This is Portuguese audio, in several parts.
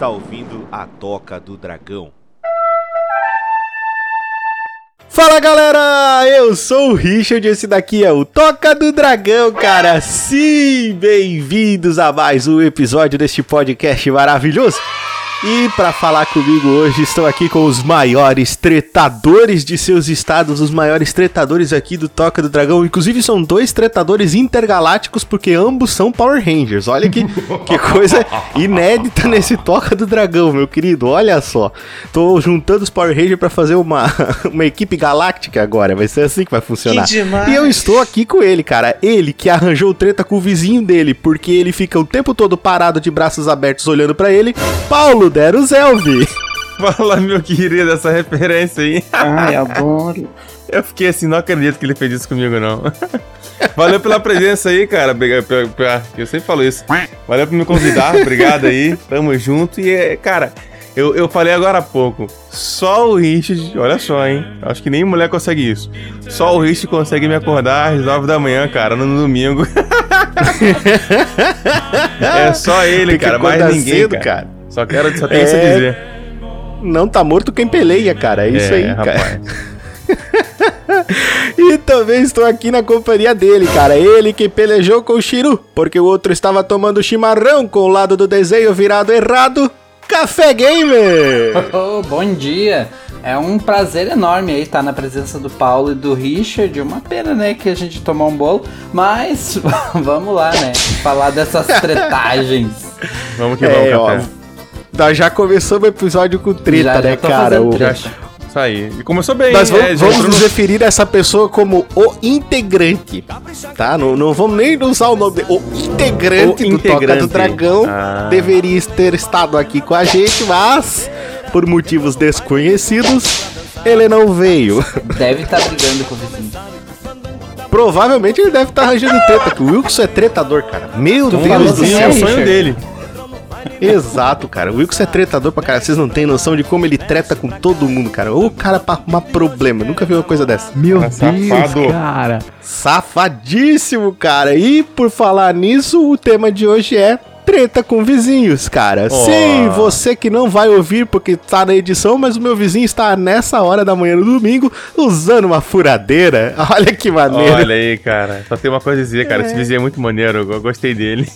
está ouvindo a Toca do Dragão. Fala galera, eu sou o Richard e esse daqui é o Toca do Dragão, cara. Sim, bem-vindos a mais um episódio deste podcast maravilhoso. E para falar comigo hoje, estou aqui com os maiores tretadores de seus estados, os maiores tretadores aqui do Toca do Dragão. Inclusive, são dois tretadores intergalácticos, porque ambos são Power Rangers. Olha que, que coisa inédita nesse Toca do Dragão, meu querido. Olha só. Tô juntando os Power Rangers para fazer uma, uma equipe galáctica agora. Vai ser assim que vai funcionar. Que demais. E eu estou aqui com ele, cara. Ele que arranjou treta com o vizinho dele, porque ele fica o tempo todo parado de braços abertos olhando para ele. Paulo Dero Zelvi. Fala, meu querido, essa referência aí. Ai, adoro. Eu fiquei assim, não acredito que ele fez isso comigo, não. Valeu pela presença aí, cara. Eu sempre falo isso. Valeu por me convidar, obrigado aí. Tamo junto. E, é, cara, eu, eu falei agora há pouco. Só o Richard, olha só, hein? Acho que nem mulher consegue isso. Só o Richard consegue me acordar às nove da manhã, cara, no domingo. é só ele, cara, mais ninguém, cedo, cara. cara. Só quero, só tenho é... isso a é. dizer. Não tá morto quem peleia, cara. É isso é, aí, rapaz. cara. e também estou aqui na companhia dele, cara. Ele que pelejou com o Shiru, porque o outro estava tomando chimarrão com o lado do desenho virado errado. Café Gamer! Oh, bom dia! É um prazer enorme aí estar na presença do Paulo e do Richard. Uma pena, né, que a gente tomou um bolo, mas vamos lá, né? Falar dessas tretagens. vamos que vamos, é, café. Ó, nós já começamos o episódio com treta, já, né, já cara? O... Já... Isso aí. E começou bem. Nós vamos, é, vamos nos no... referir a essa pessoa como o integrante, tá? Não, não vamos nem usar o nome O integrante o do integrante. Toca do Dragão. Ah. Deveria ter estado aqui com a gente, mas por motivos desconhecidos, ele não veio. Deve estar tá brigando com o vizinho. Provavelmente ele deve estar tá arranjando treta, que o Wilson é tretador, cara. Meu então, Deus do céu. É o sonho dele. Exato, cara. O Wilkes é tretador pra cara. Vocês não têm noção de como ele treta com todo mundo, cara. O cara pra arrumar problema. nunca vi uma coisa dessa. Meu é Deus, safado. cara. Safadíssimo, cara. E por falar nisso, o tema de hoje é treta com vizinhos, cara. Oh. Sim, você que não vai ouvir porque tá na edição, mas o meu vizinho está nessa hora da manhã no domingo usando uma furadeira. Olha que maneiro. Olha aí, cara. Só tem uma coisa a dizer, cara. É. Esse vizinho é muito maneiro. Eu gostei dele.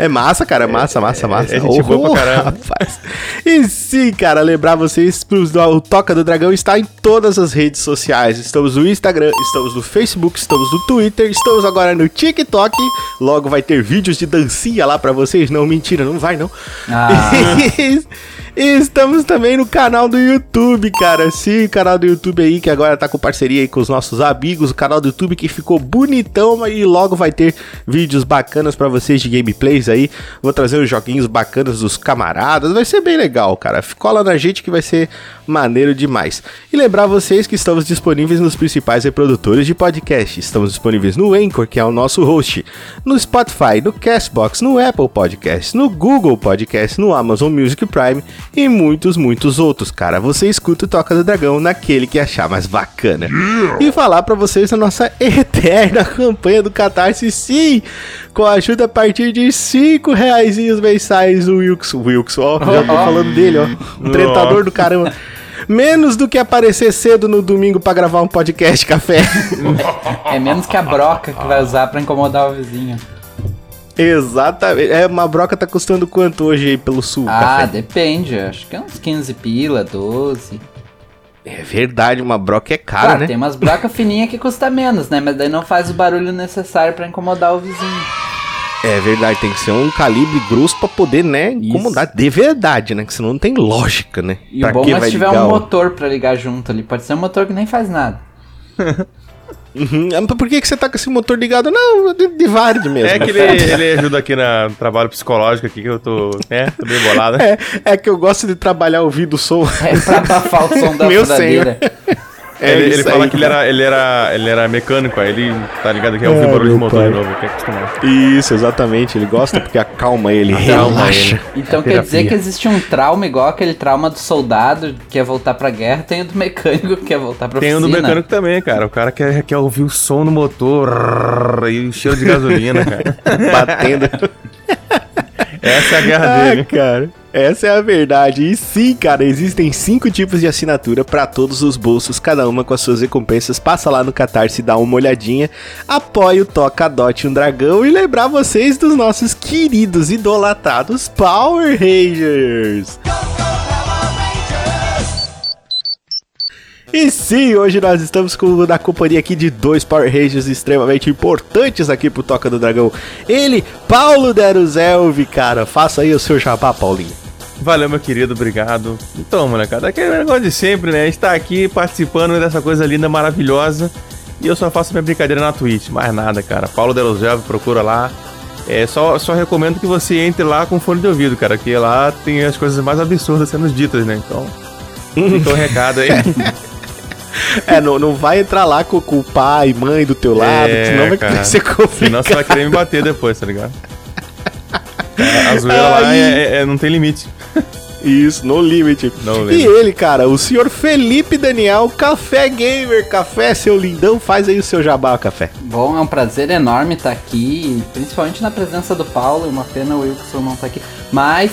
É massa, cara. Massa, massa, massa. É, é gente oh, boa pra caramba. Rapaz. E sim, cara, lembrar vocês, o Toca do Dragão está em todas as redes sociais. Estamos no Instagram, estamos no Facebook, estamos no Twitter, estamos agora no TikTok. Logo vai ter vídeos de dancinha lá pra vocês. Não, mentira, não vai não. Ah. E estamos também no canal do YouTube, cara. Sim, canal do YouTube aí que agora tá com parceria aí com os nossos amigos. O canal do YouTube que ficou bonitão e logo vai ter vídeos bacanas para vocês de gameplays aí. Vou trazer os joguinhos bacanas dos camaradas. Vai ser bem legal, cara. Cola na gente que vai ser maneiro demais. E lembrar vocês que estamos disponíveis nos principais reprodutores de podcast. Estamos disponíveis no Anchor, que é o nosso host, no Spotify, no Castbox, no Apple Podcast, no Google Podcast, no Amazon Music Prime e muitos, muitos outros, cara. Você escuta o Toca do Dragão naquele que achar mais bacana. E falar para vocês a nossa eterna campanha do Catarse, sim, com ajuda a partir de 5 reais mensais o Wilkes. Wilkes, ó, já tô falando dele, ó. O tretador do caramba. Menos do que aparecer cedo no domingo para gravar um podcast café. É menos que a broca que vai usar para incomodar o vizinho. Exatamente. É, uma broca tá custando quanto hoje aí pelo sul? Ah, café? depende. Acho que é uns 15 pila, 12. É verdade, uma broca é cara, claro, né? Tem umas brocas fininhas que custa menos, né? Mas daí não faz o barulho necessário para incomodar o vizinho. É verdade, tem que ser um calibre grosso pra poder, né, incomodar Isso. de verdade, né? Que senão não tem lógica, né? E pra o bom é se tiver um motor pra ligar junto ali. Pode ser um motor que nem faz nada. Uhum. Ah, por que, que você tá com esse motor ligado? Não, de, de Vard mesmo. É que ele, ele ajuda aqui no trabalho psicológico aqui, que eu tô, né, tô meio bolado. É, é que eu gosto de trabalhar ouvindo o som. É pra abafar o som da Meu furadeira. É ele, ele fala que ele era, ele, era, ele era mecânico, aí ele tá ligado que é um é, barulho de motor pai. de novo, que é acostumado. Isso, exatamente, ele gosta porque acalma ele, relaxa. Ele. Então quer dizer que existe um trauma igual aquele trauma do soldado que quer voltar pra guerra, tem o do mecânico que quer voltar pra Tem o do mecânico também, cara. O cara quer, quer ouvir o som do motor e o cheiro de gasolina, cara. Batendo. Essa é a guerra ah, dele. cara. Essa é a verdade. E sim, cara, existem cinco tipos de assinatura para todos os bolsos, cada uma com as suas recompensas. Passa lá no Catarse, dá uma olhadinha. Apoie o Toca Adote um Dragão e lembrar vocês dos nossos queridos idolatados Power Rangers. E sim, hoje nós estamos com, na companhia aqui de dois Power Rangers extremamente importantes aqui pro Toca do Dragão. Ele, Paulo Deruzelvi, cara. Faça aí o seu jabá, Paulinho. Valeu, meu querido, obrigado. Então, molecada, aquele negócio de sempre, né? Gente tá aqui participando dessa coisa linda, maravilhosa. E eu só faço minha brincadeira na Twitch, mais nada, cara. Paulo Deruzelvi, procura lá. É, só, só recomendo que você entre lá com fone de ouvido, cara, que lá tem as coisas mais absurdas sendo ditas, né? Então, fica o recado aí. É, não, não vai entrar lá com, com o pai, mãe do teu lado, É, senão vai cara. ser complicado. Senão você vai querer me bater depois, tá ligado? A zoeira lá Aí. é, é- é- não tem limite. Isso, no limit. No E ele, cara, o senhor Felipe Daniel, Café Gamer, Café, seu lindão, faz aí o seu jabá, Café. Bom, é um prazer enorme estar aqui, principalmente na presença do Paulo. É uma pena o Wilson não estar aqui. Mas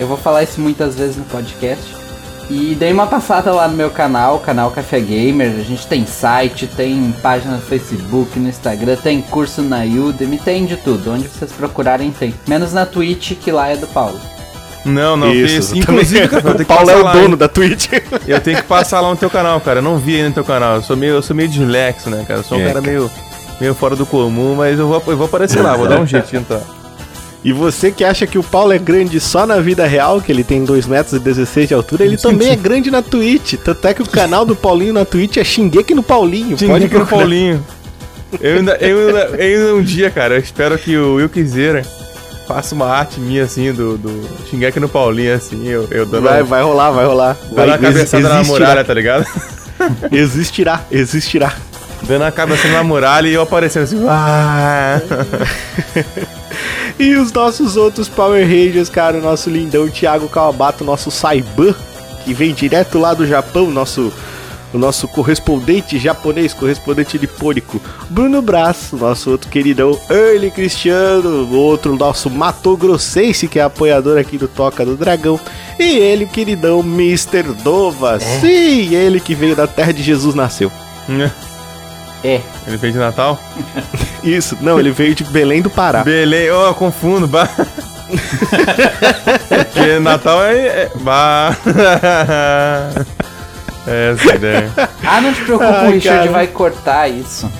eu vou falar isso muitas vezes no podcast. E dei uma passada lá no meu canal, canal Café Gamer. A gente tem site, tem página no Facebook, no Instagram, tem curso na Udemy, tem de tudo. Onde vocês procurarem tem. Menos na Twitch, que lá é do Paulo. Não, não, Isso. Inclusive, cara, eu tenho o Paulo é o lá, dono hein? da Twitch. Eu tenho que passar lá no teu canal, cara. Eu não vi ainda no teu canal. Eu sou meio, eu sou meio dislexo, né, cara? Eu sou um É, cara, cara. meio, meio fora do comum, mas eu vou, eu vou aparecer lá, vou dar um jeitinho, tá? E você que acha que o Paulo é grande só na vida real, que ele tem 2 metros e 16 de altura, ele também é grande na Twitch. Tanto é que o canal do Paulinho na Twitch é Shingeki no Paulinho. Pro procurar. Paulinho. Eu ainda, eu, ainda, eu ainda um dia, cara, eu espero que o Will Kizera faça uma arte minha, assim, do, do Shingeki no Paulinho, assim, eu, eu dando, Vai, vai rolar, vai rolar. Vai, a cabeçada na existirá, muralha, tá ligado? Existirá, existirá. Dando a cabeçada na muralha e eu aparecendo assim, ah! E os nossos outros Power Rangers, cara, o nosso lindão Thiago Kawabato, nosso Saiban, que vem direto lá do Japão, nosso o nosso correspondente japonês, correspondente nipônico, Bruno Braz, nosso outro queridão Early Cristiano, o outro nosso Mato Grossense, que é apoiador aqui do Toca do Dragão, e ele, o queridão Mr. Dova, sim, ele que veio da terra de Jesus nasceu. É. Ele fez de Natal? Isso, não, ele veio de Belém do Pará. Belém, ó, eu confundo, bah. Porque Natal é. é bah. Essa é a ideia. Ah, não te preocupa, Ai, o Richard cara. vai cortar isso.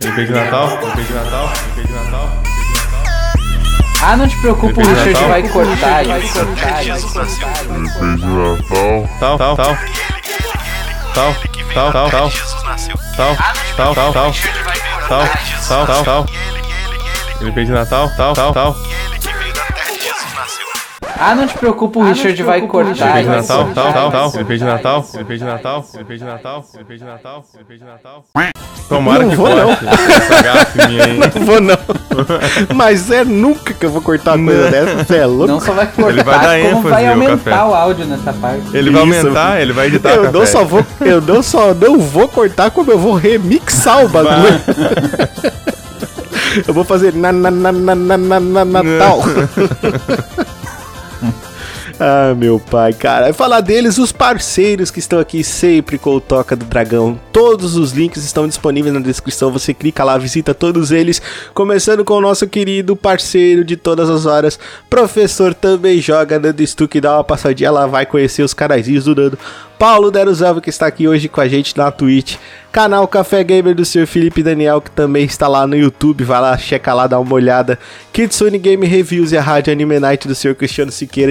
Ele fez de Natal? Ele fez de Natal? Ele fez de Natal? Ah, não te preocupa, o Richard Natal? vai cortar isso. Tal, tal, tal. Tal, tal, tal, tal. Tal, tal, tal, tal. Tal, tal, tal, tal. Ele fez de Natal? Tal, tal, tal. Ah, não te preocupa, o Richard vai cortar Ele. Natal? Tal, tal, tal. Ele de Natal? Ele de Natal? Ele de Natal? Ele de Natal? Ele de Natal? Tomara Não que vou, não. corte essa gafe minha aí. Não vou não. Mas é nunca que eu vou cortar uma coisa dessa, você é louco. Não só vai cortar, Ele vai dar como ênfase vai aumentar café. o áudio nessa parte. Ele vai Isso. aumentar, ele vai editar eu não só vou, eu não só não vou cortar, como eu vou remixar o bagulho. eu vou fazer na na na na na na na Natal. Ah, meu pai, cara. Falar deles, os parceiros que estão aqui sempre com o Toca do Dragão. Todos os links estão disponíveis na descrição. Você clica lá, visita todos eles. Começando com o nosso querido parceiro de todas as horas, professor também joga Nando Stuck. Dá uma passadinha lá, vai conhecer os canaizinhos do Nando. Paulo Deruzelva, que está aqui hoje com a gente na Twitch. Canal Café Gamer do Sr. Felipe Daniel, que também está lá no YouTube. Vai lá, checa lá, dá uma olhada. Kitsune Game Reviews e a Rádio Anime Night do Sr. Cristiano Siqueira.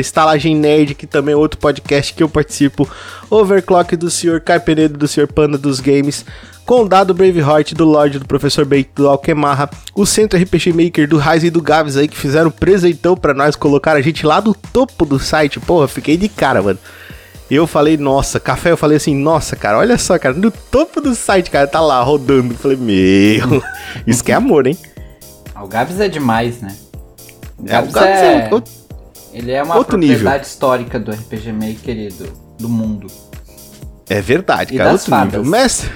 Nerd, que também é outro podcast que eu participo. Overclock do Sr. Carpenedo do Sr. Panda dos Games. Condado Braveheart do Lorde do Professor Bait do Alquemarra. O Centro RPG Maker do Raiz e do Gaves aí, que fizeram um presentão pra nós. Colocaram a gente lá no topo do site. Porra, fiquei de cara, mano. Eu falei, nossa, café, eu falei assim, nossa, cara, olha só, cara, no topo do site, cara, tá lá rodando. Eu falei, meu, isso que é amor, hein? Ah, O Gabs é demais, né? O É, o Gabs Gabs é... é Ele é uma Outro propriedade nível. histórica do RPG Maker e do, do mundo. É verdade, E cara. outro nível. fadas. Mestre.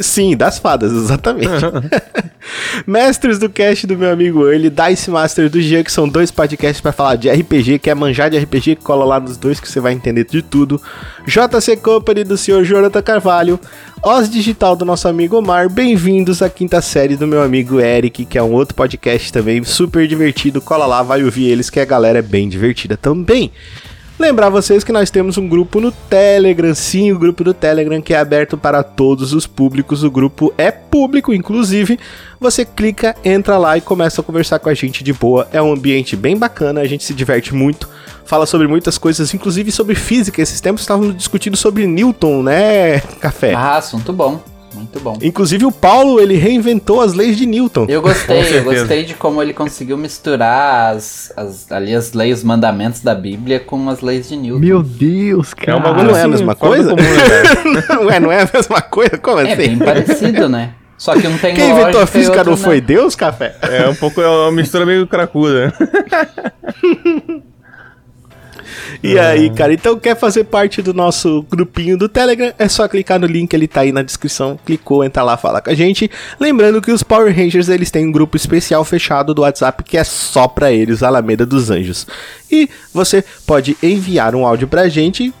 Sim, das fadas, exatamente. Mestres do cast do meu amigo Early, Dice Master do Jean, que são dois podcasts pra falar de RPG, quer manjar de RPG, cola lá nos dois que você vai entender de tudo. JC Company do senhor Jonathan Carvalho, Oz Digital do nosso amigo Omar, bem-vindos à quinta série do meu amigo Eric, que é um outro podcast também super divertido, cola lá, vai ouvir eles que a galera é bem divertida também. Lembrar vocês que nós temos um grupo no Telegram, sim, o grupo do Telegram que é aberto para todos os públicos. O grupo é público, inclusive. Você clica, entra lá e começa a conversar com a gente de boa. É um ambiente bem bacana, a gente se diverte muito, fala sobre muitas coisas, inclusive sobre física. Esses tempos estávamos discutindo sobre Newton, né, Café? Ah, assunto bom. Muito bom. Inclusive o Paulo, ele reinventou as leis de Newton. Eu gostei, eu gostei de como ele conseguiu misturar as, as, ali as leis, os mandamentos da Bíblia com as leis de Newton. Meu Deus, É um cara. bagulho não é a assim, mesma coisa? comum, né, cara? Ué, não é a mesma coisa? Como É assim? bem parecido, né? Só que um tem Quem inventou a lógica física não foi Deus, Café? É um pouco, é uma mistura meio cracuda. E aí, cara, então quer fazer parte do nosso grupinho do Telegram? É só clicar no link, ele tá aí na descrição. Clicou, entra lá, fala com a gente. Lembrando que os Power Rangers, eles têm um grupo especial fechado do WhatsApp que é só pra eles, Alameda dos Anjos. E você pode enviar um áudio pra gente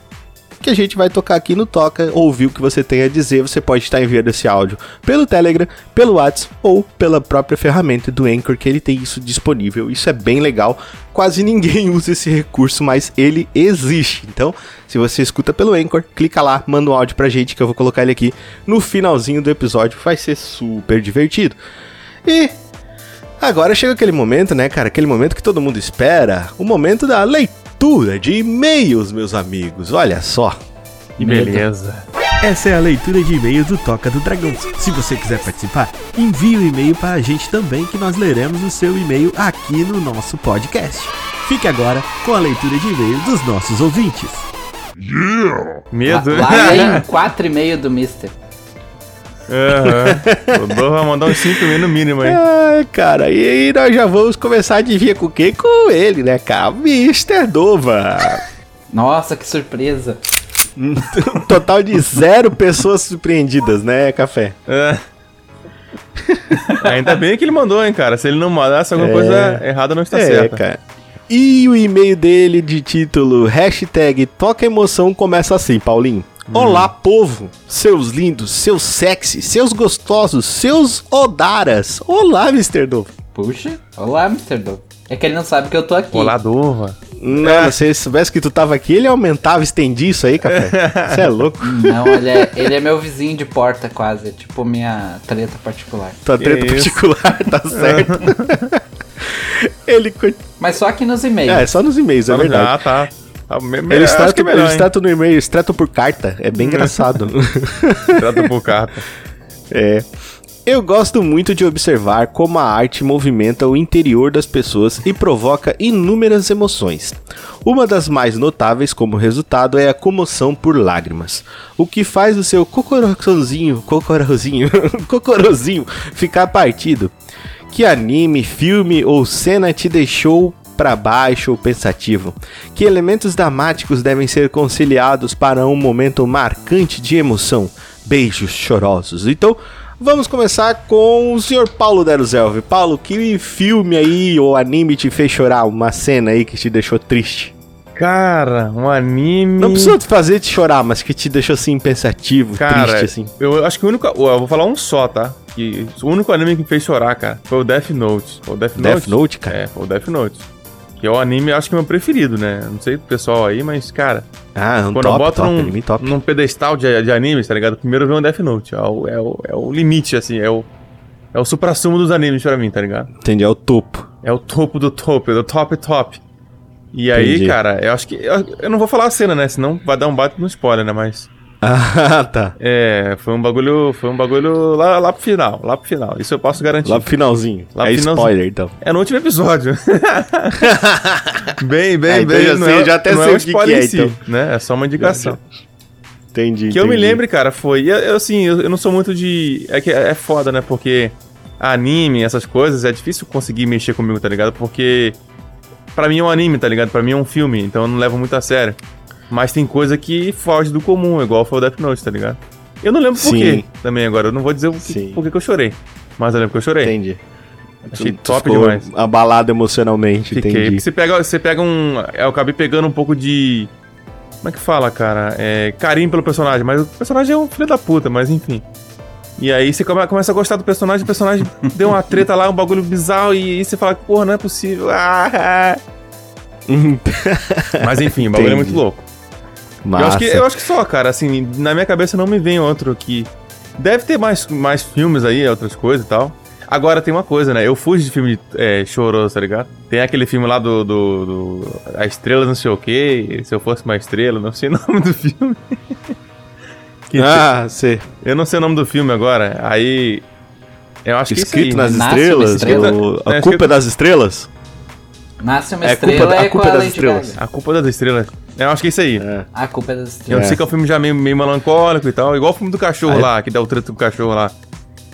que a gente vai tocar aqui no Toca, ouvir o que você tem a dizer. Você pode estar enviando esse áudio pelo Telegram, pelo WhatsApp ou pela própria ferramenta do Anchor, que ele tem isso disponível. Isso é bem legal. Quase ninguém usa esse recurso, mas ele existe. Então, se você escuta pelo Anchor, clica lá, manda um áudio pra gente que eu vou colocar ele aqui no finalzinho do episódio. Vai ser super divertido. E Agora chega aquele momento, né, cara? Aquele momento que todo mundo espera. O momento da leitura de e-mails, meus amigos. Olha só. Que beleza. Essa é a leitura de e-mails do Toca do Dragão. Se você quiser participar, envie o e-mail para a gente também, que nós leremos o seu e-mail aqui no nosso podcast. Fique agora com a leitura de e-mails dos nossos ouvintes. Medo. Lá, lá vem 4,5 do Mister. Aham. O Dor vai mandar uns 5 mil no mínimo aí. Ai, cara, e aí nós já vamos começar a adivinhar com quem? Com ele, né, cara? Mr. Dova. Nossa, que surpresa. Um total de zero pessoas surpreendidas, né, Café? É. Ainda bem que ele mandou, hein, cara. Se ele não mandasse, alguma É. coisa errada não está é, certa. cara. E o e-mail dele de título hashtag Toca Emoção começa assim, Paulinho. Olá, povo, seus lindos, seus sexy, seus gostosos, seus odaras. Olá, Mr. Dove. Puxa. Olá, Mr. Dove. É que ele não sabe que eu tô aqui. Olá, Dova. Não, se ele soubesse que tu tava aqui, ele aumentava, estendia isso aí, café. Você é louco. Não, ele é, ele é meu vizinho de porta quase. É tipo minha treta particular. Tua Que treta isso? particular, tá certo. ele. Mas só aqui nos e-mails. É, só nos e-mails, é verdade. Ah, tá. Tá me- me- Eles acho tratam, que é melhor, eles hein? tratam no e-mail, eles tratam por carta. É bem engraçado. Trata por carta. É. Eu gosto muito de observar como a arte movimenta o interior das pessoas e provoca inúmeras emoções. Uma das mais notáveis como resultado é a comoção por lágrimas, o que faz o seu cocorozinho, cocorozinho, cocorozinho ficar partido. Que anime, filme ou cena te deixou para baixo ou pensativo? Que elementos dramáticos devem ser conciliados para um momento marcante de emoção? Beijos chorosos. Então, vamos começar com o senhor Paulo Deruzelve. Paulo, que filme aí ou anime te fez chorar? Uma cena aí que te deixou triste? Cara, um anime. Não precisa fazer te chorar, mas que te deixou assim pensativo, Cara, triste assim. eu acho que o único. Eu vou falar um só, tá? Que o único anime que me fez chorar, cara, foi o Death Note. Foi o Death Note. Death Note, cara? É, foi o Death Note. Que é o anime, acho que é o meu preferido, né? Não sei do pessoal aí, mas, cara, Ah, um quando top, eu boto top, num, top. num pedestal de, de animes, tá ligado? Primeiro vem o Death Note. É o, é o, é o limite, assim, é o. É o supra-sumo dos animes pra mim, tá ligado? Entendi, é o topo. É o topo do topo, é do top top. E aí, Entendi. cara, eu acho que. Eu, eu não vou falar a cena, né? Senão vai dar um bate no spoiler, né? Mas. Ah, tá. É, foi um bagulho. Foi um bagulho lá, lá pro final. Lá pro final. Isso eu posso garantir. Lá pro finalzinho. Lá pro é finalzinho. spoiler, então. É no último episódio. bem, bem, Ah, então bem. já sei, é- já até não sei é um o que que é, si, então. né? É só uma indicação. Entendi. Que eu me entendi. lembre, cara, foi. Eu, eu, assim, eu, eu não sou muito de. É que é foda, né? Porque anime, essas coisas, é difícil conseguir mexer comigo, tá ligado? Porque pra mim é um anime, tá ligado? Pra mim é um filme, então eu não levo muito a sério. Mas tem coisa que foge do comum, igual foi o Death Note, tá ligado? Eu não lembro por quê também agora, eu não vou dizer que, por que eu chorei. Mas eu lembro que eu chorei. Entendi. Achei Tu top ficou demais. Abalado emocionalmente, Fiquei. entendi. Você pega, você pega um. Eu acabei pegando um pouco de. Como é que fala, cara? É, carinho pelo personagem, mas o personagem é um filho da puta, mas enfim. E aí você come- começa a gostar do personagem, o personagem deu uma treta lá, um bagulho bizarro, e aí você fala, porra, não é possível. Ah, mas enfim, o bagulho é muito Entendi. Louco. Eu Massa. acho, que, eu acho que só, cara, assim, na minha cabeça não me vem outro que. Deve ter mais, mais filmes aí, outras coisas e tal. Agora tem uma coisa, né? Eu fujo de filme de, é, choroso, tá ligado? Tem aquele filme lá do, do, do- A Estrela não sei o quê. Se eu fosse uma estrela, não sei o nome do filme. Que- Ah, você. Eu não sei o nome do filme agora. Aí. Eu acho que é Escrito nas Nasce estrelas? estrela? o- É, a culpa é das estrelas? Nasce uma É culpa estrela da- a é com culpa a das estrelas. A culpa das estrelas. Eu acho que é isso aí. É. A culpa é das Eu estrelas. sei que é um filme já meio, meio melancólico e tal. Igual o filme do cachorro Aí- lá, que dá o trânsito com o cachorro lá.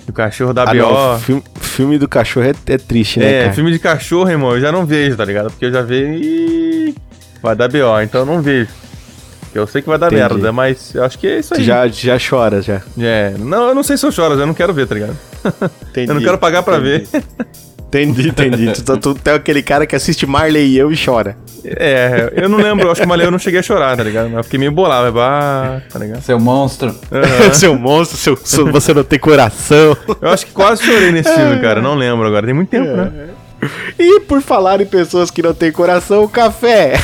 O cachorro da Ah, BO. não, filme, filme do cachorro é, é triste, né, É, cara? filme de cachorro, irmão, eu já não vejo, tá ligado? Porque eu já vejo e vai dar BO, então eu não vejo. Eu sei que vai dar Entendi. merda, mas eu acho que é isso aí. já, já chora, já. É, não, eu não sei se eu choro, eu não quero ver, tá ligado? Entendi, Eu não quero pagar pra ver. Entendi, entendi. tu, tu, tu é aquele cara que assiste Marley e eu e chora. É, eu não lembro, eu acho que Malê eu não cheguei a chorar, tá ligado? Mas eu fiquei meio bolado, mas bah, tá ligado? Seu monstro. Aham. seu monstro, seu, seu- você não tem coração. Eu acho que quase chorei nesse filme, cara, não lembro agora, tem muito tempo, É. né? E por falar em pessoas que não têm coração, café.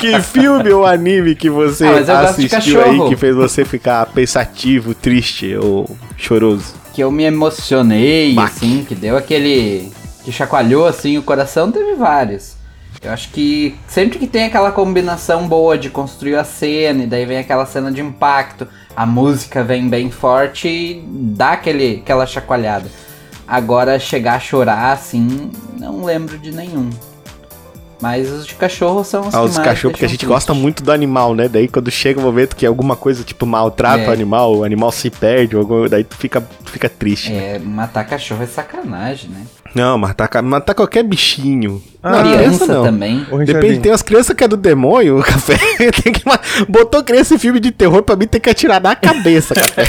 que, filme ou anime que você Ah, assistiu aí que fez você ficar pensativo, triste ou choroso? Que eu me emocionei, assim, que deu aquele. que chacoalhou assim o coração, teve vários. Eu acho que sempre que tem aquela combinação boa de construir a cena, e daí vem aquela cena de impacto, a música vem bem forte e dá aquele, aquela chacoalhada. Agora chegar a chorar assim, não lembro de nenhum. Mas os de cachorro são os Ah, que os mais cachorros, porque a gente gosta muito do animal, né? Daí quando chega o momento que alguma coisa, tipo, maltrata É. o animal, o animal se perde, daí tu fica, tu fica triste. É, matar cachorro é sacanagem, né? Não, matar, ca- matar qualquer bichinho. Ah, não, Criança não. também. Depende, tem umas crianças que é do demônio, o café. tem que Botou criança em filme de terror, pra mim tem que atirar na cabeça, café.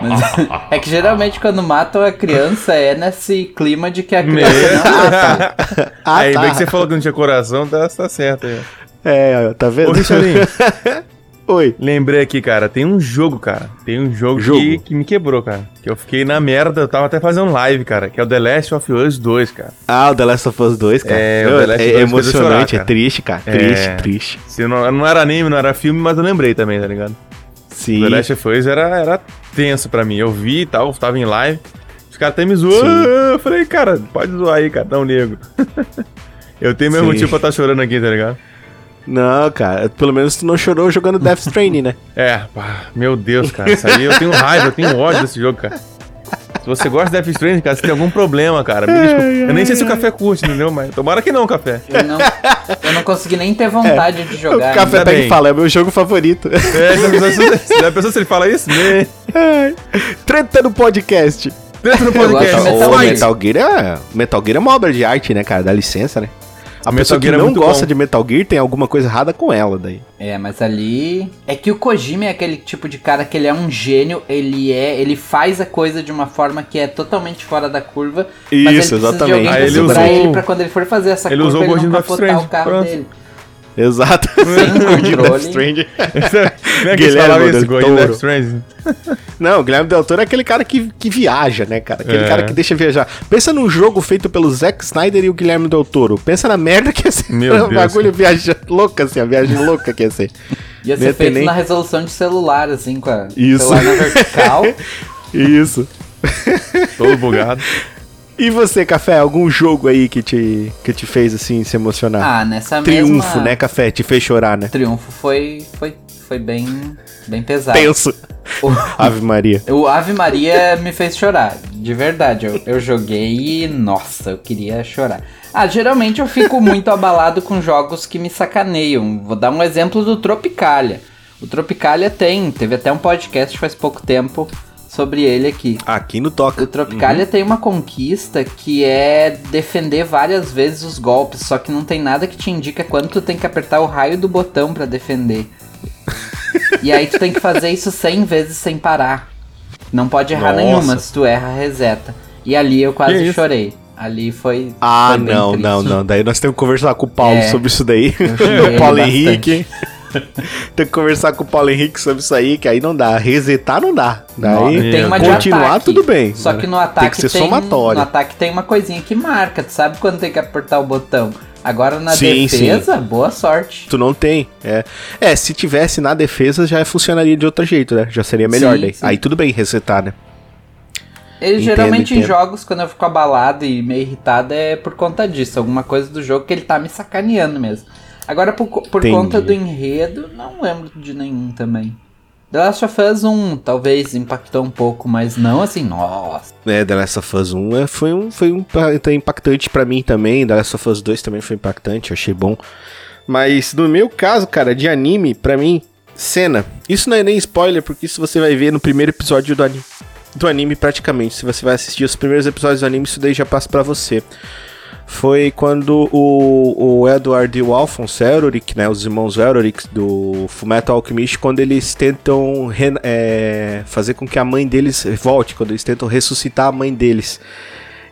Mas é que geralmente quando matam a criança é nesse clima de que a criança não mata. Ah, aí, tá. bem que você falou que não tinha coração, tá, tá certo aí. É, tá vendo? Ô, Richardinho, Oi. lembrei aqui, cara, tem um jogo, cara. Tem um jogo, Jogo. Que, que me quebrou, cara. Que eu fiquei na merda, eu tava até fazendo live, cara. Que é o The Last of Us 2, cara. Ah, o The Last of Us 2, cara. É, o Meu, The Last of é eu emocionante, chorar, é triste, cara. É. Triste, triste. Se não, não era anime, não era filme, mas eu lembrei também, tá ligado? Sim. The Last of Us era, era tenso pra mim. Eu vi e tal, tava em live. Os caras até me zoam. Sim. Eu falei, cara, pode zoar aí, cara, não nego. eu tenho meu Sim. motivo pra estar chorando aqui, tá ligado? Não, cara, pelo menos tu não chorou jogando Death Stranding, né? É, pá, meu Deus, cara. Isso aí eu tenho raiva, eu tenho ódio desse jogo, cara. Se você gosta de Death Stranding, cara, você tem algum problema, cara. Me desculpa. Eu nem sei se o café curte, entendeu? Mas tomara que não, café. Eu não, eu não consegui nem ter vontade de o jogar. café ainda pega bem. e fala, é meu jogo favorito. É, já pensou, se- ele fala isso? Né? Treta no podcast. Eu gosto podcast. de Metal o Gear. Metal Gear é. Metal Gear é uma obra de arte, né, cara? Dá licença, né? A Metal pessoa que Gear é não muito gosta bom. de Metal Gear tem alguma coisa errada com ela daí. É, mas ali. É que o Kojima é aquele tipo de cara que ele é um gênio, ele é. Ele faz a coisa de uma forma que é totalmente fora da curva. mas ele Isso, precisa de exatamente. alguém Aí pra ele usou- ele pra quando ele for fazer essa ele curva, usou o ele gordinho não capotar o carro pronto. dele. Exato. Sem Gordinho controle. Death Stranding. É Guilherme del Toro. Death Stranding? Não, o Guilherme Del Toro é aquele cara que, que viaja, né, cara? Aquele É. cara que deixa viajar. Pensa num jogo feito pelo Zack Snyder e o Guilherme Del Toro. Pensa na merda que ia ser. Meu o Deus. bagulho viaja louca, assim, a viagem louca que ia ser. Ia ser feito nem- na resolução de celular, assim, com a Isso. celular na vertical. Isso. Todo bugado. E você, Café, algum jogo aí que te, que te fez, assim, se emocionar? ah, nessa Triunfo, mesma... né, Café? Te fez chorar, né? Triunfo foi, foi, foi bem, bem pesado. Tenso. O, Ave Maria. o Ave Maria me fez chorar, de verdade. Eu, eu joguei e, nossa, eu queria chorar. Ah, geralmente eu fico muito abalado com jogos que me sacaneiam. Vou dar um exemplo do Tropicalia. O Tropicalia tem, teve até um podcast faz pouco tempo sobre ele aqui. Aqui no Toca. O Tropicalia tem uma conquista que é defender várias vezes os golpes, só que não tem nada que te indica quando tu tem que apertar o raio do botão pra defender. e aí tu tem que fazer isso 100 vezes sem parar. Não pode errar Nossa. nenhuma, se tu erra, reseta. E ali eu Que quase isso? chorei. Ali foi. Ah, foi não, triste. não, não. Daí nós temos que conversar com o Paulo É. sobre isso daí. O Paulo Henrique. Tem que conversar com o Paulo Henrique sobre isso aí, que aí não dá. Resetar não dá. Não, Daí, tem uma continuar, ataque. tudo bem. Só que no Tem ataque que ser somatório. No ataque tem uma coisinha que marca, tu sabe quando tem que apertar o botão. Agora na Sim, defesa, boa sorte. Tu não tem. É. é, se tivesse na defesa já funcionaria de outro jeito, né? Já seria melhor Sim, daí. sim. Aí tudo bem resetar, né? Ele Entendo, geralmente em entendo. jogos, quando eu fico abalado e meio irritado, é por conta disso. Alguma coisa do jogo que ele tá me sacaneando mesmo. Agora, por, por Entendi. conta do enredo, não lembro de nenhum também. The Last of Us 1 talvez impactou um pouco, mas não assim, nossa. É, The Last of Us 1 é, foi um, foi um tá impactante pra mim também. The Last of Us 2 também foi impactante, eu achei bom. Mas no meu caso, cara, de anime, pra mim, cena. Isso não é nem spoiler, porque isso você vai ver no primeiro episódio do anime. Do anime, praticamente. Se você vai assistir os primeiros episódios do anime, isso daí já passa pra você. Foi quando o, o Edward e o Alphonse Elric, né, os irmãos Elric do Fullmetal Alchemist, quando eles tentam é, fazer com que a mãe deles volte, quando eles tentam ressuscitar a mãe deles.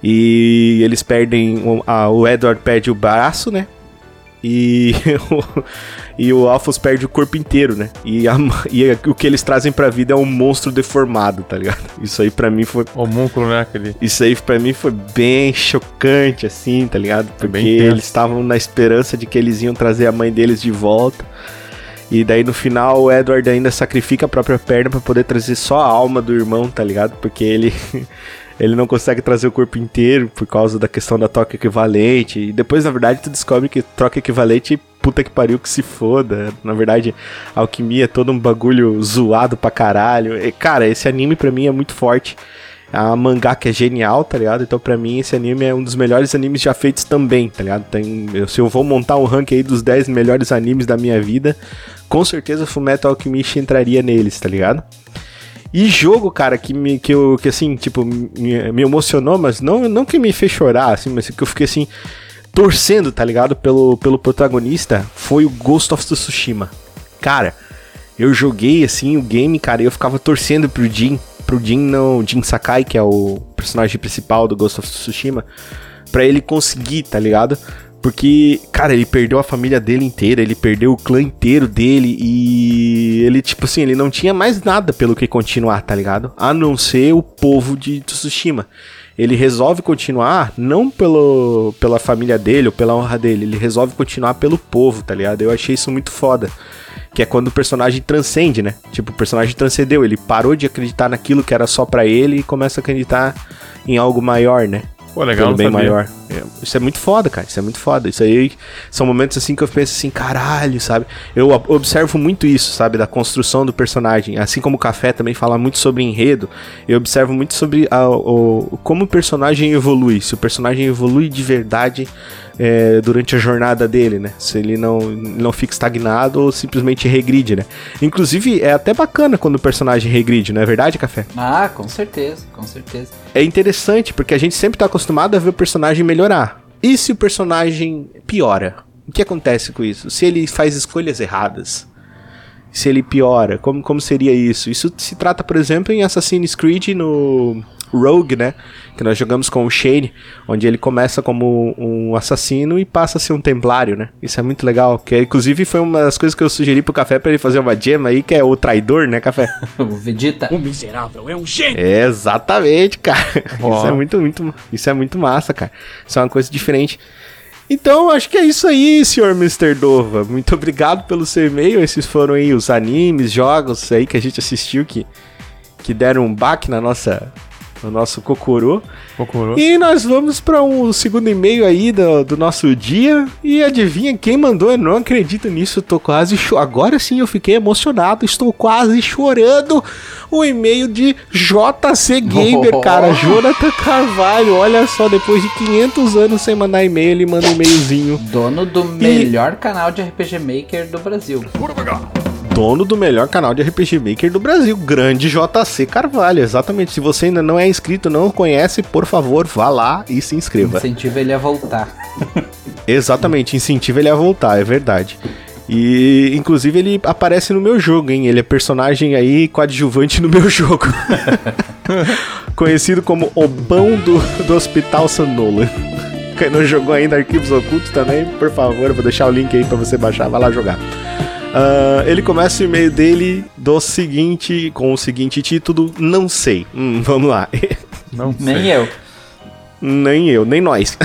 E eles perdem, o, a- o Edward perde o braço, né, e o, e o Alphonse perde o corpo inteiro, né? E, a- e a- o que eles trazem pra vida é um monstro deformado, tá ligado? Isso aí pra mim foi Homúnculo, né? Aquele. isso aí pra mim foi bem chocante, assim, tá ligado? Porque bem tenso. eles estavam na esperança de que eles iam trazer a mãe deles de volta. E daí no final o Edward ainda sacrifica a própria perna pra poder trazer só a alma do irmão, tá ligado? Porque ele ele não consegue trazer o corpo inteiro por causa da questão da troca equivalente. E depois, na verdade, tu descobre que troca equivalente, puta que pariu que se foda. Na verdade, a alquimia é todo um bagulho zoado pra caralho. E, cara, esse anime pra mim é muito forte. Uma mangá que é genial, tá ligado? Então, pra mim, esse anime é um dos melhores animes já feitos também, tá ligado? Tem, se eu vou montar um ranking aí dos 10 melhores animes da minha vida, com certeza Fullmetal Alchemist entraria neles, tá ligado? E jogo, cara, que me que eu que assim, tipo, me, me emocionou, mas não não que me fez chorar, assim, mas que eu fiquei assim torcendo, tá ligado? Pelo pelo protagonista, foi o Ghost of Tsushima. Cara, eu joguei assim o game, cara, e eu ficava torcendo pro Jin, pro Jin não, Jin Sakai, que é o personagem principal do Ghost of Tsushima, pra ele conseguir, tá ligado? Porque, cara, ele perdeu a família dele inteira, ele perdeu o clã inteiro dele e ele, tipo assim, ele não tinha mais nada pelo que continuar, tá ligado? A não ser o povo de Tsushima. Ele resolve continuar não pelo, pela família dele ou pela honra dele, ele resolve continuar pelo povo, tá ligado? Eu achei isso muito foda. Que é quando o personagem transcende, né? Tipo, o personagem transcendeu, ele parou de acreditar naquilo que era só pra ele e começa a acreditar em algo maior, né? Pô, legal, pelo bem sabia. maior. É, Isso é muito foda, cara. Isso é muito foda. Isso aí são momentos assim que eu penso assim, caralho, sabe? Eu ob- observo muito isso, sabe? Da construção do personagem. Assim como o Café também fala muito sobre enredo, eu observo muito sobre a- o, como o personagem evolui. Se o personagem evolui de verdade é, durante a jornada dele, né? Se ele não, não fica estagnado ou simplesmente regride, né? Inclusive, é até bacana quando o personagem regride, não é verdade, Café? Ah, com certeza, com certeza. é interessante, porque a gente sempre tá acostumado a ver o personagem melhorar. E se o personagem piora? O que acontece com isso? Se ele faz escolhas erradas? Se ele piora? Como, como seria isso? Isso se trata, por exemplo, em Assassin's Creed no Rogue, né? Que nós jogamos com o Shane, onde ele começa como um assassino e passa a ser um templário, né? Isso é muito legal. Que inclusive foi uma das coisas que eu sugeri pro Café pra ele fazer uma gema aí, que é o traidor, né, Café? O Vegeta. O miserável é um gênio. Exatamente, cara. Ó. Isso é muito, muito, isso é muito massa, cara. Isso é uma coisa diferente. Então, acho que é isso aí, senhor Mr. Dova. Muito obrigado pelo seu e-mail. Esses foram aí os animes, jogos aí que a gente assistiu que, que deram um baque na nossa, no nosso Kokoro. Procurou. E nós vamos para um segundo e-mail aí do, do nosso dia. E adivinha quem mandou? Eu não acredito nisso. Tô quase cho Agora sim eu fiquei emocionado. Estou quase chorando. O e-mail de JC Gamer, Oh. cara. Jonathan Carvalho. Olha só, depois de 500 anos sem mandar e-mail, ele manda um e-mailzinho. Dono do melhor canal de RPG Maker do Brasil. Dono do melhor canal de RPG Maker do Brasil, grande JC Carvalho, exatamente. Se você ainda não é inscrito, não conhece, por favor, vá lá e se inscreva. Incentiva ele a voltar. Exatamente, incentiva ele a voltar, é verdade. E, inclusive, ele aparece no meu jogo, hein? Ele é personagem aí coadjuvante no meu jogo. Conhecido como o pão do, do Hospital Sanola. Quem não jogou ainda Arquivos Ocultos também, por favor, eu vou deixar o link aí pra você baixar, vai lá jogar. Ah, ele começa o e-mail dele do seguinte, com o seguinte título, não sei. Hum, vamos lá. Não Nem sei. eu. Nem eu, nem nós.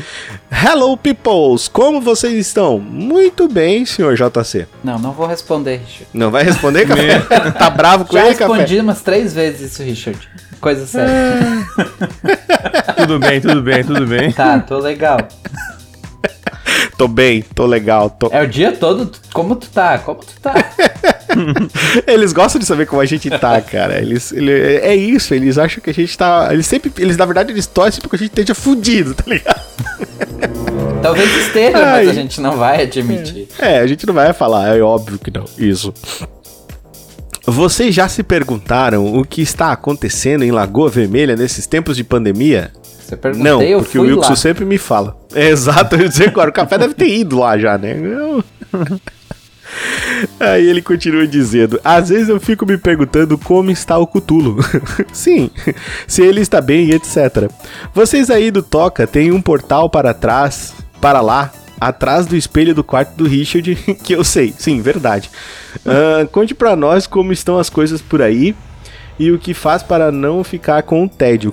Hello, peoples! Como vocês estão? Muito bem, senhor JC. Não, não vou responder, Richard. Não vai responder, Café? tá bravo com Já ele, Café? respondi umas três vezes isso, Richard. Coisa séria. Tudo bem, tudo bem, tudo bem. Tá, tô legal. Tô bem, tô legal. Tô... É o dia todo. Como tu tá? Como tu tá? Eles gostam de saber como a gente tá, cara. Eles, ele- é isso, eles acham que a gente tá. Eles sempre. Eles, na verdade, eles torcem porque a gente esteja fudido, tá ligado? Talvez esteja, Ai. mas a gente não vai admitir. É, a gente não vai falar, é óbvio que não. Isso. Vocês já se perguntaram o que está acontecendo em Lagoa Vermelha nesses tempos de pandemia? Você perguntei, Não, eu porque o Wilson lá. sempre me fala. É, exato, eu dizer agora, o café deve ter ido lá já, né? Eu- Aí ele continua dizendo: Às vezes eu fico me perguntando como está o Cutulo. Sim, se ele está bem e etc. Vocês aí do Toca têm um portal para trás, para lá, atrás do espelho do quarto do Richard, que eu sei. Sim, verdade. Ah, conte pra nós como estão as coisas por aí e o que faz para não ficar com o tédio.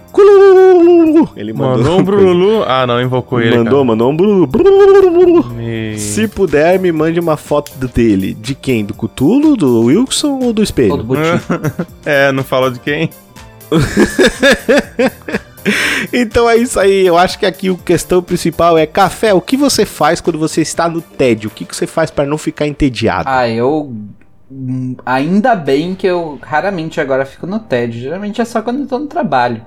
Ele mandou. Mandou um Brululu. Ah, não, invocou ele. Mandou, mandou um brululu. cara. Me... Se puder, me mande uma foto dele. De quem? Do Cutulo, do Wilson ou do espelho? Todo butinho. É, não falou de quem? Então é isso aí. Eu acho que aqui a questão principal é café. O que você faz quando você está no tédio? O que, que você faz para não ficar entediado? Ah, eu. hum, Ainda bem que eu raramente agora fico no tédio. Geralmente é só quando eu tô no trabalho.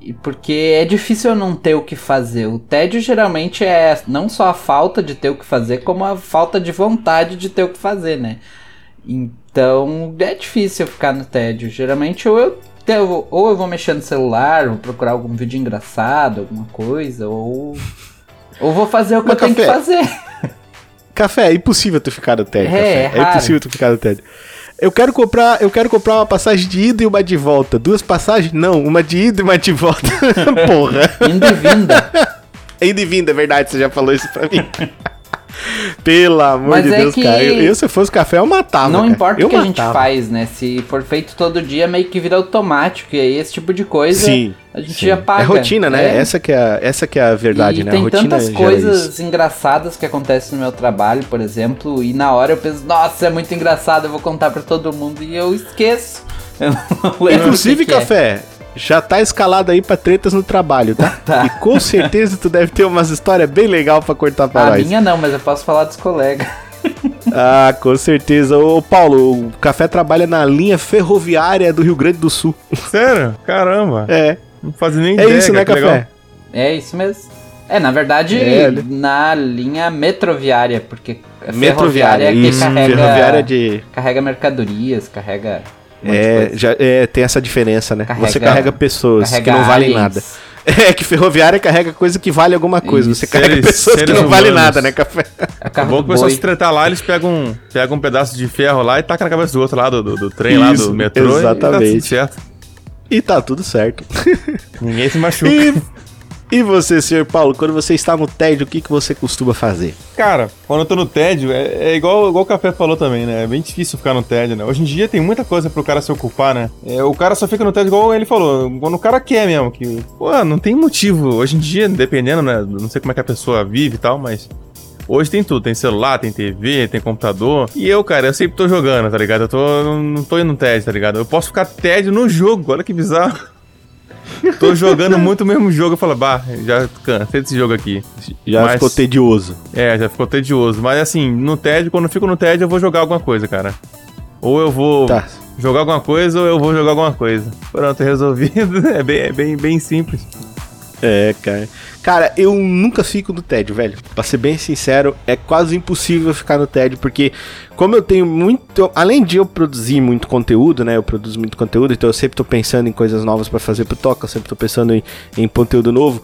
E porque é difícil eu não ter o que fazer. O tédio geralmente é não só a falta de ter o que fazer, como a falta de vontade de ter o que fazer, né? Então é difícil eu ficar no tédio. Geralmente ou eu, eu- ou eu vou mexer no celular, vou procurar algum vídeo engraçado, alguma coisa, ou. Ou vou fazer o que Mas, eu tenho que Café, fazer. Café, é impossível tu ficar no tédio. É, café. é é impossível tu ficar no tédio. Eu quero comprar, eu quero comprar uma passagem de ida e uma de volta. Duas passagens? Não, uma de ida e uma de volta. Porra. Indo e vinda. Ida e vinda, é verdade, você já falou isso pra mim. Pelo amor Mas de é Deus, que- cara. Eu, eu, se fosse café, eu matava. Não cara. importa eu o que a gente matava. faz, né? Se for feito todo dia, meio que vira automático. E aí esse tipo de coisa Sim. a gente sim. já paga. É rotina, né? É. Essa, que é a, essa que é a verdade, e né? tem a rotina tantas coisas engraçadas que acontecem no meu trabalho, por exemplo, e na hora eu penso, nossa, é muito engraçado, eu vou contar pra todo mundo, e eu esqueço. Eu não lembro Inclusive, que que é. Já tá escalado aí pra tretas no trabalho, tá? Tá. E com certeza tu deve ter umas histórias bem legal pra cortar pra A nós. minha não, mas eu posso falar dos colegas. Ah, com certeza. Ô, Paulo, o café trabalha na linha ferroviária do Rio Grande do Sul. Sério? Caramba. É. Não fazia nem É ideia. isso, né, café? legal. É isso mesmo. É, na verdade, É, na linha metroviária, porque a Metroviária, ferroviária é que isso. carrega, Ferroviária de. carrega mercadorias, carrega. Um É, já, é, tem essa diferença, né? Carrega- Você carrega pessoas carrega que não valem aliens. nada. É que ferroviária carrega coisa que vale alguma coisa. Você Isso. carrega Seres- pessoas que seres não valem humanos. nada, né, café? É É bom do que o pessoal se tretar lá, eles pegam, pegam um pedaço de ferro lá e tacam na cabeça do outro lá, do, do, trem lá, Isso, do metrô. E exatamente. tá tudo certo. E tá tudo certo. Ninguém se machuca. E, e você, senhor Paulo, quando você está no tédio, o que, que você costuma fazer? Cara, quando eu tô no tédio, é, é igual, igual o Café falou também, né? É bem difícil ficar no tédio, né? Hoje em dia tem muita coisa pro cara se ocupar, né? É, o cara só fica no tédio igual ele falou, quando o cara quer mesmo. Que, pô, não tem motivo. Hoje em dia, dependendo, né? Não sei como é que a pessoa vive e tal, mas. Hoje tem tudo, tem celular, tem TV, tem computador. E eu, cara, eu sempre tô jogando, tá ligado? Eu tô, não, tô indo no tédio, tá ligado? Eu posso ficar tédio no jogo, olha que bizarro. tô jogando muito o mesmo jogo, eu falo, bah, já cansei desse jogo aqui. Já Mas- ficou tedioso. É, já ficou tedioso. Mas assim, no tédio, quando eu fico no tédio, eu vou jogar alguma coisa, cara. Ou eu vou Tá. jogar alguma coisa, ou eu vou jogar alguma coisa. Pronto, resolvido. É bem, é bem, bem simples. É, cara. Cara, eu nunca fico no tédio, velho. Pra ser bem sincero, é quase impossível ficar no tédio, porque como eu tenho muito. Além de eu produzir muito conteúdo, né? Eu produzo muito conteúdo, então eu sempre tô pensando em coisas novas para fazer pro Toca, eu sempre tô pensando em, em conteúdo novo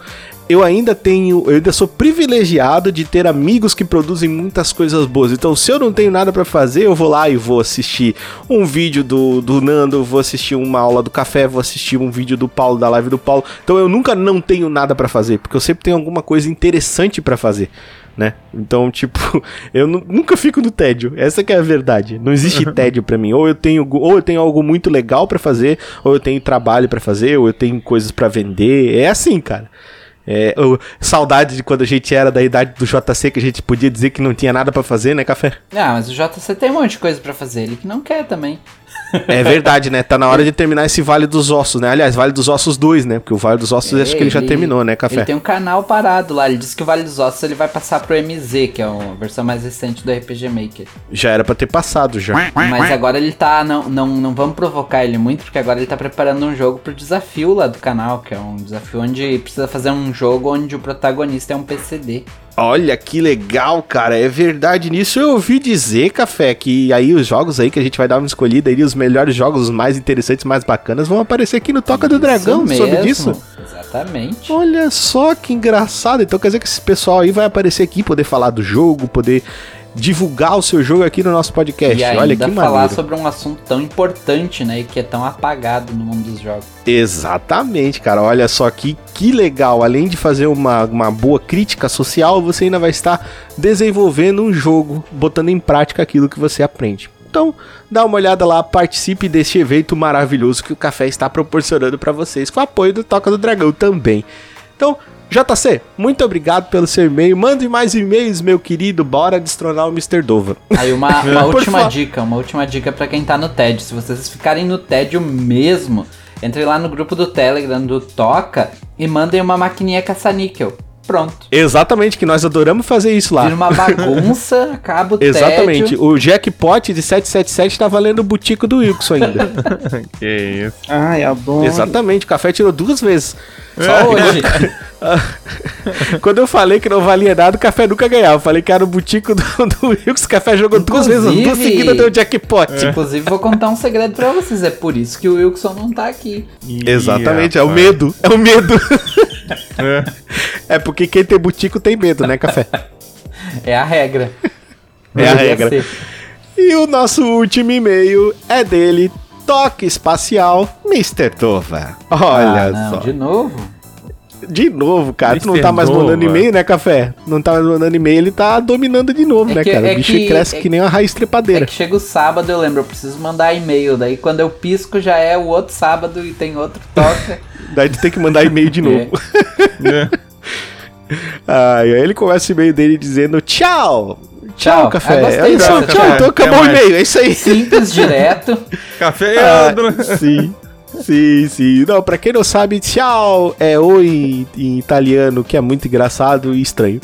eu ainda tenho, eu ainda sou privilegiado de ter amigos que produzem muitas coisas boas. Então, se eu não tenho nada para fazer, eu vou lá e vou assistir um vídeo do, do Nando, vou assistir uma aula do café, vou assistir um vídeo do Paulo, da live do Paulo. Então, eu nunca não tenho nada para fazer, porque eu sempre tenho alguma coisa interessante para fazer. Né? Então, tipo, eu nunca fico no tédio. Essa que é a verdade. Não existe tédio para mim. Ou eu tenho, ou eu tenho algo muito legal para fazer, ou eu tenho trabalho para fazer, ou eu tenho coisas para vender. É assim, cara. É, eu, saudade de quando a gente era da idade do JC, que a gente podia dizer que não tinha nada para fazer, né, Café? Ah, mas o JC tem um monte de coisa para fazer, ele que não quer também. É verdade, né? Tá na hora de terminar esse Vale dos Ossos, né? Aliás, Vale dos Ossos 2, né? Porque o Vale dos Ossos é, acho que ele já terminou, né, Café? Ele tem um canal parado lá. Ele disse que o Vale dos Ossos ele vai passar pro MZ, que é a versão mais recente do RPG Maker. Já era para ter passado, já. Mas agora ele tá. Não, não, não vamos provocar ele muito, porque agora ele tá preparando um jogo pro desafio lá do canal, que é um desafio onde precisa fazer um jogo onde o protagonista é um PCD. Olha que legal, cara. É verdade nisso. Eu ouvi dizer, Café, que aí os jogos aí que a gente vai dar uma escolhida aí, os melhores jogos, os mais interessantes, mais bacanas, vão aparecer aqui no Toca do Dragão. Mesmo. Soube disso? Exatamente. Olha só que engraçado. Então quer dizer que esse pessoal aí vai aparecer aqui, poder falar do jogo, poder divulgar o seu jogo aqui no nosso podcast. E Olha que falar maneiro. sobre um assunto tão importante, né, e que é tão apagado no mundo dos jogos. Exatamente, cara. Olha só que, que legal. Além de fazer uma, uma boa crítica social, você ainda vai estar desenvolvendo um jogo, botando em prática aquilo que você aprende. Então, dá uma olhada lá, participe deste evento maravilhoso que o café está proporcionando para vocês, com o apoio do Toca do Dragão também. Então, JC, muito obrigado pelo seu e-mail. Mande mais e-mails, meu querido. Bora destronar o Mr. Dova. Aí uma, uma última dica, uma última dica para quem tá no TED. Se vocês ficarem no TED mesmo, entre lá no grupo do Telegram do Toca e mandem uma maquininha caça-níquel. Pronto. Exatamente, que nós adoramos fazer isso lá. Vira uma bagunça, acaba o Exatamente. Tédio. O jackpot de 777 tá valendo o butico do Wilson ainda. que isso. Ai, é bom. Exatamente, o café tirou duas vezes. Só é. hoje. Quando eu falei que não valia nada, o café nunca ganhava. Eu falei que era o butico do, do Wilkes, o café jogou Inclusive, duas vezes, duas seguidas deu jackpot. É. Inclusive, vou contar um segredo pra vocês. É por isso que o Wilson não tá aqui. Exatamente, é o medo. É o medo. É. é porque quem tem butico tem medo, né, café? É a regra. É a regra. Ser. E o nosso último e-mail é dele, Toque Espacial, Mr. Tova. Olha ah, não, só. De novo? De novo, cara. tu não tá mais mandando e-mail, né, Café? Não tá mais mandando e-mail, ele tá dominando de novo, é né, que, cara? É o bicho que, cresce é, que nem uma raiz trepadeira. É que chega o sábado, eu lembro, eu preciso mandar e-mail. Daí quando eu pisco já é o outro sábado e tem outro toca. daí tu tem que mandar e-mail de novo. É. ah, e aí ele começa o e-mail dele dizendo tchau. Tchau, café. Ah, é tchau, tchau, então acabou o e-mail, é isso aí. Simples, direto. café ah, Sim. Sim, sim. Não, pra quem não sabe, tchau é oi em italiano, que é muito engraçado e estranho.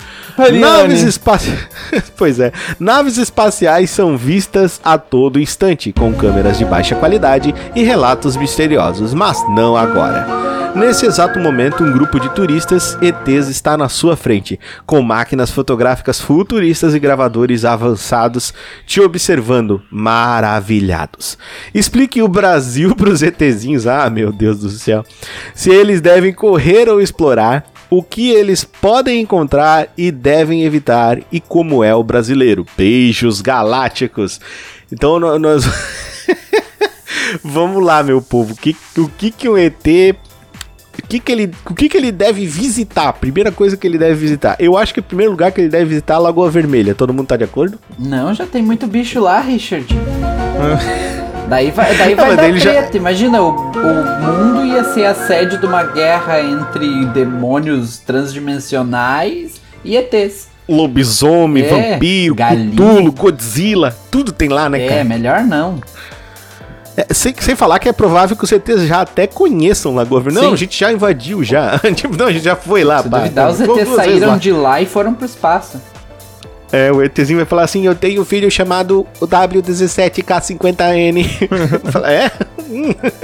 Naves espaciais. pois é. Naves espaciais são vistas a todo instante, com câmeras de baixa qualidade e relatos misteriosos, mas não agora. Nesse exato momento, um grupo de turistas ETs está na sua frente, com máquinas fotográficas futuristas e gravadores avançados te observando maravilhados. Explique o Brasil para os ETzinhos, ah meu Deus do céu, se eles devem correr ou explorar, o que eles podem encontrar e devem evitar e como é o brasileiro. Beijos galácticos. Então nós Vamos lá, meu povo. Que, o que, que um ET que, que, ele, o que, que ele deve visitar? Primeira coisa que ele deve visitar. Eu acho que o primeiro lugar que ele deve visitar é a Lagoa Vermelha. Todo mundo tá de acordo? Não, já tem muito bicho lá, Richard. daí vai, daí vai dar treta. Já... Imagina, o, o mundo ia ser a sede de uma guerra entre demônios transdimensionais e ETs. Lobisomem, é, vampiro, galinha. Cthulhu, Godzilla, tudo tem lá, né, é, cara? É, melhor não. É, sem, sem falar que é provável que os ETs já até conheçam Lagoa Vermelha. Não, a gente já invadiu já. tipo, não, a gente já foi lá. Se pá, duvidar, os ETs saíram lá. de lá e foram pro espaço. É, o ETzinho vai falar assim: Eu tenho um filho chamado o W17K50N. é?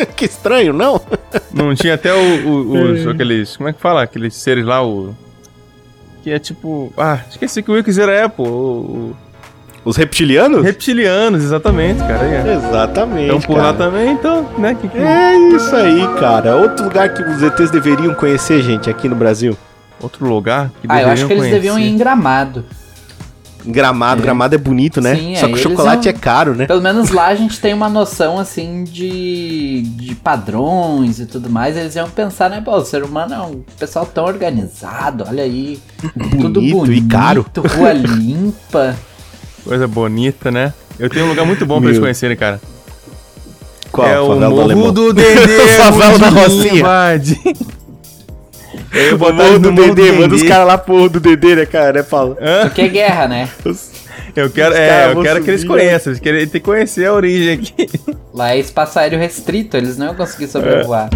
que estranho, não? Não tinha até o, o, os, é. aqueles. Como é que fala? Aqueles seres lá, o. que é tipo. Ah, esqueci que o Wikizera é, pô. o- Os reptilianos? Reptilianos, exatamente, cara. é. Exatamente. Então por lá cara. também, então, né? Que, que... É isso aí, cara. Outro lugar que os ETs deveriam conhecer, gente, aqui no Brasil. Outro lugar que Ah, eu acho deveriam que eles conhecer. deviam ir em Gramado. Gramado, É. Gramado é bonito, né? Sim, Só é, que o chocolate não- é caro, né? Pelo menos lá a gente tem uma noção, assim, de, de padrões e tudo mais. Eles iam pensar, né? Pô, o ser humano é um pessoal tão organizado, olha aí. tudo Bonito bonito, e caro. rua limpa. Coisa bonita, né? Eu tenho um lugar muito bom pra eles conhecerem, cara. Qual? é o Morro do Dedê. Favela da Rocinha. Eu O vou Morro do Dedê, manda os caras lá pro Morro do Dedê, né, cara? Né, Paulo? Porque é guerra, né? Eu quero, é, eu quero que eles conheçam. Eles querem ter que conhecer a origem aqui. Lá é espaço aéreo restrito, eles não iam conseguir sobrevoar.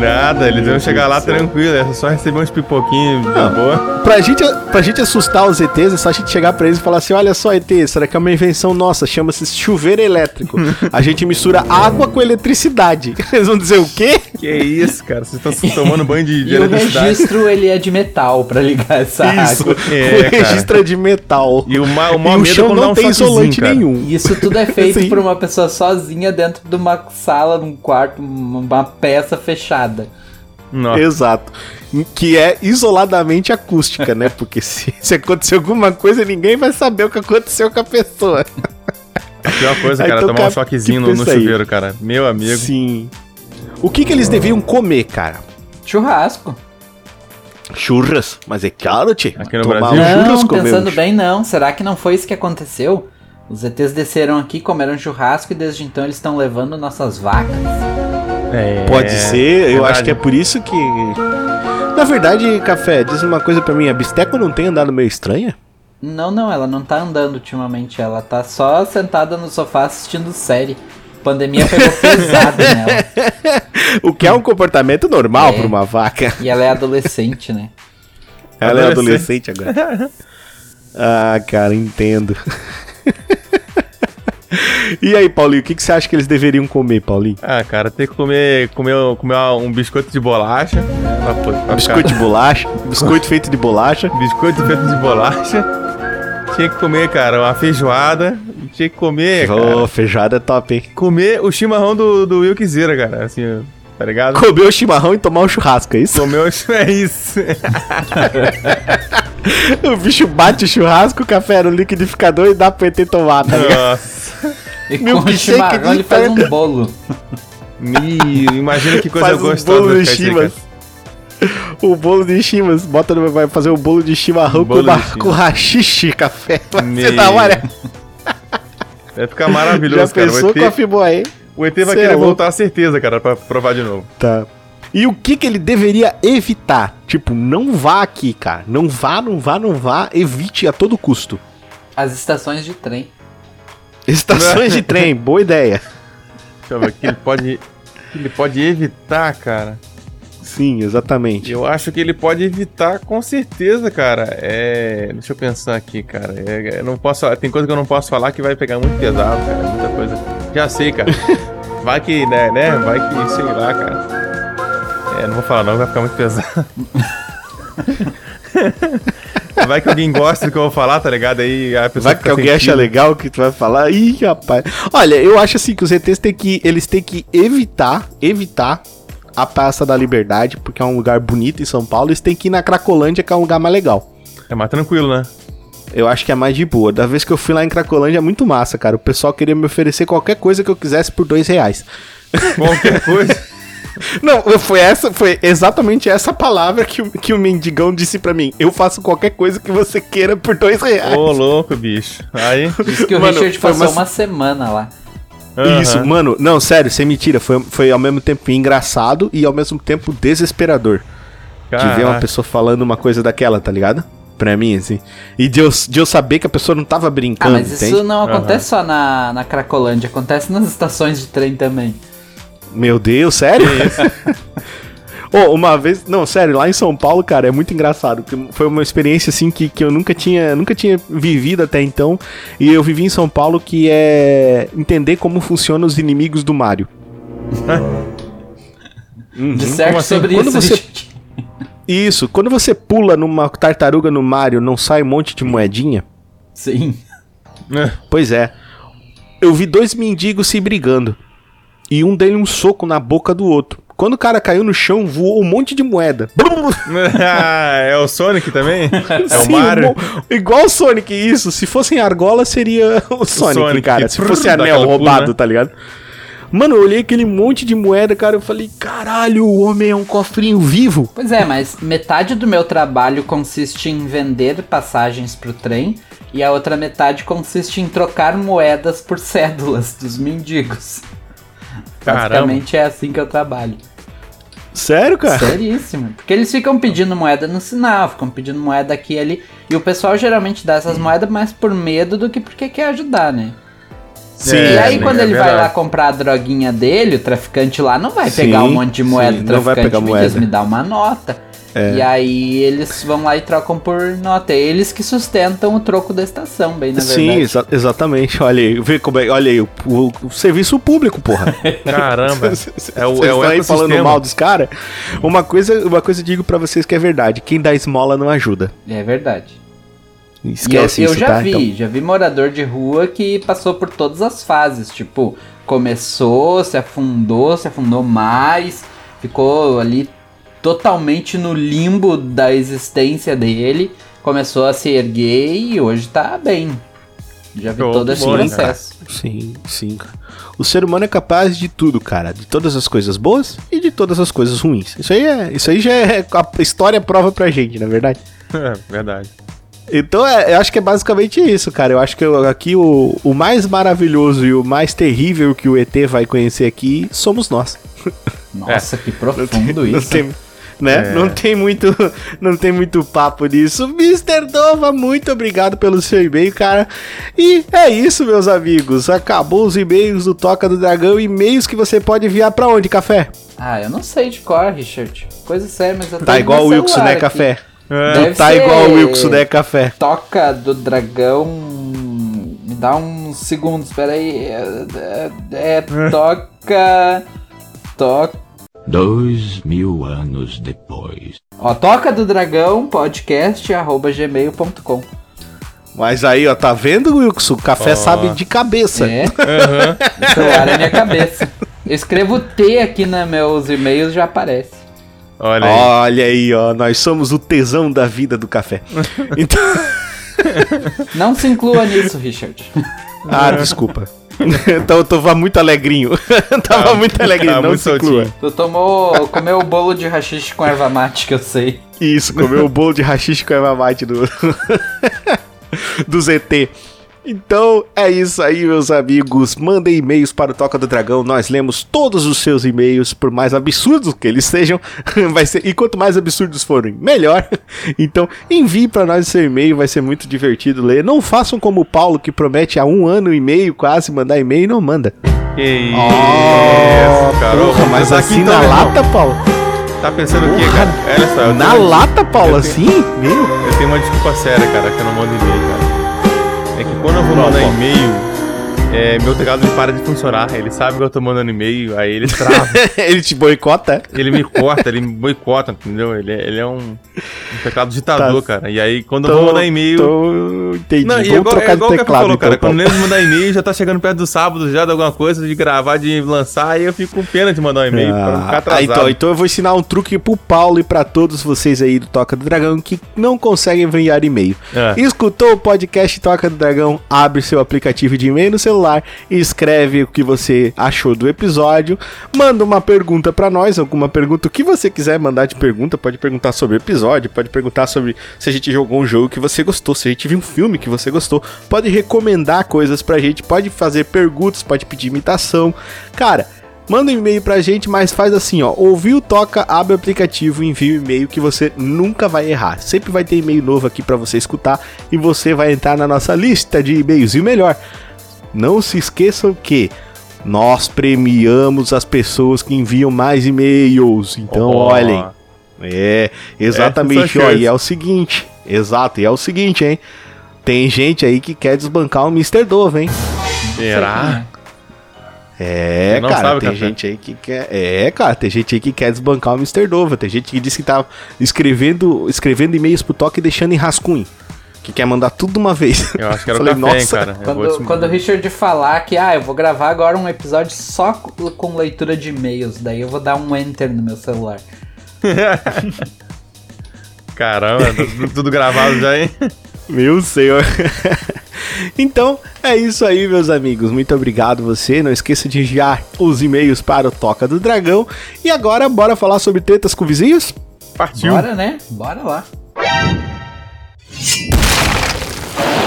Nada, eles vão chegar lá tranquilo. É só receber uns pipoquinhos da boa. Pra gente, pra gente assustar os ETs, é só a gente chegar pra eles e falar assim: olha só, ET, isso daqui é uma invenção nossa, chama-se chuveiro elétrico. A gente mistura água com eletricidade. Eles vão dizer o quê? Que isso, cara? Vocês estão se tomando banho de, de E o eletricidade. registro, ele é de metal pra ligar essa água. É, o cara. registro é de metal. E o, ma o E o é chão não um tem isolante cara. nenhum. E Isso tudo é feito Sim. por uma pessoa sozinha dentro de uma sala, num quarto, uma peça fechada. Nossa. Exato. Que é isoladamente acústica, né? Porque se, se acontecer alguma coisa, ninguém vai saber o que aconteceu com a pessoa. A pior coisa, cara, é então, tomar um cara, choquezinho que no, no pensa aí? chuveiro, cara. Meu amigo. Sim. O que, que eles deviam comer, cara? Churrasco. Churras. Mas é caro, tchê. Aqui no Tomar Brasil? um churras Não, comer pensando um- bem, não. Será que não foi isso que aconteceu? Os ETs desceram aqui, comeram churrasco e desde então eles estão levando nossas vacas. É, Pode ser, eu verdade. acho que é por isso que. Na verdade, Café, diz uma coisa pra mim: a Bisteco não tem andado meio estranha? Não, não, ela não tá andando ultimamente. Ela tá só sentada no sofá assistindo série. A pandemia pegou pesado nela. O que é um comportamento normal É. pra uma vaca. E ela é adolescente, né? Ela é Adolescente. adolescente agora. ah, cara, entendo. e aí, Paulinho, o que, que você acha que eles deveriam comer, Paulinho? Ah, cara, tem que comer, comer, comer um biscoito de bolacha. pra- pra Biscoito de bolacha, biscoito feito de bolacha. Biscoito feito de bolacha. Tinha que comer, cara, uma feijoada. Tinha que comer, cara, Ô, feijoada é top, hein? comer o chimarrão do, do Wilkzera, cara. Assim, tá ligado? Comer o chimarrão e tomar um churrasco, é isso? Comer o... É isso. o bicho bate o churrasco, o café no liquidificador e dá pro ET tomar, tá ligado? Nossa. E Meu com o chimarrão ele faz um bolo. Ih, imagina que coisa Faz um gostosa bolo vai de chimas. O bolo de chimas, bota no, vai fazer o bolo de chimarrão Um bolo com, de chimas. com rachixe café. Vai ser Meu. da hora. Vai ficar maravilhoso, Já cara. pensou O com a hein? O ET vai Cê é querer louco. voltar a certeza, cara, pra provar de novo. Tá. E o que que ele deveria evitar? Tipo, não vá aqui, cara. Não vá, não vá, não vá. Evite a todo custo. As estações de trem. Estações de trem, boa ideia. Deixa eu ver o que ele pode. que ele pode evitar, cara. Sim, exatamente. Eu acho que ele pode evitar com certeza, cara. É. Deixa eu pensar aqui, cara. É, eu não posso. Tem coisa que eu não posso falar que vai pegar muito pesado, cara. Muita coisa. Já sei, cara. Vai que, né, né? Vai que, sei lá, cara. É, não vou falar não, vai ficar muito pesado. Vai que alguém gosta do que eu vou falar, tá ligado? Aí a pessoa Vai que alguém sentindo. acha legal o que tu vai falar. Ih, rapaz. Olha, eu acho assim que os ETs têm que. Eles têm que evitar, evitar a Praça da Liberdade, porque é um lugar bonito em São Paulo. Eles têm que ir na Cracolândia, que é um lugar mais legal. É mais tranquilo, né? Eu acho que é mais de boa. Da vez que eu fui lá em Cracolândia é muito massa, cara. O pessoal queria me oferecer qualquer coisa que eu quisesse por dois reais. Qualquer coisa. Não, foi essa, foi exatamente essa palavra que, o- que o mendigão disse pra mim. Eu faço qualquer coisa que você queira por dois reais. Ô, louco, bicho. Aí. Diz que o Mano, Richard passou uma- uma semana lá. Isso, aham. mano, não, sério, sem mentira, foi, foi ao mesmo tempo engraçado e ao mesmo tempo desesperador. De ver uma Caraca. pessoa falando uma coisa daquela, tá ligado? Pra mim, assim. E de eu, de eu saber que a pessoa não tava Ah, brincando, mas isso entende? não acontece só na, na Cracolândia, acontece nas estações de trem também. Meu Deus, sério? Ô, uma vez, não, sério, lá em São Paulo, cara, é muito engraçado. porque Foi uma experiência assim que, que eu nunca tinha, nunca tinha vivido até então. E eu vivi em São Paulo que é entender como funcionam os inimigos do Mario. Uhum. Como assim? sobre Quando isso, você-. Isso, quando você pula numa tartaruga no Mario, não sai um monte de moedinha? Sim. Pois é. Eu vi dois mendigos se brigando. E um dele um soco na boca do outro. Quando o cara caiu no chão, voou um monte de moeda. é o Sonic também? É o Mario? igual o Sonic, isso. Se fosse em argola, seria o Sonic, Sonic, cara. Se fosse anel roubado, pula, né? tá ligado? Mano, eu olhei aquele monte de moeda, cara. Eu falei, caralho, o homem é um cofrinho vivo. Pois é, mas metade do meu trabalho consiste em vender passagens pro trem e a outra metade consiste em trocar moedas por cédulas dos mendigos. Caramba. Basicamente é assim que eu trabalho. Sério, cara? Seríssimo. Porque eles ficam pedindo moeda no sinal, ficam pedindo moeda aqui e ali. E o pessoal geralmente dá essas moedas mais por medo do que porque quer ajudar, né? Sim. e aí, sim, quando é ele vai lá comprar a droguinha dele, o traficante lá não vai Sim, pegar um monte de moeda. sim, o não vai traficante pegar me moeda. diz, me dá uma nota. É. E aí eles vão lá e trocam por nota. É eles que sustentam o troco da estação, bem na Sim, verdade. exa- exatamente. Olha aí, vê como é. Olha aí, o, o- o serviço público, porra. Caramba. É o, Vocês é o estão aí falando mal dos caras? Uma coisa, uma coisa eu digo pra vocês que é verdade: quem dá esmola não ajuda. É verdade. Esquece e eu, eu isso, já tá? vi, Então- já vi morador de rua que passou por todas as fases. Tipo, começou, se afundou, se afundou mais, ficou ali totalmente no limbo da existência dele, começou a se erguer e hoje tá bem. Já vi todo esse processo. Sim, sim. O ser humano é capaz de tudo, cara. De todas as coisas boas e de todas as coisas ruins. Isso aí, é, isso aí já é. A história prova pra gente, na verdade. É, verdade. Então, é, eu acho que é basicamente isso, cara. Eu acho que eu- aqui o, o mais maravilhoso e o mais terrível que o ET vai conhecer aqui somos nós. Nossa, que Não tem, profundo não isso. tem, né? É. Não tem muito, não tem muito papo nisso. Mr. Dova, muito obrigado pelo seu e-mail, cara. E é isso, meus amigos. Acabou os e-mails do Toca do Dragão, e-mails que você pode enviar pra onde, café? Ah, eu não sei de cor, Richard. Coisa séria, mas eu Tá igual o Wilson, né, aqui. café? É, Deve tá ser- igual o Wilson, né, café? Toca do dragão. Me dá uns segundos, peraí. É, é, é toca. Toca. Dois mil anos depois. Ó, toca do dragão podcast arroba gmail.com. Mas aí, ó, tá vendo, Wilson? O café Ó. sabe de cabeça. É, aham. o celular é minha cabeça. Eu escrevo T aqui nos meus e-mails já aparece. Olha aí. Olha aí, ó, nós somos o tesão da vida do café. Então, Não se inclua nisso, Richard. ah, desculpa. então eu tava muito alegrinho. tava Tá- muito alegrinho, tá não muito se inclua. Tu tomou. comeu o bolo de rachixe com erva mate que eu sei. Isso, comeu o bolo de rachixe com erva mate do do ZT. Então é isso aí, meus amigos. Mandem e-mails para o Toca do Dragão. Nós lemos todos os seus e-mails, por mais absurdos que eles sejam. Vai ser, e quanto mais absurdos forem, melhor. Então envie para nós o seu e-mail, vai ser muito divertido ler. Não façam como o Paulo, que promete há um ano e meio quase mandar e-mail e não manda. Que isso, Oh, Carol. porra, mas assim na então, meu irmão. lata, Paulo? Tá pensando o quê, Porra. cara? Olha só, Na tenho- lata, Paulo, assim? Meu. Eu tenho uma desculpa séria, cara, que eu não mando e-mail, cara. É que quando eu vou mandar e-mail, é, meu teclado para de funcionar. Ele sabe que eu tô mandando e-mail, aí ele trava. Ele te boicota? ele me corta, ele me boicota, entendeu? Ele, é- ele é um, um teclado ditador, Tá. cara. E aí, quando eu vou mandar e-mail. Tô... Entendi. Não, Vamos igual, trocar é igual de teclado, falou, cara. então, Quando lembro de mandar e-mail, já tá chegando perto do sábado já de alguma coisa, de gravar, de lançar, aí eu fico com pena de mandar um e-mail pra não ficar Ah, atrasado. então, então eu vou ensinar um truque pro Paulo e pra todos vocês aí do Toca do Dragão que não conseguem enviar e-mail. É. Escutou o podcast Toca do Dragão? Abre seu aplicativo de e-mail no celular e escreve o que você achou do episódio. Manda uma pergunta pra nós, alguma pergunta, o que você quiser mandar de pergunta. Pode perguntar sobre o episódio, pode perguntar sobre se a gente jogou um jogo que você gostou, se a gente viu um filme que você gostou. Pode recomendar coisas pra gente, pode fazer perguntas, pode pedir imitação. Cara, Manda um e-mail pra gente, mas faz assim, ó. Ouviu, toca, abre o aplicativo e envia o e-mail que você nunca vai errar. Sempre vai ter e-mail novo aqui pra você escutar e você vai entrar na nossa lista de e-mails. E o melhor, não se esqueçam que nós premiamos as pessoas que enviam mais e-mails. Então, Ó. olhem. É, exatamente, é ó. E é o seguinte, exato, e é o seguinte, hein. Tem gente aí que quer desbancar o Mr. Dove, hein? Será? É, cara, sabe, tem Café? gente aí que quer. É, cara, tem gente aí que quer desbancar o Mr. Dova. Tem gente que disse que tá escrevendo, escrevendo e-mails pro toque e deixando em rascunho. Que quer mandar tudo de uma vez. Eu acho que era Falei, o café, hein, nossa. cara. Quando, te- quando o Richard falar que, ah, eu vou gravar agora um episódio só com leitura de e-mails, daí eu vou dar um enter no meu celular. Caramba, tá tudo, tudo gravado já, hein? Meu senhor. então, é isso aí, meus amigos. Muito obrigado você. Não esqueça de enviar os e-mails para o Toca do Dragão. E agora, bora falar sobre tretas com vizinhos? Partiu. Bora, né? Bora lá. Thank you.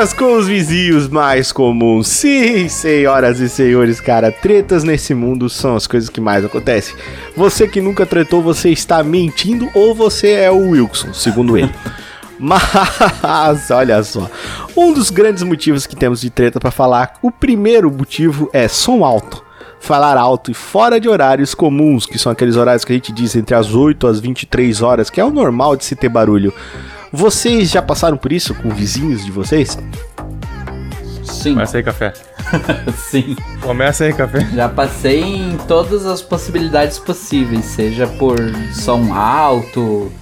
Tretas com os vizinhos mais comuns. Sim, senhoras e senhores, cara, tretas nesse mundo são as coisas que mais acontecem. Você que nunca tretou, você está mentindo ou você é o Wilson, segundo ele. Mas, olha só, um dos grandes motivos que temos de treta pra falar, o primeiro motivo é som alto. Falar alto e fora de horários comuns, que são aqueles horários que a gente diz entre as 8 às 23 horas, que é o normal de se ter barulho. Vocês já passaram por isso com vizinhos de vocês? Sim, Começa aí, café. sim. Começa aí, café. Já passei em todas as possibilidades possíveis, seja por som alto,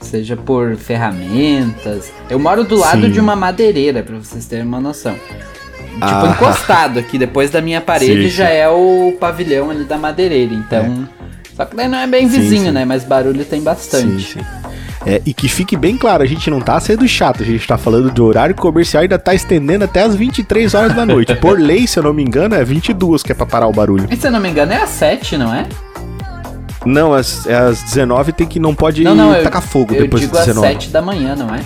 seja por ferramentas. Eu moro do lado Sim. de uma madeireira, pra vocês terem uma noção. Tipo, Ah. encostado aqui, depois da minha parede Sim, já sim. é o pavilhão ali da madeireira, então... Só que daí não é bem vizinho, sim. né? Mas barulho tem bastante. É, e que fique bem claro, a gente não tá sendo chato, a gente tá falando de horário comercial e ainda tá estendendo até as 23 horas da noite. Por lei, se eu não me engano, é 22 que é pra parar o barulho. E se eu não me engano é às 7, não é? Não, às, é às 19 tem que não pode não, não, eu, tacar fogo eu depois digo das às 19. 7 da manhã, não é?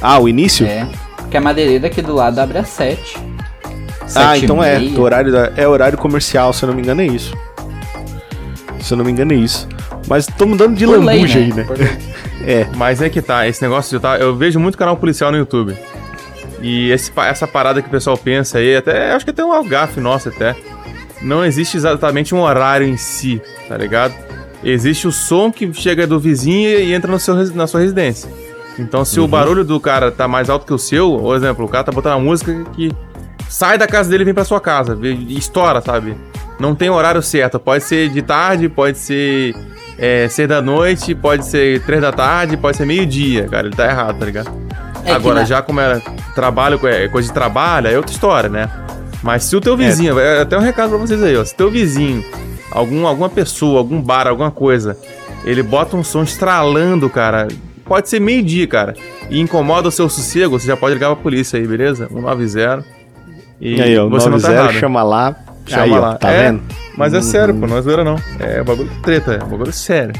Ah, o início? É. Porque a madeireira aqui do lado abre às 7. ah, então é. O horário da- é horário comercial, se eu não me engano é isso. Se eu não me engano é isso. Mas estamos dando de Por lei, lambuja né? aí, né? É. Mas é que tá, esse negócio de tá. Eu vejo muito canal policial no YouTube. E esse essa parada que o pessoal pensa aí, até acho que até um gafe nosso até. Não existe exatamente um horário em si, tá ligado? Existe o som que chega do vizinho e entra no seu, na sua residência. Então, se o barulho do cara tá mais alto que o seu, por exemplo, o cara tá botando uma música que sai da casa dele e vem pra sua casa, vê- e estoura, sabe? Não tem horário certo. Pode ser de tarde, pode ser é, seis da noite, pode ser três da tarde, pode ser meio-dia, cara. Ele tá errado, tá ligado? É que Agora, na- já como é trabalho, é coisa de trabalho, é outra história, né? Mas se o teu vizinho, é. até um recado pra vocês aí, ó. Se teu vizinho, algum, alguma pessoa, algum bar, alguma coisa, ele bota um som estralando, cara. Pode ser meio-dia, cara. E incomoda o seu sossego, você já pode ligar pra polícia aí, beleza? 190. E E aí, ó, você não tá 90, errado. chama lá. Chama aí, ó, lá. tá É, vendo? Mas é Uhum. sério, pô, não é zoeira não. É bagulho treta, é bagulho sério.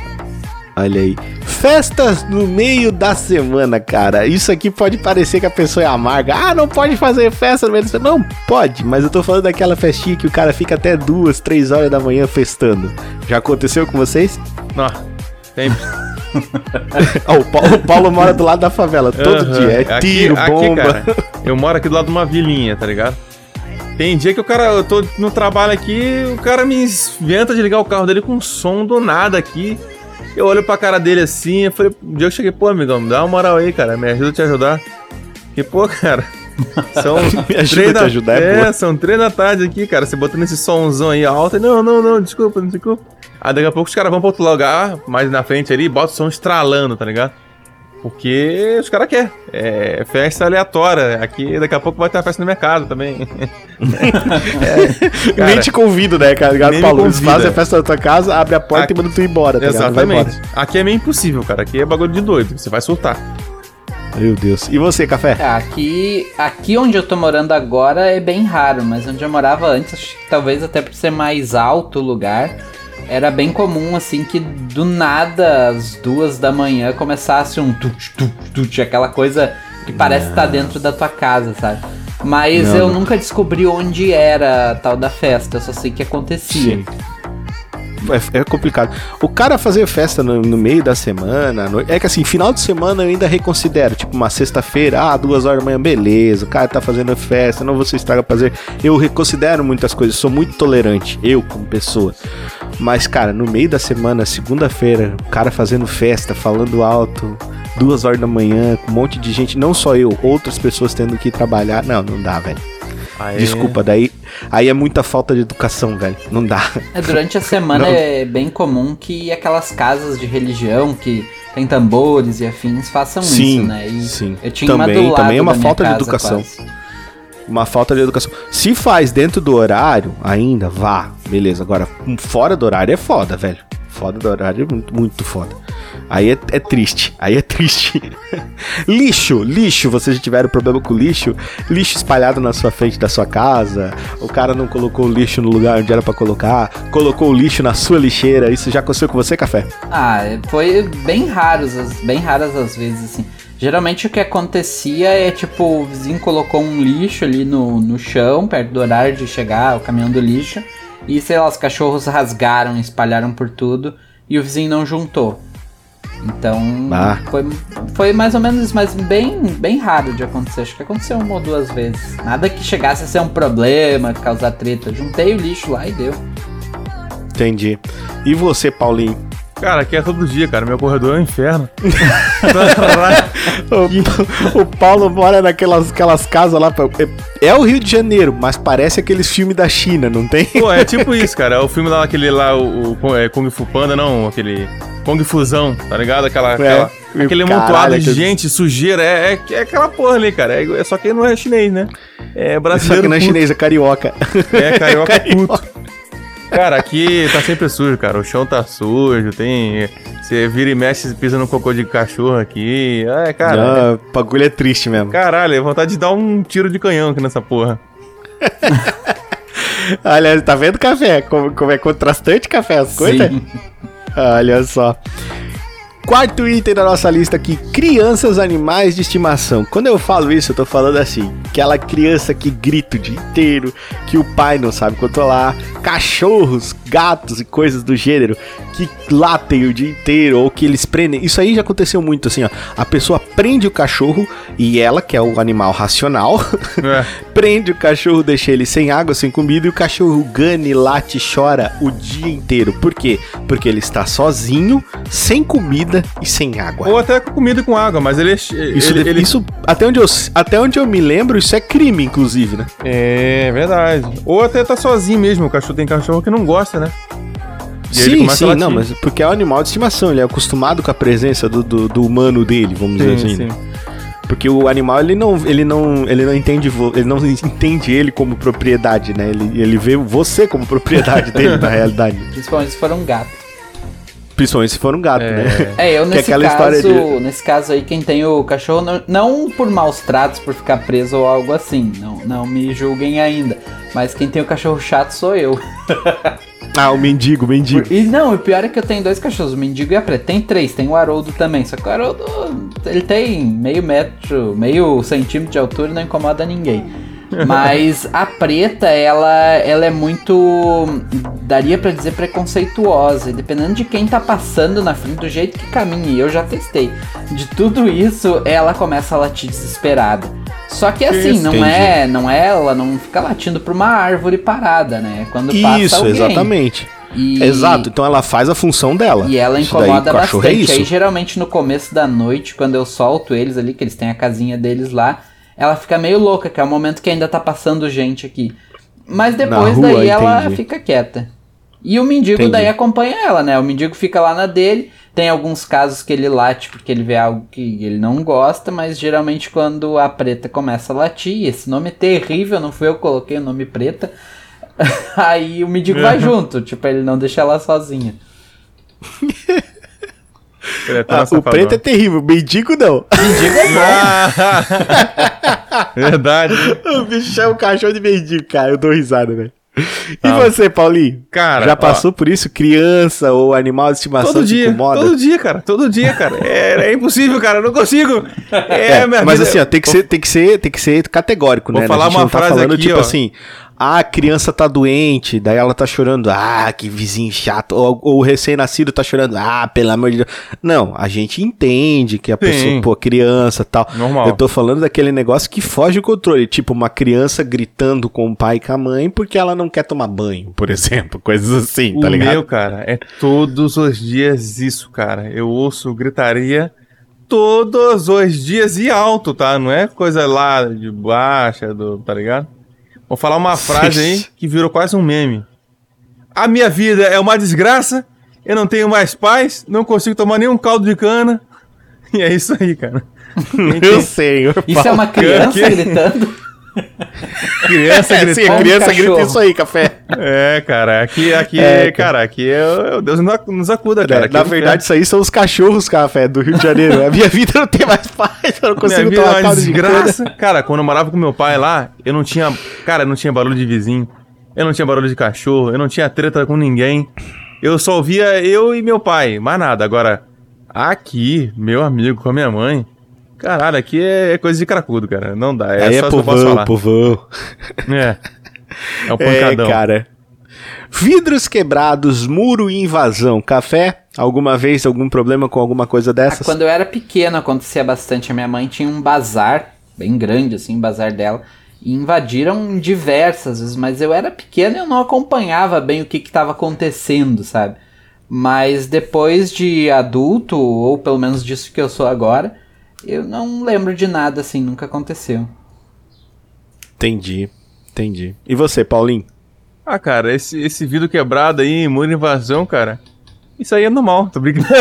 Olha aí. Festas no meio da semana, cara. Isso aqui pode parecer que a pessoa é amarga. Ah, não pode fazer festa no meio da semana. Não, pode, mas eu tô falando daquela festinha que o cara fica até duas, três horas da manhã festando. Já aconteceu com vocês? Não, sempre. Ó, o, Paulo, o Paulo mora do lado da favela todo Aham. dia. É Aqui- tiro, aqui, bomba. cara, eu moro aqui do lado de uma vilinha, tá ligado? Tem dia que o cara, eu tô no trabalho aqui, o cara me inventa de ligar o carro dele com som do nada aqui. Eu olho pra cara dele assim, eu falei, um dia eu cheguei, pô, amigão, me dá uma moral aí, cara, me ajuda a te ajudar. Que, pô, cara, são três da- ajudar, é É, são três da tarde aqui, cara, você botando esse somzão aí alto, não, não, não, desculpa, não desculpa. Aí daqui a pouco os caras vão pra outro lugar, mais na frente ali, bota o som estralando, tá ligado? Porque os caras querem. É festa aleatória. Aqui daqui a pouco vai ter uma festa no mercado também. Cara, nem te convido, né, cara? Ligado, Paulo, eles convida. fazem a festa na tua casa, abre a porta Aqui- e manda tu ir embora, tá Exatamente. embora. Aqui é meio impossível, cara. Aqui é bagulho de doido. Você vai surtar. Meu Deus. E você, Café? É, aqui, aqui onde eu tô morando agora é bem raro, mas onde eu morava antes, acho que talvez até por ser mais alto o lugar, era bem comum assim que do nada às duas da manhã começasse um tut, tut, tut, aquela coisa que parece estar dentro da tua casa, sabe? Mas Não, eu não. nunca descobri onde era a tal da festa, eu só sei que acontecia. Sim. É, é complicado. O cara fazer festa no, no meio da semana, no- é que assim, final de semana eu ainda reconsidero. Tipo, uma sexta-feira, ah, duas horas da manhã, beleza. O cara tá fazendo festa, não você estraga prazer. Eu reconsidero muitas coisas, sou muito tolerante, eu como pessoa. Mas, cara, no meio da semana, segunda-feira, o cara fazendo festa, falando alto, duas horas da manhã, com um monte de gente, não só eu, outras pessoas tendo que trabalhar. Não, não dá, velho. Aí- Desculpa, daí. Aí é muita falta de educação, velho. Não dá. É, durante a semana Não. é bem comum que aquelas casas de religião que tem tambores e afins façam Sim, isso, né? E sim. Eu tinha Também- uma do também é uma falta de educação. quase. Uma falta de educação. Se faz dentro do horário, ainda, vá. Beleza. Agora, um fora do horário é foda, velho. Fora do horário é muito, muito foda. Aí é, é triste. Aí é triste. lixo, lixo. Vocês já tiveram problema com lixo? Lixo espalhado na sua frente da sua casa. O cara não colocou o lixo no lugar onde era pra colocar. Colocou o lixo na sua lixeira. Isso já aconteceu com você, café? Ah, foi bem raros, bem raras as vezes, assim. Geralmente o que acontecia é tipo, o vizinho colocou um lixo ali no, no chão, perto do horário de chegar o caminhão do lixo, e sei lá, os cachorros rasgaram, espalharam por tudo, e o vizinho não juntou. Então, Ah. foi, foi mais ou menos isso, mas bem, bem raro de acontecer. Acho que aconteceu uma ou duas vezes. Nada que chegasse a ser um problema, causar treta. Juntei o lixo lá e deu. Entendi. E você, Paulinho? Cara, aqui é todo dia, cara. Meu corredor é um inferno. O, o Paulo mora naquelas aquelas casas lá. pra- É, é o Rio de Janeiro, mas parece aqueles filmes da China, não tem? Pô, é tipo isso, cara. É o filme lá, aquele lá, o, o é, Kung Fu Panda, não, aquele. Kung Fusão, tá ligado? Aquela, aquela- aquele Caralho, amontoado de gente, sujeira. É, é, é aquela porra ali, cara. É, é só que não é chinês, né? É Só brasileiro. que não é puto. chinês, é carioca. É, carioca Carioca. puto. Cara, aqui tá sempre sujo, cara. O chão tá sujo, tem. Você vira e mexe e pisa no cocô de cachorro aqui. É, cara. Não, o bagulho é triste mesmo. Caralho, é vontade de dar um tiro de canhão aqui nessa porra. Olha, tá vendo café? Como, como é contrastante café as coisas? Sim. Olha só. Quarto item da nossa lista aqui: crianças animais de estimação. Quando eu falo isso, eu tô falando assim: aquela criança que grita o dia inteiro, que o pai não sabe controlar, cachorros, gatos e coisas do gênero que latem o dia inteiro ou que eles prendem. Isso aí já aconteceu muito assim, ó. A pessoa prende o cachorro e ela, que é o animal racional, É. prende o cachorro, deixa ele sem água, sem comida e o cachorro gane, late, chora o dia inteiro. Por quê? Porque ele está sozinho, sem comida e sem água. Ou até com comida e com água, mas ele. Isso, ele, ele- isso até, onde eu, até onde eu me lembro, isso é crime, inclusive, né? É verdade. Ou até tá sozinho mesmo. O cachorro tem cachorro que não gosta, né? E sim, sim, não, mas porque é um animal de estimação, ele é acostumado com a presença do, do, do humano dele, vamos dizer Sim, assim. sim. né? Porque o animal, ele não, ele não, ele não entende, ele não entende ele como propriedade, né? Ele, ele vê você como propriedade dele, na realidade. Principalmente se for um gato. Principalmente se for um gato, É. né? É, eu é nesse aquela história caso, de- nesse caso aí, quem tem o cachorro, não, não por maus tratos, por ficar preso ou algo assim, não, não me julguem ainda. Mas quem tem o cachorro chato sou eu. Ah, o mendigo, o mendigo. E não, o pior é que eu tenho dois cachorros, o mendigo e a preta. Tem três, tem o Haroldo também. Só que o Haroldo, ele tem meio metro, meio centímetro de altura e não incomoda ninguém. Mas a preta, ela, ela é muito, daria pra dizer, preconceituosa. E dependendo de quem tá passando na frente, do jeito que caminha, e eu já testei. De tudo isso, ela começa a latir desesperada. Só que assim, não Entendi. é, não é, ela não fica latindo pra uma árvore parada, né? Quando passa Isso, exatamente. E- Exato, então ela faz a função dela. E ela Isso daí, incomoda cachorro bastante. É isso. Aí geralmente no começo da noite, quando eu solto eles ali, que eles têm a casinha deles lá, ela fica meio louca, que é o momento que ainda tá passando gente aqui. Mas depois rua, daí ela entendi. fica quieta. E o mendigo Entendi. daí acompanha ela, né? O mendigo fica lá na dele. Tem alguns casos que ele late porque ele vê algo que ele não gosta, mas geralmente quando a preta começa a latir, esse nome é terrível, não fui eu que coloquei o nome preta. Aí o mendigo vai junto, tipo, ele não deixa ela sozinha. É Ah, o preto é terrível, o mendigo não. Mendigo é bom. Verdade. o bicho chama o cachorro de mendigo, cara. Eu dou risada, velho. E você, Paulinho? Cara, Já ó, passou por isso? Criança ou animal de estimação Todo dia, incomoda? todo dia, cara. Todo dia, cara. É, é impossível, cara. Eu não consigo. É, É, minha mas vida- assim, ó, tem que, ser, tem, que ser, tem que ser categórico, Vou né? falar a gente uma não tá frase falando, aqui, tipo ó. assim, ah, a criança tá doente, daí ela tá chorando, ah, que vizinho chato. Ou, ou o recém-nascido tá chorando, ah, pelo amor de Deus. Não, a gente entende que a pessoa, pô, criança e tal. Normal. Eu tô falando daquele negócio que foge do controle. Tipo, uma criança gritando com o pai e com a mãe porque ela não quer tomar banho, por exemplo. Coisas assim, tá o ligado? meu, cara, é todos os dias isso, cara. Eu ouço gritaria todos os dias e alto, tá? Não é coisa lá de baixa, do, tá ligado? Vou falar uma frase aí que virou quase um meme. A minha vida é uma desgraça, eu não tenho mais paz, não consigo tomar nenhum caldo de cana. E é isso aí, cara. Meu senhor. Isso é uma criança que- gritando? Criança É, sim, criança grita isso aí, café. É, cara, aqui, aqui, É, cara, aqui é, o- Deus nos ac- nos acuda, cara. É, Aqui na é verdade, isso aí são os cachorros, café, do Rio de Janeiro. A minha vida não tem mais paz, eu não consigo Minha vida é tomar uma de desgraça. Cara, quando eu morava com meu pai lá, eu não tinha. Cara, eu não tinha barulho de vizinho. Eu não tinha barulho de cachorro. Eu não tinha treta com ninguém. Eu só ouvia eu e meu pai. Mais nada. Agora, aqui, meu amigo com a minha mãe. Caralho, aqui é, é coisa de cracudo, cara. Não dá. É Aí é só posso povão, povão. É. É o É, pancadão. cara. Vidros quebrados, muro e invasão. Café? Alguma vez algum problema com alguma coisa Ah, dessas? Quando eu era pequeno acontecia bastante. A minha mãe tinha um bazar, bem grande assim, um bazar dela. E invadiram diversas vezes, mas eu era pequeno e eu não acompanhava bem o que estava acontecendo, sabe? Mas depois de adulto, ou pelo menos disso que eu sou agora, eu não lembro de nada assim, nunca aconteceu. Entendi, entendi. E você, Paulinho? Ah, cara, esse, esse vidro quebrado aí, muro invasão, cara. Isso aí é normal, tô brincando.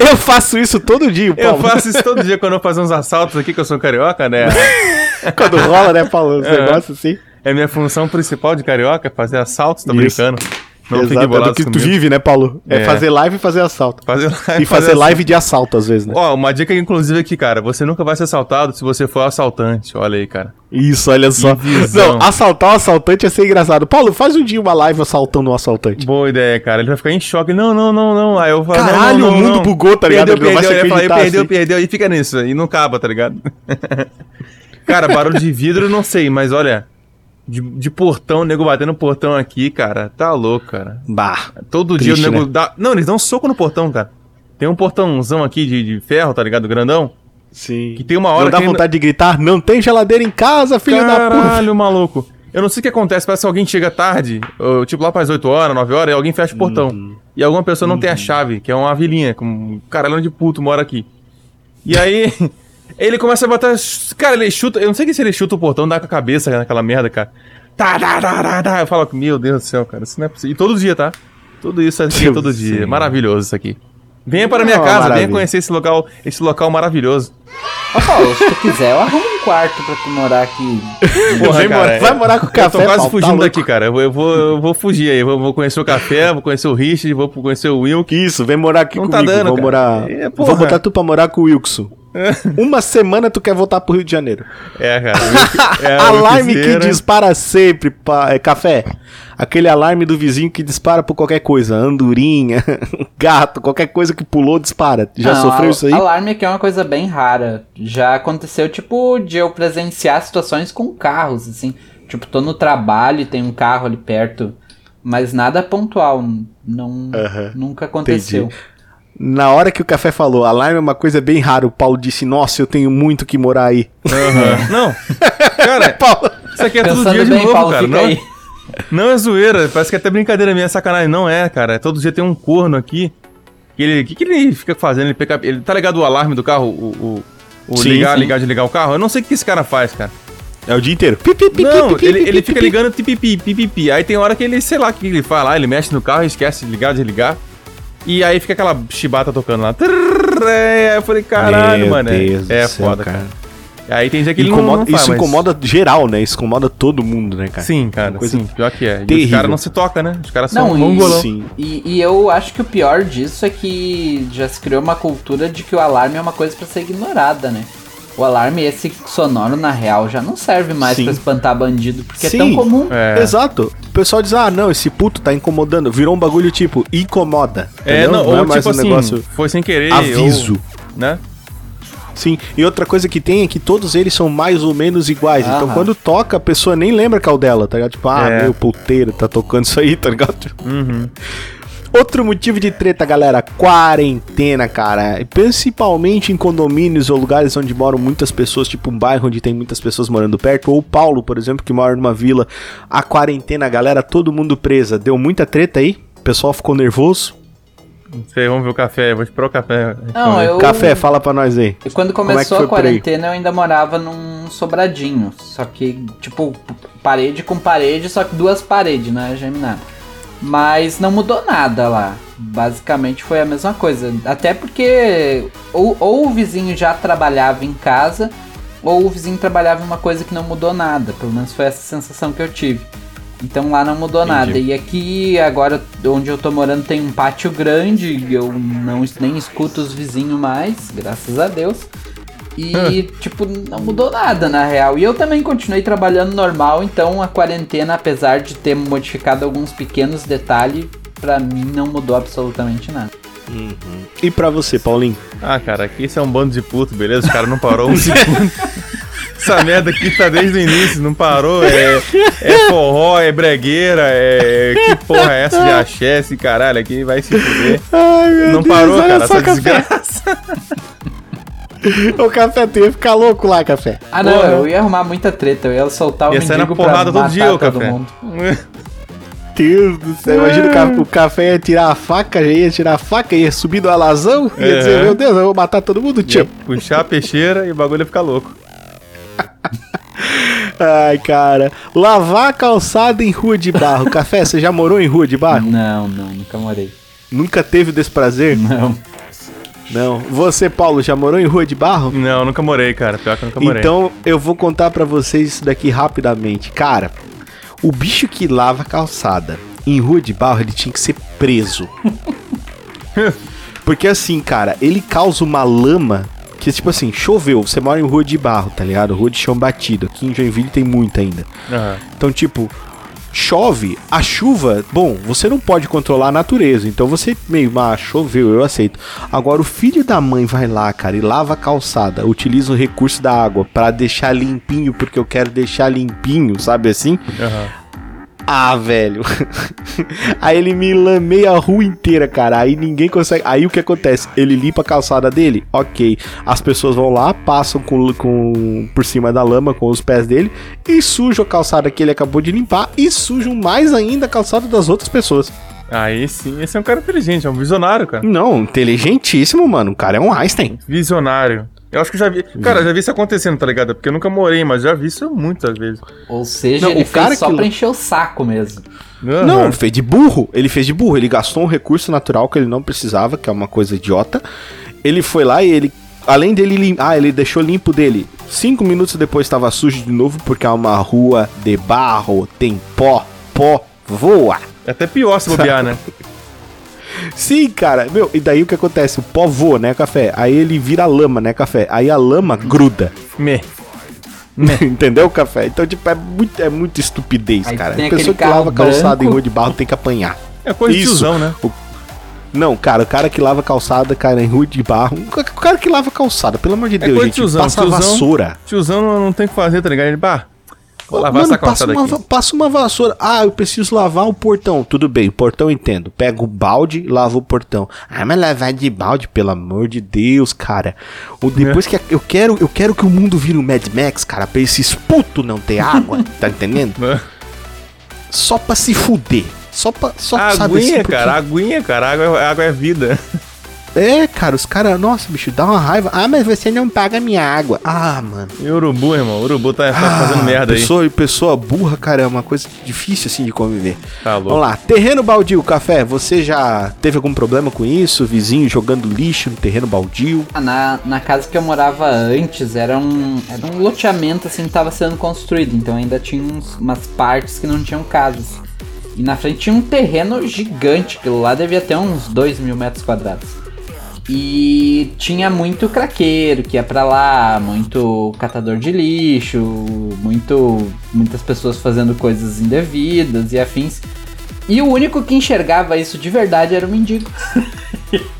eu faço isso todo dia, Eu Paulo. faço isso todo dia quando eu faço uns assaltos aqui, que eu sou carioca, né? Quando rola, né, Paulo? Os É. negócios assim. É minha função principal de carioca, fazer assaltos, tô Isso. brincando. Não fique Exato, é do que tu vive, né, Paulo? É, É. fazer live e fazer assalto. Fazer E fazer live de assalto, às vezes, né? Ó, uma dica inclusive aqui, cara. Você nunca vai ser assaltado se você for assaltante. Olha aí, cara. Isso, olha só. Não, assaltar um assaltante ia ser engraçado. Paulo, faz um dia uma live assaltando um assaltante. Boa ideia, cara. Ele vai ficar em choque. Não, não, não, não. Aí eu falo, Caralho, não, não, o mundo não. bugou, tá ligado? Perdeu, não perdeu. Ele vai falar, perdeu, assim. perdeu. E fica nisso. E não acaba, tá ligado? cara, barulho de vidro eu não sei, mas olha. De, de portão, nego batendo portão aqui, cara. Tá louco, cara. Bah. Todo Triste, dia o nego né? dá. Não, eles dão soco no portão, cara. Tem um portãozão aqui de, de ferro, tá ligado? Grandão. Sim. Que tem uma hora Não dá que. vontade de gritar, não tem geladeira em casa, filho da puta. Caralho, maluco. Eu não sei o que acontece, parece que alguém chega tarde, ou, tipo lá para as 8 horas, 9 horas, e alguém fecha o portão. Uhum. E alguma pessoa não tem a chave, que é uma vilinha, com um caralho de puto mora aqui. E aí, ele começa a botar. Cara, ele chuta. Eu não sei se ele chuta o portão, dá com a cabeça naquela merda, cara. Tá, tá, tá, tá, tá. Eu falo, meu Deus do céu, cara, isso não é possível. E todo dia, tá? Tudo isso aqui, Deus todo do dia. céu. Maravilhoso isso aqui. Venha para É minha uma casa, maravilha. venha conhecer esse local, esse local maravilhoso. Ô Paulo, se tu quiser, eu arrumo um quarto pra tu morar aqui. Porra, Vem morar- vai morar com o Eu café, tô quase Paulo, tá fugindo louco. daqui, cara. Eu vou, eu vou, eu vou fugir aí. Eu vou, conhecer o café, vou conhecer o Richard, vou conhecer o Will. Que isso, vem morar aqui Não tá comigo. dando, Vou cara. morar. É, vou botar tu pra morar com o Wilson. Uma semana tu quer voltar pro Rio de Janeiro. É, cara. é, alarme que dispara sempre, pa- é, café. Aquele alarme do vizinho que dispara por qualquer coisa. Andorinha, gato, qualquer coisa que pulou, dispara. Já Não, sofreu isso aí? Alarme aqui é uma coisa bem rara. Já aconteceu, tipo, de eu presenciar situações com carros, assim. Tipo, tô no trabalho e tem um carro ali perto. Mas nada pontual. Não, Aham, nunca aconteceu. entendi. Na hora que o café falou, alarme é uma coisa bem rara, o Paulo disse, nossa, eu tenho muito que morar aí. Aham. Não. Cara, Paulo, isso aqui é todo Pensando dia de bem, novo, Paulo, cara. fica Não, aí. não é zoeira. Parece que é até brincadeira minha, é sacanagem. Não é, cara. É todo dia tem um corno aqui. que ele- O que, que ele fica fazendo? Ele, pega, ele tá ligado o alarme do carro? O, o, o Sim, ligar, sim. ligar, desligar o carro? Eu não sei o que esse cara faz, cara. é o dia inteiro. Pi, pi, pi, Não, pi, pi, ele, pi, ele pi, fica pi. ligando pipipi, pipipi. Aí tem hora que ele, sei lá o que ele faz lá, ele mexe no carro e esquece de ligar, desligar. E aí fica aquela chibata tocando lá. Trrr, é, eu falei, caralho, Meu mano. é- Deus do é céu, foda, cara. Aí tem dia que Incomoda- não, faz, isso mas- incomoda geral, né? Isso incomoda todo mundo, né, cara? Sim, cara, Uma coisa sim, pior que é. E os terrível. caras não se tocam, né? Os caras são Não, um e- mongolão. Sim. E, e eu acho que o pior disso é que já se criou uma cultura de que o alarme é uma coisa pra ser ignorada, né? O alarme esse sonoro, na real, já não serve mais pra espantar bandido, porque Sim. é tão comum. É. Exato. O pessoal diz, ah, não, esse puto tá incomodando. Virou um bagulho tipo, incomoda. É, entendeu? não, é ou mais tipo um assim, negócio foi sem querer. aviso. ou- né? Sim, e outra coisa que tem é que todos eles são mais ou menos iguais. Então Aham. quando toca, a pessoa nem lembra é o dela, tá ligado? Tipo, ah, É. meu puteiro tá tocando isso aí, tá ligado? Uhum. Outro motivo de treta, galera, quarentena, cara. Principalmente em condomínios ou lugares onde moram muitas pessoas, tipo um bairro onde tem muitas pessoas morando perto, ou o Paulo, por exemplo, que mora numa vila. A quarentena, galera, todo mundo presa. Deu muita treta aí? O pessoal ficou nervoso? Não sei, vamos ver o café. Vou esperar o café. Não, eu. Café, fala pra nós aí. E quando Como é que começou foi a quarentena, eu ainda morava num sobradinho. Só que, tipo, parede com parede, só que duas paredes, não é geminada. Mas não mudou nada lá. Basicamente foi a mesma coisa. Até porque ou, ou o vizinho já trabalhava em casa, ou o vizinho trabalhava em uma coisa que não mudou nada. Pelo menos foi essa sensação que eu tive. Então lá não mudou Entendi. nada. E aqui, agora, onde eu tô morando, tem um pátio grande. e Eu não nem escuto os vizinhos mais, graças a Deus. E, tipo, não mudou nada na real. E eu também continuei trabalhando normal, então a quarentena, apesar de ter modificado alguns pequenos detalhes, pra mim não mudou absolutamente nada. E pra você, Paulinho? Ah, cara, aqui isso é um bando de puto, beleza? Os caras não parou um segundo. Essa merda aqui tá desde o início, não parou. É, é forró, é bregueira, é. Que porra é essa de axé, esse caralho aqui vai se fuder. Ai, meu Não parou, cara, essa desgraça. O café tu ia ficar louco lá, café. Ah, não, Porra. eu ia arrumar muita treta, eu ia soltar o Ia sair na mendigo pra porrada todo matar dia, o todo café. mundo. Deus do céu, imagina o ca- o café ia tirar a faca, já ia tirar a faca, ia subir do alazão, ia É. dizer, meu Deus, eu vou matar todo mundo, Ia tio. puxar a peixeira e o bagulho ia ficar louco. Ai, cara. Lavar a calçada em rua de barro. Café, você já morou em rua de barro? Não, não, nunca morei. Nunca teve desse prazer? Não. Não. Você, Paulo, já morou em rua de barro? Não, nunca morei, cara. Pior que eu nunca morei. Então, eu vou contar pra vocês isso daqui rapidamente. Cara, o bicho que lava a calçada em rua de barro, ele tinha que ser preso. Porque assim, cara, ele causa uma lama que, tipo assim, choveu, você mora em rua de barro, tá ligado? Rua de chão batido. Aqui em Joinville tem muita ainda. Aham. Então, tipo, chove, a chuva, bom, você não pode controlar a natureza, então você meio, ah, choveu, eu aceito. Agora, o filho da mãe vai lá, cara, e lava a calçada, utiliza o recurso da água pra deixar limpinho, porque eu quero deixar limpinho, sabe assim? Aham. Ah, velho. aí ele me lameia a rua inteira, cara. Aí ninguém consegue. Aí o que acontece? Ele limpa a calçada dele? Ok. As pessoas vão lá, passam com, com por cima da lama com os pés dele e sujam a calçada que ele acabou de limpar e sujam mais ainda a calçada das outras pessoas. Aí sim, esse é um cara inteligente, é um visionário, cara. Não, inteligentíssimo, mano. O cara é um Einstein. Visionário. Eu acho que já vi. Cara, já vi isso acontecendo, tá ligado? Porque eu nunca morei, mas já vi isso muitas vezes. Ou seja, Não, ele o cara fez só que- pra encher o saco mesmo. Aham. Não, fez de burro. Ele fez de burro. Ele gastou um recurso natural que ele não precisava, que é uma coisa idiota. Ele foi lá e ele. Além dele limpar. Ah, ele deixou limpo dele. Cinco minutos depois estava sujo de novo, porque é uma rua de barro, tem pó, pó, voa. É até pior se bobear, né? Sim, cara. Meu, e daí o que acontece? O pó voa, né, café? Aí ele vira lama, né, café? Aí a lama gruda. Me. Entendeu, café? Então, tipo, é muito, é muito estupidez, Aí cara. tem A pessoa que lava calçada em rua de barro tem que apanhar. É coisa de Isso. tiozão, né? Não, cara, o cara que lava calçada, cara, em rua de barro. O cara que lava calçada, pelo amor de Deus, É coisa de gente, tiozão, passa a tiozão. vassoura. Tiozão não, não tem o que fazer, tá ligado? Ele, bah, vou lavar Mano, essa passa uma, passa uma vassoura. Ah, eu preciso lavar o portão. Tudo bem, o portão entendo. Pega o balde, lava o portão. Ah, mas lavar de balde, pelo amor de Deus, cara. O, depois É. que a- eu quero, eu quero que o mundo vire um Mad Max, cara, pra esses putos não ter água, tá entendendo? Né? Só pra se fuder. Só pra, só sabe Aguinha, assim, porque- cara, aguinha, cara. Água, é- água é vida. É, cara, os caras, nossa, bicho, dá uma raiva. Ah, mas você não paga minha água. Ah, mano. E urubu, irmão. Urubu tá, tá Ah, fazendo merda aí. pessoa, Pessoa burra, cara, é uma coisa difícil assim de conviver. Tá louco. Vamos lá, terreno baldio, café. Você já teve algum problema com isso? Vizinho jogando lixo no terreno baldio? Ah, Na, na casa que eu morava antes, era um, era um loteamento assim que tava sendo construído, então ainda tinha uns- umas partes que não tinham casas. E na frente tinha um terreno gigante, aquilo lá devia ter uns 2 mil metros quadrados. E tinha muito craqueiro que ia pra lá, muito catador de lixo, muito muitas pessoas fazendo coisas indevidas e afins. E o único que enxergava isso de verdade era o mendigo.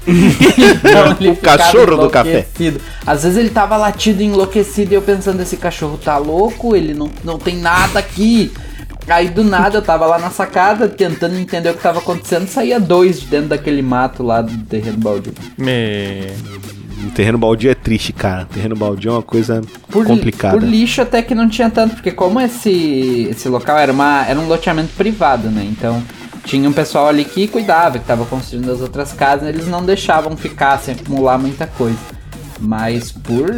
Então, O cachorro do café. Às vezes ele tava latido enlouquecido e eu pensando, esse cachorro tá louco, ele não, não tem nada aqui. Aí do nada eu tava lá na sacada tentando entender o que tava acontecendo, saía dois de dentro daquele mato lá do terreno baldio. Me... O terreno baldio é triste, cara. terreno baldio é uma coisa Por, li- complicada. por lixo até que não tinha tanto, porque como esse, esse local era, uma, era um loteamento privado, né? Então tinha um pessoal ali que cuidava, que tava construindo as outras casas, eles não deixavam ficar sem acumular muita coisa. Mas por,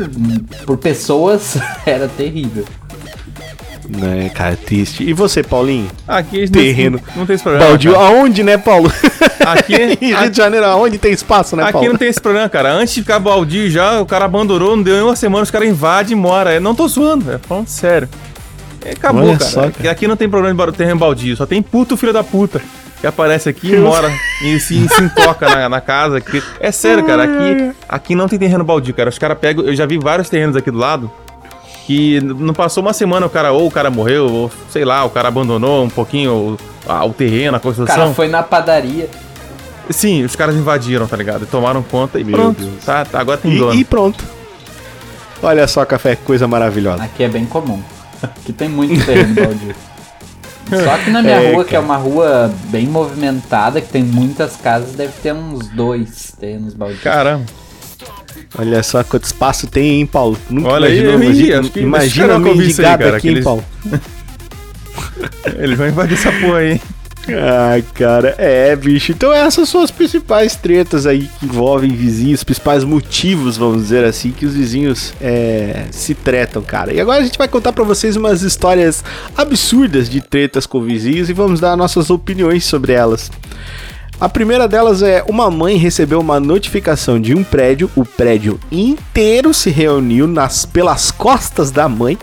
por pessoas era terrível. Né, cara, é triste. E você, Paulinho? Aqui Terreno. Não, não tem esse problema. baldio, cara. aonde, né, Paulo? Aqui, em Rio de Janeiro, aonde tem espaço, né, aqui Paulo? não tem esse problema, cara. Antes de ficar baldio já, o cara abandonou, não deu nem uma semana, os caras invadem e mora. Eu não tô zoando, é falando sério. É, acabou, Olha cara. só, Aqui- Aqui não tem problema de terreno baldio, só tem puto filho da puta. Que aparece aqui e mora e se, se intoca na, na casa. que- É sério, cara. Aqui, aqui não tem terreno baldio, cara. Os caras pegam. Eu já vi vários terrenos aqui do lado. Que não passou uma semana, o cara, ou o cara morreu, ou sei lá, o cara abandonou um pouquinho o, a- o terreno, a O cara construção. foi na padaria. Sim, os caras invadiram, tá ligado? E tomaram conta e Meu pronto. Tá, tá, agora tem dono. E, e pronto. Olha só, café, que coisa maravilhosa. Aqui é bem comum. Aqui tem muito terreno baldio. Só que na minha É, rua, que é cara. uma rua bem movimentada, que tem muitas casas, deve ter uns dois terrenos baldios. Caramba. Olha só quanto espaço tem, hein, Paulo? Nunca Olha aí, imaginou, ri, imagina, acho que imagina a vai aí, mendigada aqui, hein, aqueles- Paulo? Eles vão invadir essa porra aí. Ai, cara, é, bicho. Então essas são as principais tretas aí que envolvem vizinhos, principais motivos, vamos dizer assim, que os vizinhos é, se tretam, cara. E agora a gente vai contar pra vocês umas histórias absurdas de tretas com vizinhos e vamos dar nossas opiniões sobre elas. A primeira delas é uma mãe recebeu uma notificação de um prédio, o prédio inteiro se reuniu nas pelas costas da mãe,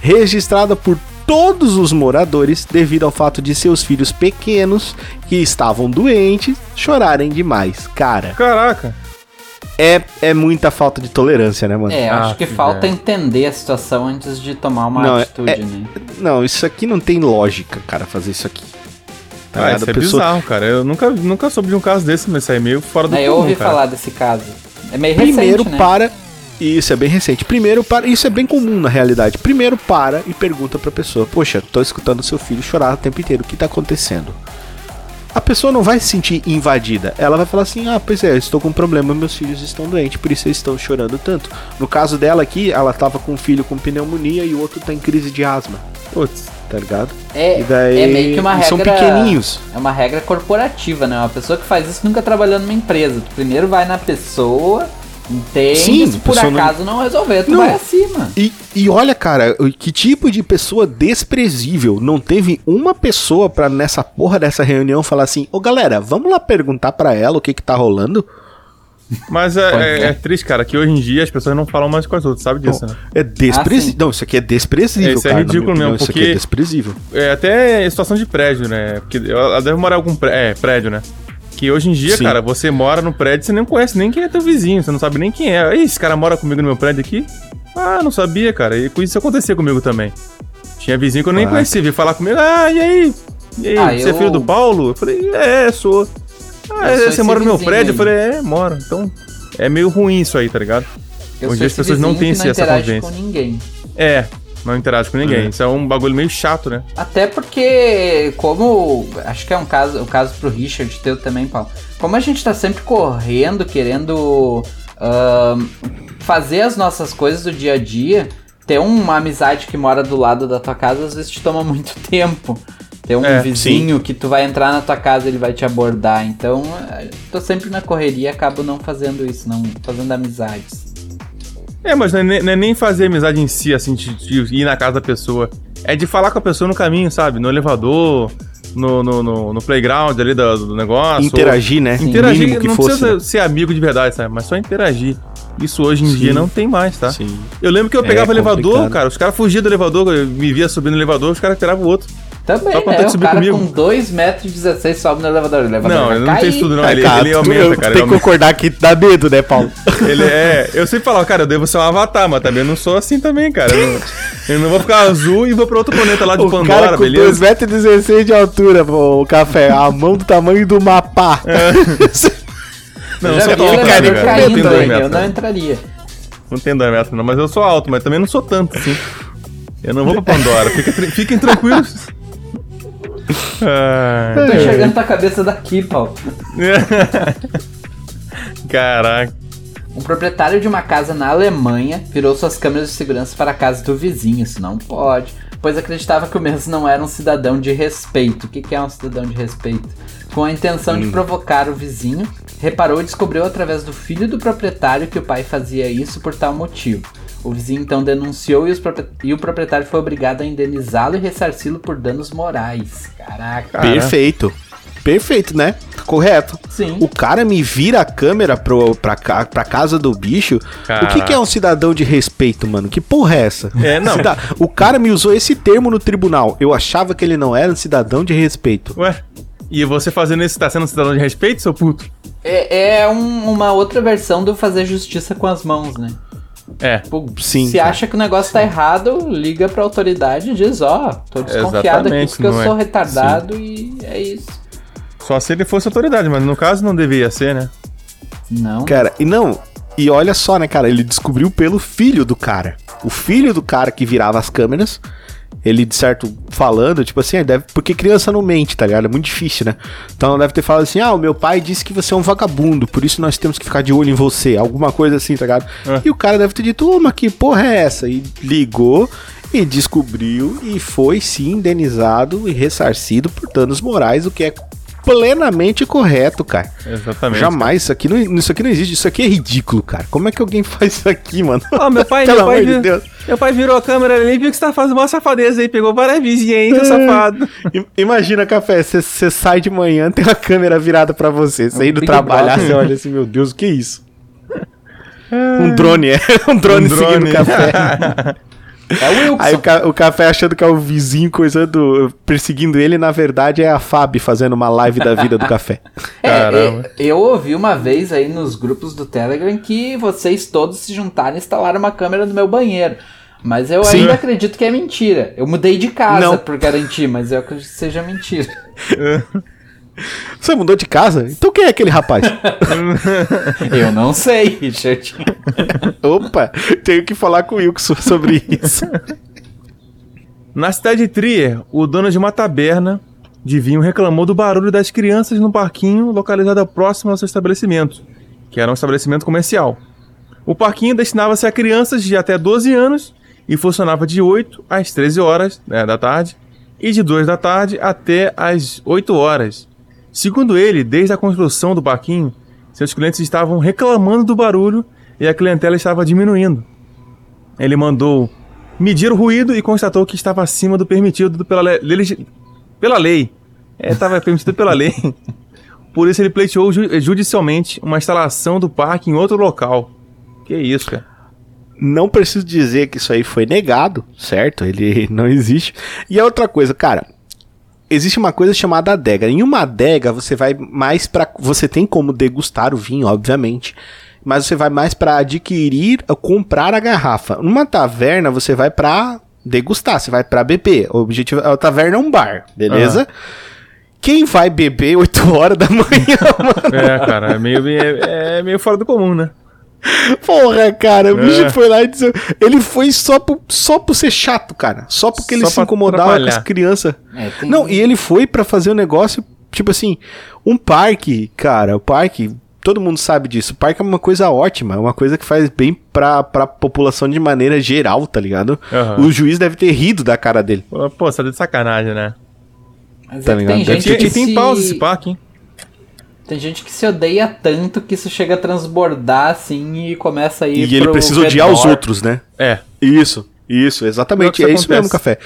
registrada por todos os moradores devido ao fato de seus filhos pequenos que estavam doentes chorarem demais. Cara, Caraca. é, é muita falta de tolerância, né, mano? É, Ah, acho que que falta velho. entender a situação antes de tomar uma Não, é- atitude, é- né? Não, isso aqui não tem lógica, cara, fazer isso aqui. Tá Ah, isso é pessoa- bizarro, cara. Eu nunca, nunca soube de um caso desse, mas isso aí é meio fora do É, eu comum, ouvi cara. falar desse caso. É meio Primeiro recente, né? para. Isso é bem recente. Primeiro para. Isso é bem comum na realidade. Primeiro para e pergunta pra pessoa: Poxa, tô escutando seu filho chorar o tempo inteiro. O que tá acontecendo? A pessoa não vai se sentir invadida. Ela vai falar assim: Ah, pois é, eu estou com um problema, meus filhos estão doentes, por isso eles estão chorando tanto. No caso dela aqui, ela tava com um filho com pneumonia e o outro tá em crise de asma, Putz. tá ligado? É, daí- é meio que uma regra. são pequenininhos. É uma regra corporativa, né? Uma pessoa que faz isso nunca trabalhou numa empresa. Tu primeiro vai na pessoa, entende, Sim, se por pessoa não- acaso não, resolver, tu Não. vai acima. E, e olha, cara, que tipo de pessoa desprezível. Não teve uma pessoa pra nessa porra dessa reunião falar assim: Ô galera, vamos lá perguntar pra ela o que que tá rolando? Mas é, é- é triste, cara, que hoje em dia as pessoas não falam mais com as outras, sabe disso, né? É desprezível. Ah, não, isso aqui é desprezível, Isso é cara. na ridículo minha opinião, mesmo, Isso aqui porque- é desprezível. É até situação de prédio, né? Porque ela deve morar em algum pré- é, prédio, né? Que hoje em dia, Sim. cara, você mora no prédio e você nem conhece nem quem é teu vizinho, você não sabe nem quem é. Ih, esse cara mora comigo no meu prédio aqui? Ah, não sabia, cara. E isso acontecia comigo também. Tinha vizinho que eu nem Caraca. conhecia, veio falar comigo, ah, e aí? E aí, Ah, você é eu- filho do Paulo? Eu falei, é, sou. Ah, Eu sou você mora no meu prédio? Eu aí. falei, é, moro. Então, é meio ruim isso aí, tá ligado? Eu Hoje as pessoas não têm essa convivência. com ninguém. É, não interage com ninguém. É. Isso é um bagulho meio chato, né? Até porque, como. Acho que é um caso, o caso pro Richard, teu também, Paulo. Como a gente tá sempre correndo, querendo ahn, fazer as nossas coisas do dia a dia, ter uma amizade que mora do lado da tua casa às vezes te toma muito tempo. Ter um É, vizinho que tu vai entrar na tua casa ele vai te abordar. Então, eh, tô sempre na correria e acabo não fazendo isso, não fazendo amizades. É, mas não é, nem- não é nem fazer amizade em si, assim, de, de ir na casa da pessoa. É de falar com a pessoa no caminho, sabe? No elevador, no, no, no, no playground ali do, do negócio. Interagir, né? ou- Interagir, Mínimo que não fosse. precisa né? ser amigo de verdade, sabe? Mas só interagir. Isso hoje em Sim. dia não tem mais, tá? Sim. Eu lembro que eu É pegava o elevador, complicado. cara, os caras fugiam do elevador, eu me via subindo no elevador, os caras tiravam o outro. Também, Só né? O cara comigo. com 2,16m sobe no elevador. O elevador Não, ele não tem estudo, não. É, Ele, cara, ele aumenta, cara. Tem que concordar que dá medo, né, Paulo? Ele é. Eu sempre falo, cara, eu devo ser um avatar, mas também eu não sou assim também, cara. Eu não, eu não vou ficar azul e vou pra outro planeta lá de o Pandora, cara com beleza? 2,16m de altura, pô, o café, a mão do tamanho do mapa. Não, Eu eu sou cara. Eu caindo metros. não né? entraria. Não tenho dois metros, não, mas eu sou alto, mas também não sou tanto, assim. Eu não vou pra Pandora. Fiquem tranquilos. Ai, Tô enxergando tua cabeça daqui, Paulo. Caraca. Um proprietário de uma casa na Alemanha virou suas câmeras de segurança para a casa do vizinho. Isso não pode, pois acreditava que o mesmo não era um cidadão de respeito. O que que é um cidadão de respeito? Com a intenção de provocar o vizinho, reparou e descobriu através do filho do proprietário que o pai fazia isso por tal motivo. O vizinho então denunciou e, e o proprietário foi obrigado a indenizá-lo e ressarci-lo por danos morais. Caraca. Perfeito. Perfeito, né? Correto. Sim. O cara me vira a câmera pro, pra, pra casa do bicho. O que, Caraca. que é um cidadão de respeito, mano? Que porra é essa? É, não. Cida- O cara me usou esse termo no tribunal. Eu achava que ele não era um cidadão de respeito. Ué, e você fazendo isso, tá sendo um cidadão de respeito, seu puto? É, é um- uma outra versão do fazer justiça com as mãos, né? É. Tipo, Sim, se acha que o negócio tá errado, liga pra autoridade e diz, ó, tô desconfiado aqui porque eu é? sou retardado e é isso. Só se ele fosse autoridade, mas no caso não deveria ser, né? Não. Cara, e não. E olha só, né, cara? Ele descobriu pelo filho do cara. O filho do cara que virava as câmeras. Ele, de certo, falando, tipo assim, ah, deve, porque criança não mente, tá ligado? É muito difícil, né? Então deve ter falado assim: ah, o meu pai disse que você é um vagabundo, por isso nós temos que ficar de olho em você. Alguma coisa assim, tá ligado? É. E o cara deve ter dito: ô, mas que porra é essa? E ligou e descobriu e foi sim indenizado e ressarcido por danos morais, o que é plenamente correto, cara. Exatamente. Jamais, isso aqui, não, isso aqui não existe, isso aqui é ridículo, cara. Como é que alguém faz isso aqui, mano? Ó, meu pai, Pelo meu, pai amor de Deus. Meu pai virou a câmera ali e viu que você tá fazendo uma safadeza aí. Pegou várias vizinhas aí, seu É. safado. Imagina, Café, você sai de manhã, tem uma câmera virada pra você. Você indo trabalhar, você olha assim, meu Deus, o que é isso? Um drone, é. Um drone, Um seguindo drone. o café. É o Wilson. Aí o, ca- o café achando que é o vizinho coisando, perseguindo ele, na verdade é a Fábio fazendo uma live da vida do café. É, Caramba. é, eu ouvi uma vez aí nos grupos do Telegram que vocês todos se juntaram e instalaram uma câmera no meu banheiro. Mas eu Sim. ainda acredito que é mentira. Eu mudei de casa Não. por garantir, mas eu acredito que seja mentira. Você mudou de casa? Então quem é aquele rapaz? Eu não sei, Richard. Opa, tenho que falar com o Wilson sobre isso. Na cidade de Trier, o dono de uma taberna de vinho reclamou do barulho das crianças no parquinho localizado próximo ao seu estabelecimento, que era um estabelecimento comercial. O parquinho destinava-se a crianças de até 12 anos e funcionava de 8 às 13 horas né, da tarde e de 2 da tarde até às 8 horas. Segundo ele, desde a construção do parquinho, seus clientes estavam reclamando do barulho e a clientela estava diminuindo. Ele mandou medir o ruído e constatou que estava acima do permitido pela, le- pela lei. É, estava permitido pela lei. Por isso ele pleiteou ju- judicialmente uma instalação do parque em outro local. Que isso, cara. Não preciso dizer que isso aí foi negado, certo? Ele não existe. E a outra coisa, cara, existe uma coisa chamada adega. Em uma adega você vai mais pra. você tem como degustar o vinho, obviamente, mas você vai mais pra adquirir comprar a garrafa. Numa taverna você vai pra degustar, você vai pra beber. O objetivo a taverna é um bar, beleza? Quem vai beber 8 horas da manhã, mano? É, cara, é meio, é, é meio fora do comum, né? Porra, cara, o bicho É. foi lá e disse. Ele foi só por, só por ser chato, cara. Só porque ele Só se pra incomodava com as crianças. É, tem- Não, e ele foi pra fazer um negócio, tipo assim, um parque, cara, o parque. Todo mundo sabe disso. O parque é uma coisa ótima, é uma coisa que faz bem pra, pra população de maneira geral, tá ligado? Aham. O juiz deve ter rido da cara dele. Pô, você tá de sacanagem, né? Mas tá é que ligado? tem Deve gente E, que e tem se... pausa esse parque, hein? Tem gente que se odeia tanto que isso chega a transbordar assim e começa a ir E ele precisa odiar os redor. outros, né? É. Isso, isso, exatamente. É É isso mesmo, café.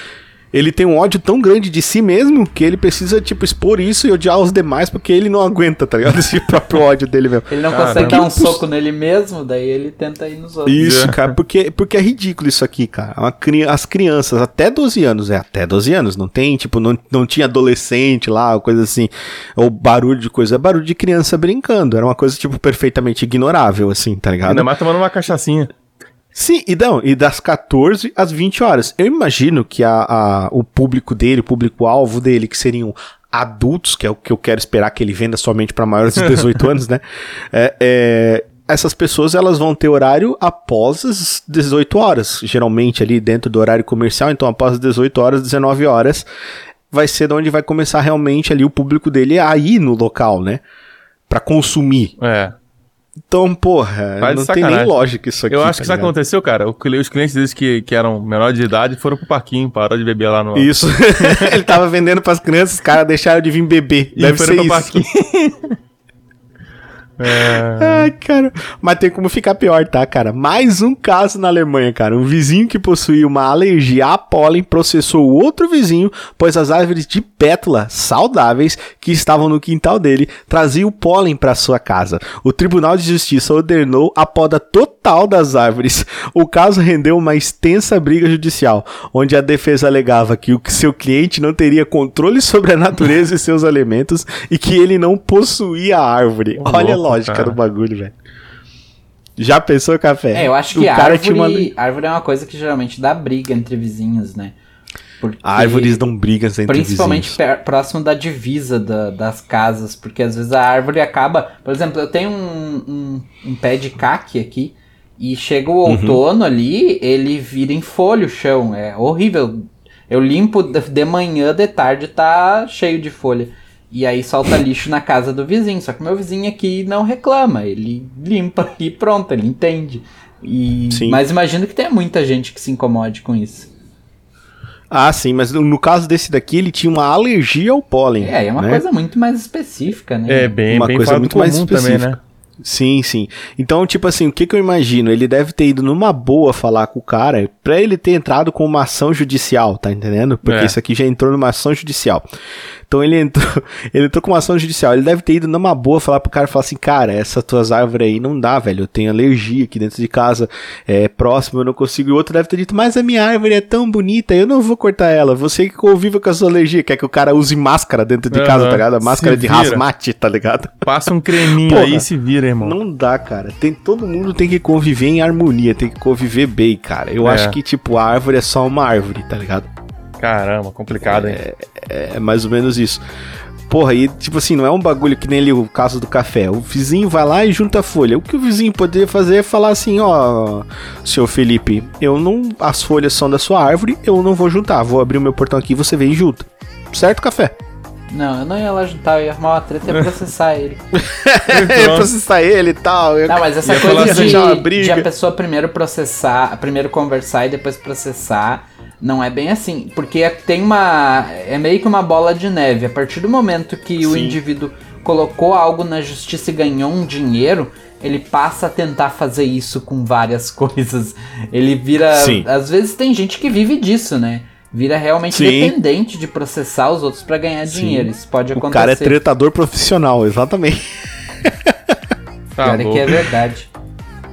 Ele tem um ódio tão grande de si mesmo que ele precisa, tipo, expor isso e odiar os demais porque ele não aguenta, tá ligado? Esse próprio ódio dele mesmo. Ele não Caramba. consegue dar um Que imposs- soco nele mesmo, daí ele tenta ir nos outros. Isso, cara, porque, porque é ridículo isso aqui, cara. Uma as crianças, até 12 anos, é até 12 anos, não tem, tipo, não, não tinha adolescente lá, coisa assim, ou barulho de coisa, é barulho de criança brincando, era uma coisa, tipo, perfeitamente ignorável, assim, tá ligado? Ainda mais tomando uma cachaçinha. Sim, e, não, e das 14 às 20 horas. Eu imagino que a, a- o público dele, o público-alvo dele, que seriam adultos, que é o que eu quero esperar que ele venda somente para maiores de 18 anos, né? É, é, essas pessoas elas vão ter horário após as 18 horas, geralmente ali dentro do horário comercial, então após as 18 horas, 19 horas, vai ser de onde vai começar realmente ali o público dele a ir no local, né? Pra consumir. É. Então, porra, Tá não tem nem lógica isso aqui. Eu acho tá que isso ligado? aconteceu, cara. Os clientes deles que, que eram menor de idade foram pro parquinho, pararam de beber lá no. Isso. ele tava vendendo pras crianças, os caras deixaram de vir beber. E Deve foram ser pro isso. É. Ai, cara. Mas tem como ficar pior, tá, cara? Mais um caso na Alemanha, cara. Um vizinho que possuía uma alergia a pólen processou o outro vizinho, pois as árvores de pétula saudáveis que estavam no quintal dele traziam o pólen para sua casa. O Tribunal de Justiça ordenou a poda total das árvores. O caso rendeu uma extensa briga judicial, onde a defesa alegava que o seu cliente não teria controle sobre a natureza e seus alimentos e que ele não possuía a árvore. Olha louco, lógica cara. do bagulho, velho. Já pensou, café? É, eu acho O que árvore, uma- árvore é uma coisa que geralmente dá briga entre vizinhos, né? Porque Árvores dão brigas entre Principalmente vizinhos. próximo da divisa da- das casas, porque às vezes a árvore acaba. Por exemplo, eu tenho um, um, um pé de caque aqui, e chega o Uhum. outono ali, ele vira em folha o chão. É horrível. Eu limpo de de manhã, de tarde tá cheio de folha. E aí solta lixo na casa do vizinho. Só que meu vizinho aqui não reclama. Ele limpa e pronto, ele entende. E, Sim. mas imagino que tenha muita gente que se incomode com isso. Ah, sim, mas no caso desse daqui, ele tinha uma alergia ao pólen. É, é uma né? coisa muito mais específica, né? É, bem, Uma bem coisa muito mais comum também, específica. né? Sim, sim. Então, tipo assim, o que que eu imagino? Ele deve ter ido numa boa falar com o cara pra ele ter entrado com uma ação judicial, tá entendendo? Porque É. isso aqui já entrou numa ação judicial. Então ele entrou, ele entrou com uma ação judicial. Ele deve ter ido numa boa falar pro cara falar assim: Cara, essas tuas árvores aí não dá, velho. Eu tenho alergia aqui dentro de casa, é próximo, eu não consigo. E o outro deve ter dito: Mas a minha árvore é tão bonita, eu não vou cortar ela. Você que convive com a sua alergia, quer que o cara use máscara dentro de casa, Aham. tá ligado? Máscara de rasmate, tá ligado? Passa um creminho Porra. aí e se vira, irmão. Não dá, cara. Tem, todo mundo tem que conviver em harmonia, tem que conviver bem, cara. Eu É. acho que, tipo, a árvore é só uma árvore, tá ligado? Caramba, complicado, hein? É mais ou menos isso. Porra, e tipo assim, não é um bagulho que nem ali o caso do café. O vizinho vai lá e junta a folha. O que o vizinho poderia fazer é falar assim, ó, senhor Felipe, eu não. As folhas são da sua árvore, eu não vou juntar. Vou abrir o meu portão aqui e você vem e junta. Certo, café? Não, eu não ia lá juntar, eu ia arrumar uma treta e ia processar ele. é, processar ele e tal. Eu... Não, mas essa Ia coisa assim, de, briga. de a pessoa primeiro processar, primeiro conversar e depois processar, não é bem assim. Porque tem uma. É meio que uma bola de neve. A partir do momento que o Sim. indivíduo colocou algo na justiça e ganhou um dinheiro, ele passa a tentar fazer isso com várias coisas. Ele vira. Sim. Às vezes tem gente que vive disso, né? Vira realmente Sim. dependente de processar os outros pra ganhar Sim. dinheiro. Isso pode O acontecer. cara é tretador profissional, exatamente. Tá Pior é que é verdade.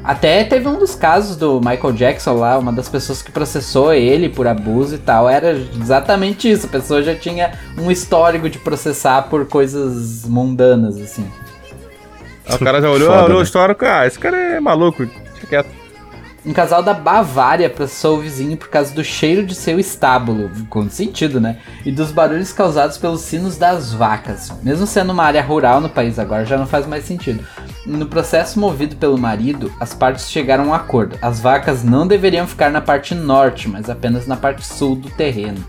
Até teve um dos casos do Michael Jackson lá, uma das pessoas que processou ele por abuso e tal, era exatamente isso. A pessoa já tinha um histórico de processar por coisas mundanas, assim. O cara já olhou, Foda, olhou né? o histórico, ah, esse cara é maluco, deixa quieto. Um casal da Bavária processou o vizinho por causa do cheiro de seu estábulo, com sentido, né? E dos barulhos causados pelos sinos das vacas. Mesmo sendo uma área rural no país agora, já não faz mais sentido. No processo movido pelo marido, as partes chegaram a um acordo. As vacas não deveriam ficar na parte norte, mas apenas na parte sul do terreno.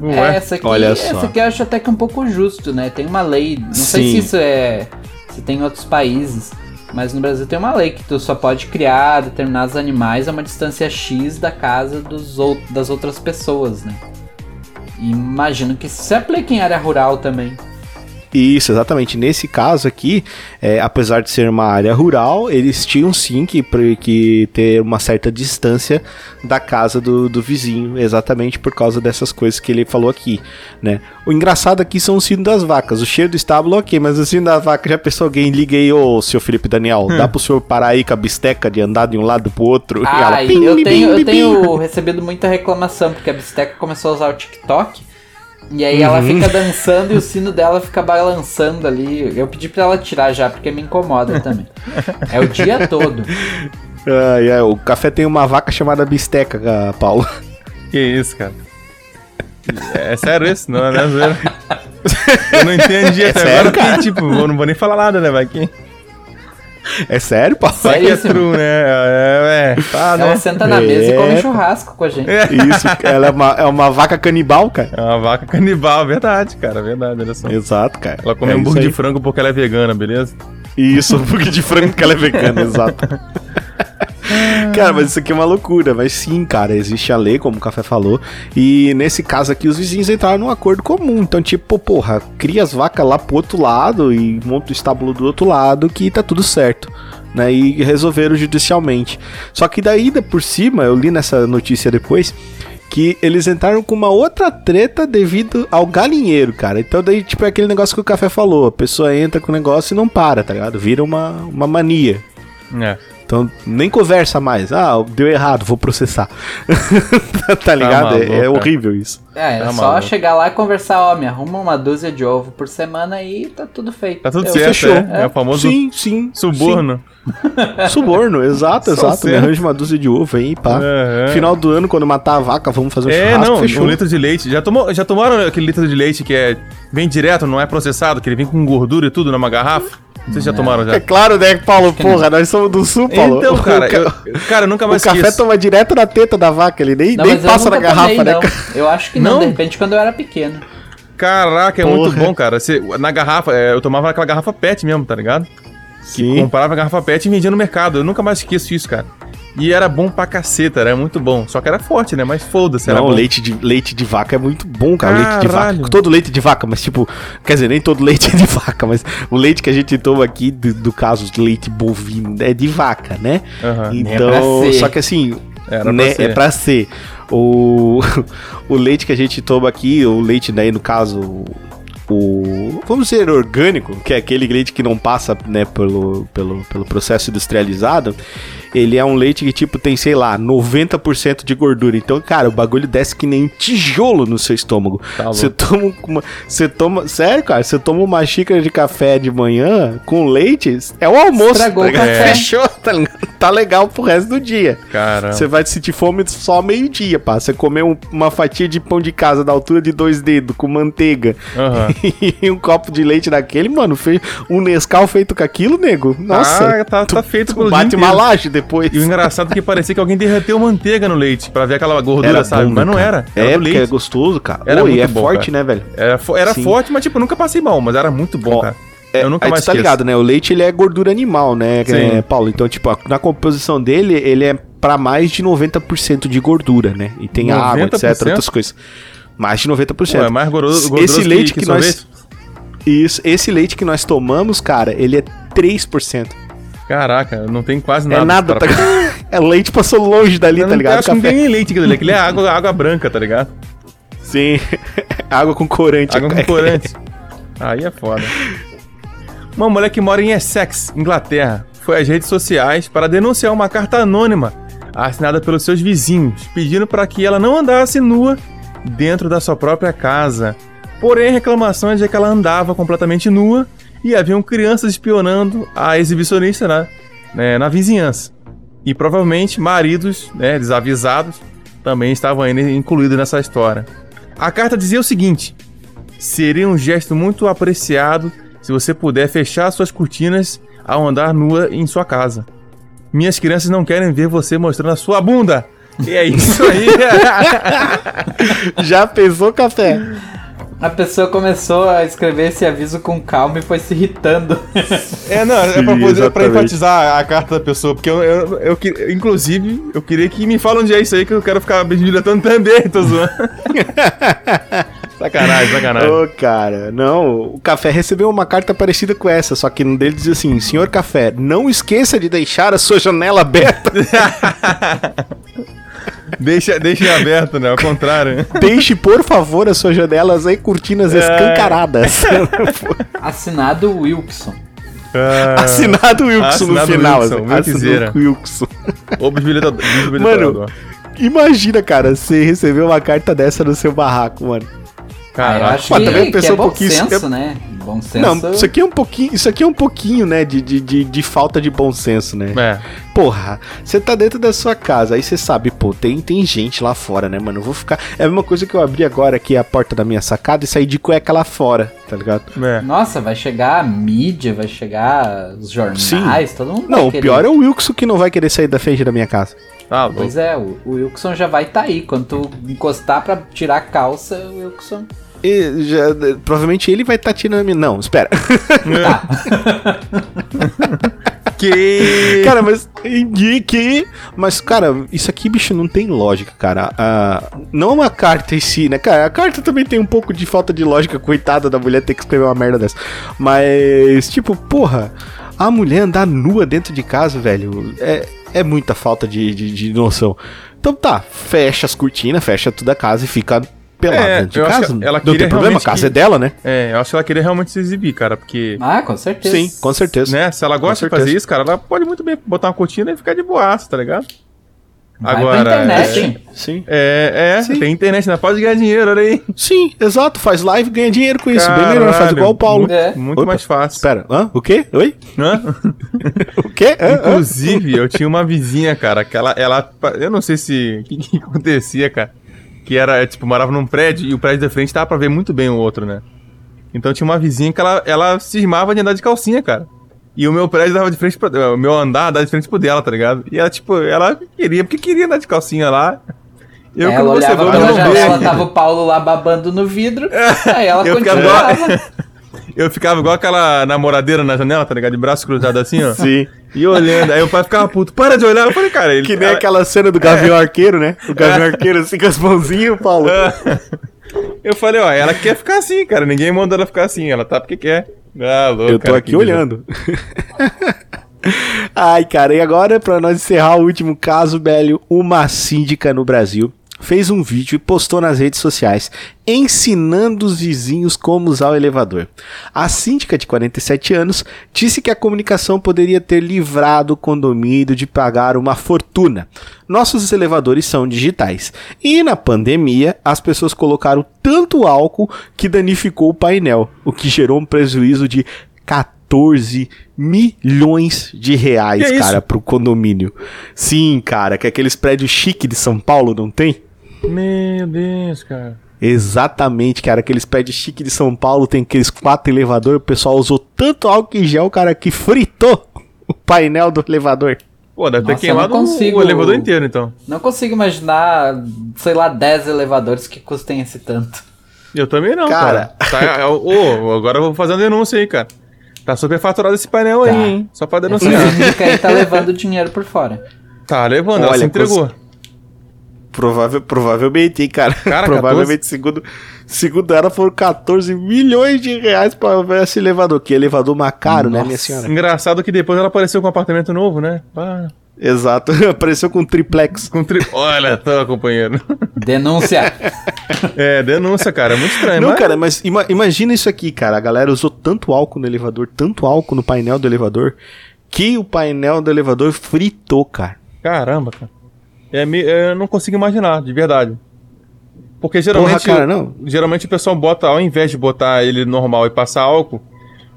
É, Ué, essa aqui, olha só. essa aqui eu acho até que é um pouco justo, né? Tem uma lei, não sei Sim. se isso é. se tem em outros países, mas no Brasil tem uma lei que tu só pode criar determinados animais a uma distância X da casa dos ou, das outras pessoas, né? Imagino que se aplica em área rural também. Isso, exatamente. Nesse caso aqui, é, apesar de ser uma área rural, eles tinham sim que, que ter uma certa distância da casa do, do vizinho, exatamente por causa dessas coisas que ele falou aqui, né? O engraçado aqui são os sinos das vacas. O cheiro do estábulo, ok, mas o sino das vacas, já pensou alguém liga aí, ô, seu Felipe Daniel, dá pro senhor parar aí com a bisteca de andar de um lado pro outro? E ela, eu bim, tenho, bim, eu bim. tenho recebido muita reclamação, porque a Bisteca começou a usar o TikTok. E aí ela Uhum. fica dançando e o sino dela fica balançando ali. Eu pedi pra ela tirar já, porque me incomoda também. É o dia todo. Ai, ai, o café tem uma vaca chamada bisteca, ah, Paulo. Que isso, cara? É sério isso? Não, não é zoeira. Eu não entendi até sério, agora, porque, tipo, eu não vou nem falar nada, né? Vai que, É sério, Paulo? que é true, né? É, é, tá, Ela né? senta na mesa e come É. churrasco com a gente. Isso, ela é uma, é uma vaca canibal, cara. É uma vaca canibal, verdade, cara, verdade, olha só. Exato, cara. Ela come É hambúrguer de frango porque ela é vegana, beleza? Isso, hambúrguer de frango que ela é vegana, exato. Cara, mas isso aqui é uma loucura. Mas sim, cara, existe a lei, como o Café falou. E nesse caso aqui, os vizinhos entraram num acordo comum. Então, tipo, porra, cria as vacas lá pro outro lado e monta o estábulo do outro lado que tá tudo certo. Né, e resolveram judicialmente. Só que daí, por cima, eu li nessa notícia depois, que eles entraram com uma outra treta devido ao galinheiro, cara. Então daí, tipo, é aquele negócio que o Café falou. A pessoa entra com o negócio e não para, tá ligado? Vira uma, uma mania. É. Então, nem conversa mais. Ah, deu errado, vou processar. tá ligado? É- maluco, é, cara. horrível isso. É, é Tá só maluco. chegar lá e conversar, ó, me arruma uma dúzia de ovo por semana e tá tudo feito. Tá tudo Eu- certo, fechou. é. É o famoso Sim, sim. suborno. sim. Suborno, exato, Só exato. Me certo. arranja uma dúzia de ovo aí, pá. Aham. Final do ano, quando matar a vaca, vamos fazer um É, churrasco, não, fechou. um litro de leite. Já, tomou, já tomaram aquele litro de leite que é vem direto, não é processado, que ele vem com gordura e tudo numa garrafa? Vocês já tomaram É já? claro, né, Paulo? Porra, nós somos do sul, Paulo. Então, O cara, ca- eu, cara, eu nunca O mais café esqueço. toma direto na teta da vaca, ele nem, Não, nem passa na garrafa, tomei, né? não. Eu acho que não, Não? de repente, quando eu era pequeno. Caraca, é Porra. muito bom, cara. Você, na garrafa, é, eu tomava aquela garrafa PET mesmo, tá ligado? Sim. Comprava a garrafa PET e vendia no mercado. Eu nunca mais esqueço isso, cara. E era bom pra caceta, era muito bom. Só que era forte, né? Mas foda-se, era Não, bom. leite de, leite de vaca é muito bom, cara. Leite de Caralho. vaca. Todo leite de vaca, mas tipo, quer dizer, nem todo leite é de vaca, mas o leite que a gente toma aqui, do, do caso de leite bovino, é de vaca, né? Aham. Então, É pra só que assim, Era pra né, ser. é pra ser. O, o leite que a gente toma aqui, o leite, né, no caso, o vamos dizer orgânico, que é aquele leite que não passa, né, pelo, pelo, pelo processo industrializado, ele é um leite que tipo tem, sei lá, 90% de gordura. Então, cara, o bagulho desce que nem um tijolo no seu estômago. Tá Você louco. toma uma, você toma, sério, cara, você toma uma xícara de café de manhã com leite, é o almoço. Estragou tá o café. Fechou, tá, ligado? tá legal pro resto do dia. Caramba. Você vai sentir fome só meio-dia, pá. Você comer um- uma fatia de pão de casa da altura de dois dedos, com manteiga, Aham. e um copo de leite daquele, mano, fez um Nescau feito com aquilo, nego. Nossa, Ah, tá, tá feito tu pelo bate uma laje depois. E o engraçado é que parecia que alguém derreteu manteiga no leite pra ver aquela gordura, sabe? bom, né, mas não era. Era É, porque é gostoso, cara. Era Oi, muito é bom, forte, cara. né, velho? Era, fo- era Sim. forte, mas tipo, nunca passei mal, mas era muito bom, cara. É, eu nunca aí mais tu tá ligado, né? O leite, ele é gordura animal, né, Sim. Paulo? Então, tipo, a- na composição dele, ele é pra mais de 90% de gordura, né? E tem água, etc, 90%? outras coisas. Mais de 90%. Pô, é mais gorduroso, gorduroso Esse leite que, nós... sorvete? Isso, esse leite que nós tomamos, cara, ele é 3%. Caraca, não tem quase nada. é nada, tá É leite passou longe dali, tá não- ligado? Acho que não tem nem leite aquilo ali. Aquilo é água, água branca, tá ligado? Sim. água com corante. Água com corante. Aí é foda. Uma mulher que mora em Essex, Inglaterra, foi às redes sociais para denunciar uma carta anônima assinada pelos seus vizinhos, pedindo para que ela não andasse nua dentro da sua própria casa. Porém, a reclamação é de que ela andava completamente nua e haviam crianças espionando a exibicionista na, né, na vizinhança. E provavelmente maridos né, desavisados também estavam incluídos nessa história. A carta dizia o seguinte: Seria um gesto muito apreciado se você puder fechar suas cortinas ao andar nua em sua casa. Minhas crianças não querem ver você mostrando a sua bunda. E é isso aí. Já pensou, café? A pessoa começou a escrever esse aviso com calma e foi se irritando. é, não, é pra, poder, pra enfatizar a carta da pessoa, porque eu, eu, eu que- inclusive, eu queria que me falam onde é isso aí que eu quero ficar diletando também, tô zoando. Sacanagem, sacanagem. Ô, cara, não. O café recebeu uma carta parecida com essa, só que no dele dizia assim: Senhor Café, não esqueça de deixar a sua janela aberta. Deixa, deixa aberto, né? Ao contrário. Deixe, por favor, as suas janelas aí, cortinas É. escancaradas. Assinado Wilson. Ah, Assinado Wilson no Assinado final. Wilson, assim. Assinado Wilson. O bisbilhotador. Mano, imagina, cara, você receber uma carta dessa no seu barraco, mano. Ah, Caraca. acho que, também que pensou é um bom pouquinho isso- senso, né? Bom senso. Não, isso aqui é um pouquinho, isso aqui é um pouquinho, né, de, de, de, de falta de bom senso, né? É. Porra, você tá dentro da sua casa, aí você sabe, pô, tem, tem gente lá fora, né, mano? Eu vou ficar. É a mesma coisa que eu abri agora aqui a porta da minha sacada e sair de cueca lá fora, tá ligado? É. Nossa, vai chegar a mídia, vai chegar os jornais, todo mundo vai Não, o querer. pior é o Wilson que não vai querer sair da frente da minha casa. Louco. Pois é, o, o Wilson já vai estar tá aí. Quando tu encostar pra tirar a calça, o Wilson. E já, provavelmente ele vai estar tá tirando a minha. Não, espera. Tá. Que. cara, mas. Que. Mas, cara, isso aqui, bicho, não tem lógica, cara. Ah, não a carta em si, né? Cara, a carta também tem um pouco de falta de lógica, coitada da mulher ter que escrever uma merda dessa. Mas, tipo, porra, a mulher andar nua dentro de casa, velho, é, é muita falta de, de, de noção. Então tá, fecha as cortinas, fecha toda a casa e fica pelada É, dentro de casa. que ela não tem queria problema, a casa que- é dela, né? É, eu acho que ela queria realmente se exibir, cara, porque. Ah, com certeza. Sim, com certeza. Né, se ela gosta de fazer isso, cara, ela pode muito bem botar uma cortina e ficar de boaça, tá ligado? Vai Agora, pra internet. Sim. É, é, Sim. tem internet, né? Pode ganhar dinheiro, olha aí. Sim, exato, faz live e ganha dinheiro com isso. Bem Caralho, melhor, faz igual o Paulo. Muito, É. muito Opa, mais fácil. Espera, hã? O quê? Oi? Hã? O quê? Inclusive, eu tinha uma vizinha, cara, que ela, ela eu não sei se, o que, que acontecia, cara, que era, tipo, morava num prédio e o prédio da frente dava pra ver muito bem o outro, né? Então tinha uma vizinha que ela, ela cismava de andar de calcinha, cara. E o meu prédio dava de frente pra, o meu andar dava de frente pro dela, tá ligado? E ela, tipo, ela queria, porque queria andar de calcinha lá. Eu, ela como você olhava pela não janela, tava o Paulo lá babando no vidro. aí ela eu ficava continuava. Eu ficava igual aquela namoradeira na janela, tá ligado? De braço cruzado assim, ó. Sim. E olhando. Aí o pai ficava puto, para de olhar. Eu falei, cara, ele. Que nem ela- aquela cena do Gavião Arqueiro, né? O Gavião Arqueiro assim com as mãozinhas, Paulo. Eu falei, ó, ela quer ficar assim, cara. Ninguém mandou ela ficar assim. Ela tá porque quer. Ah, louco. Eu tô cara, aqui olhando. Ai, cara, e agora, pra nós encerrar o último caso, velho, uma síndica no Brasil fez um vídeo e postou nas redes sociais ensinando os vizinhos como usar o elevador. A síndica de 47 anos disse que a comunicação poderia ter livrado o condomínio de pagar uma fortuna. Nossos elevadores são digitais. E na pandemia, as pessoas colocaram tanto álcool que danificou o painel, o que gerou um prejuízo de 14 milhões de reais, isso? cara, pro condomínio. Sim, cara, que aqueles prédios chique de São Paulo não tem? Meu Deus, cara. Exatamente, cara, aqueles prédios chique de São Paulo tem aqueles quatro elevadores, o pessoal usou tanto álcool em gel, cara, que fritou o painel do elevador. Pô, deve ter Nossa, não queimado consigo- o elevador inteiro, então. Não consigo imaginar, sei lá, 10 elevadores que custem esse tanto. Eu também não, Cara. cara. Tá, ô, agora eu vou fazer uma denúncia aí, cara. Tá superfaturado esse painel Tá. aí, hein? Só pra denunciar. síndica aí tá levando dinheiro por fora. Tá levando, ela Olha, se entregou. Provável, provavelmente, hein, cara. Cara, provavelmente, segundo, segundo ela, foram 14 milhões de reais pra ver esse elevador. Que elevador mais caro, né, Nossa. minha senhora? Engraçado que depois ela apareceu com um apartamento novo, né? Ah, Exato. Apareceu com triplex. com tri... Olha, tô, companheiro. Denúncia. É, denúncia, cara. É muito estranho, Não, mas... cara, mas ima- imagina isso aqui, cara. A galera usou tanto álcool no elevador, tanto álcool no painel do elevador, que o painel do elevador fritou, cara. Caramba, cara. É, me- eu não consigo imaginar, de verdade. Porque geralmente, Porra, cara, não. geralmente o pessoal bota, ao invés de botar ele normal e passar álcool,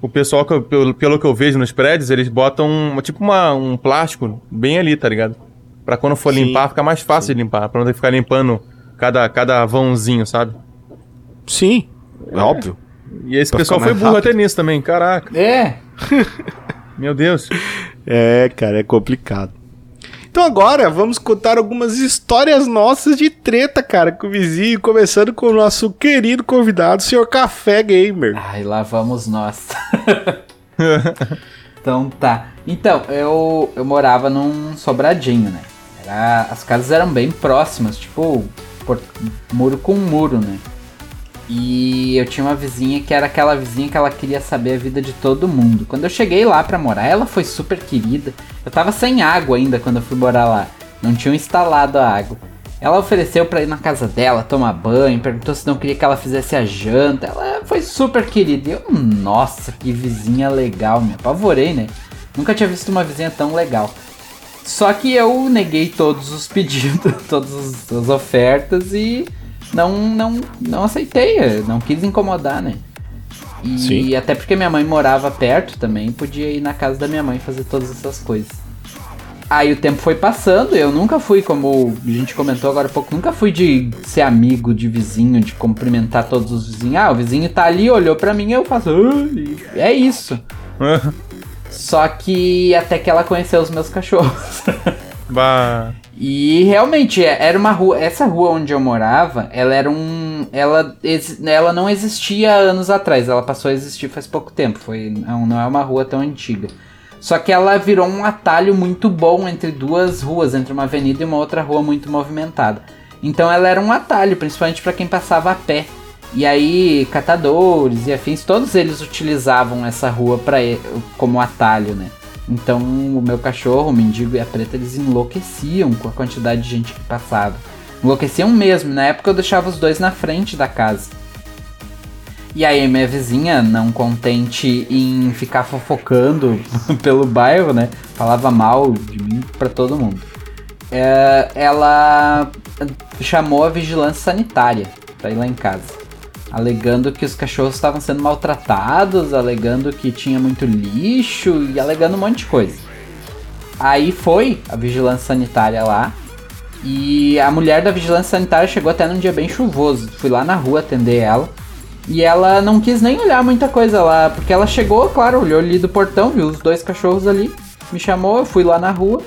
o pessoal, que eu- pelo, pelo que eu vejo nos prédios, eles botam um- tipo uma, um plástico bem ali, tá ligado? Pra quando for Sim, limpar, ficar mais fácil de limpar, pra não ter que ficar limpando cada, cada vãozinho, sabe? Sim, é óbvio. E esse Pra pessoal foi burro rápido. até nisso também, caraca, É. meu Deus. É, cara, é complicado. Então agora vamos contar algumas histórias nossas de treta, cara, com o vizinho, começando com o nosso querido convidado, o senhor Café Gamer. Ai, lá vamos nós. então tá. Então, eu, eu morava num sobradinho, né? Era, as casas eram bem próximas, tipo, por- muro com muro, né? E eu tinha uma vizinha que era aquela vizinha que ela queria saber a vida de todo mundo. Quando eu cheguei lá pra morar, ela foi super querida. Eu tava sem água ainda quando eu fui morar lá. Não tinham instalado a água. Ela ofereceu pra ir na casa dela tomar banho, perguntou se não queria que ela fizesse a janta. Ela foi super querida. E eu, nossa, que vizinha legal, me apavorei, né? Nunca tinha visto uma vizinha tão legal. Só que eu neguei todos os pedidos, todas as- as ofertas e não, não, não aceitei, eu não quis incomodar, né? E Sim. até porque minha mãe morava perto também, podia ir na casa da minha mãe fazer todas essas coisas. Aí o tempo foi passando, eu nunca fui, como a gente comentou agora há pouco, nunca fui de ser amigo de vizinho, de cumprimentar todos os vizinhos. Ah, o vizinho tá ali, olhou pra mim, eu faço. "Ai", É isso. Só que até que ela conheceu os meus cachorros. bah. E realmente é- era uma rua, essa rua onde eu morava, ela era um, ela, ela não existia anos atrás, ela passou a existir faz pouco tempo, foi não, não é uma rua tão antiga. Só que ela virou um atalho muito bom entre duas ruas, entre uma avenida e uma outra rua muito movimentada. Então ela era um atalho, principalmente para quem passava a pé. E aí catadores e afins, todos eles utilizavam essa rua para como atalho, né? Então o meu cachorro, o mendigo e a preta, eles enlouqueciam com a quantidade de gente que passava. Enlouqueciam mesmo. Na época eu deixava os dois na frente da casa. E aí minha vizinha, não contente em ficar fofocando pelo bairro, né? Falava mal de mim pra todo mundo. É, ela chamou a vigilância sanitária pra ir lá em casa. Alegando que os cachorros estavam sendo maltratados, alegando que tinha muito lixo e alegando um monte de coisa. Aí foi a vigilância sanitária lá. E a mulher da vigilância sanitária chegou até num dia bem chuvoso. Fui lá na rua atender ela. E ela não quis nem olhar muita coisa lá, porque ela chegou, claro, olhou ali do portão, viu os dois cachorros ali, me chamou, eu fui lá na rua.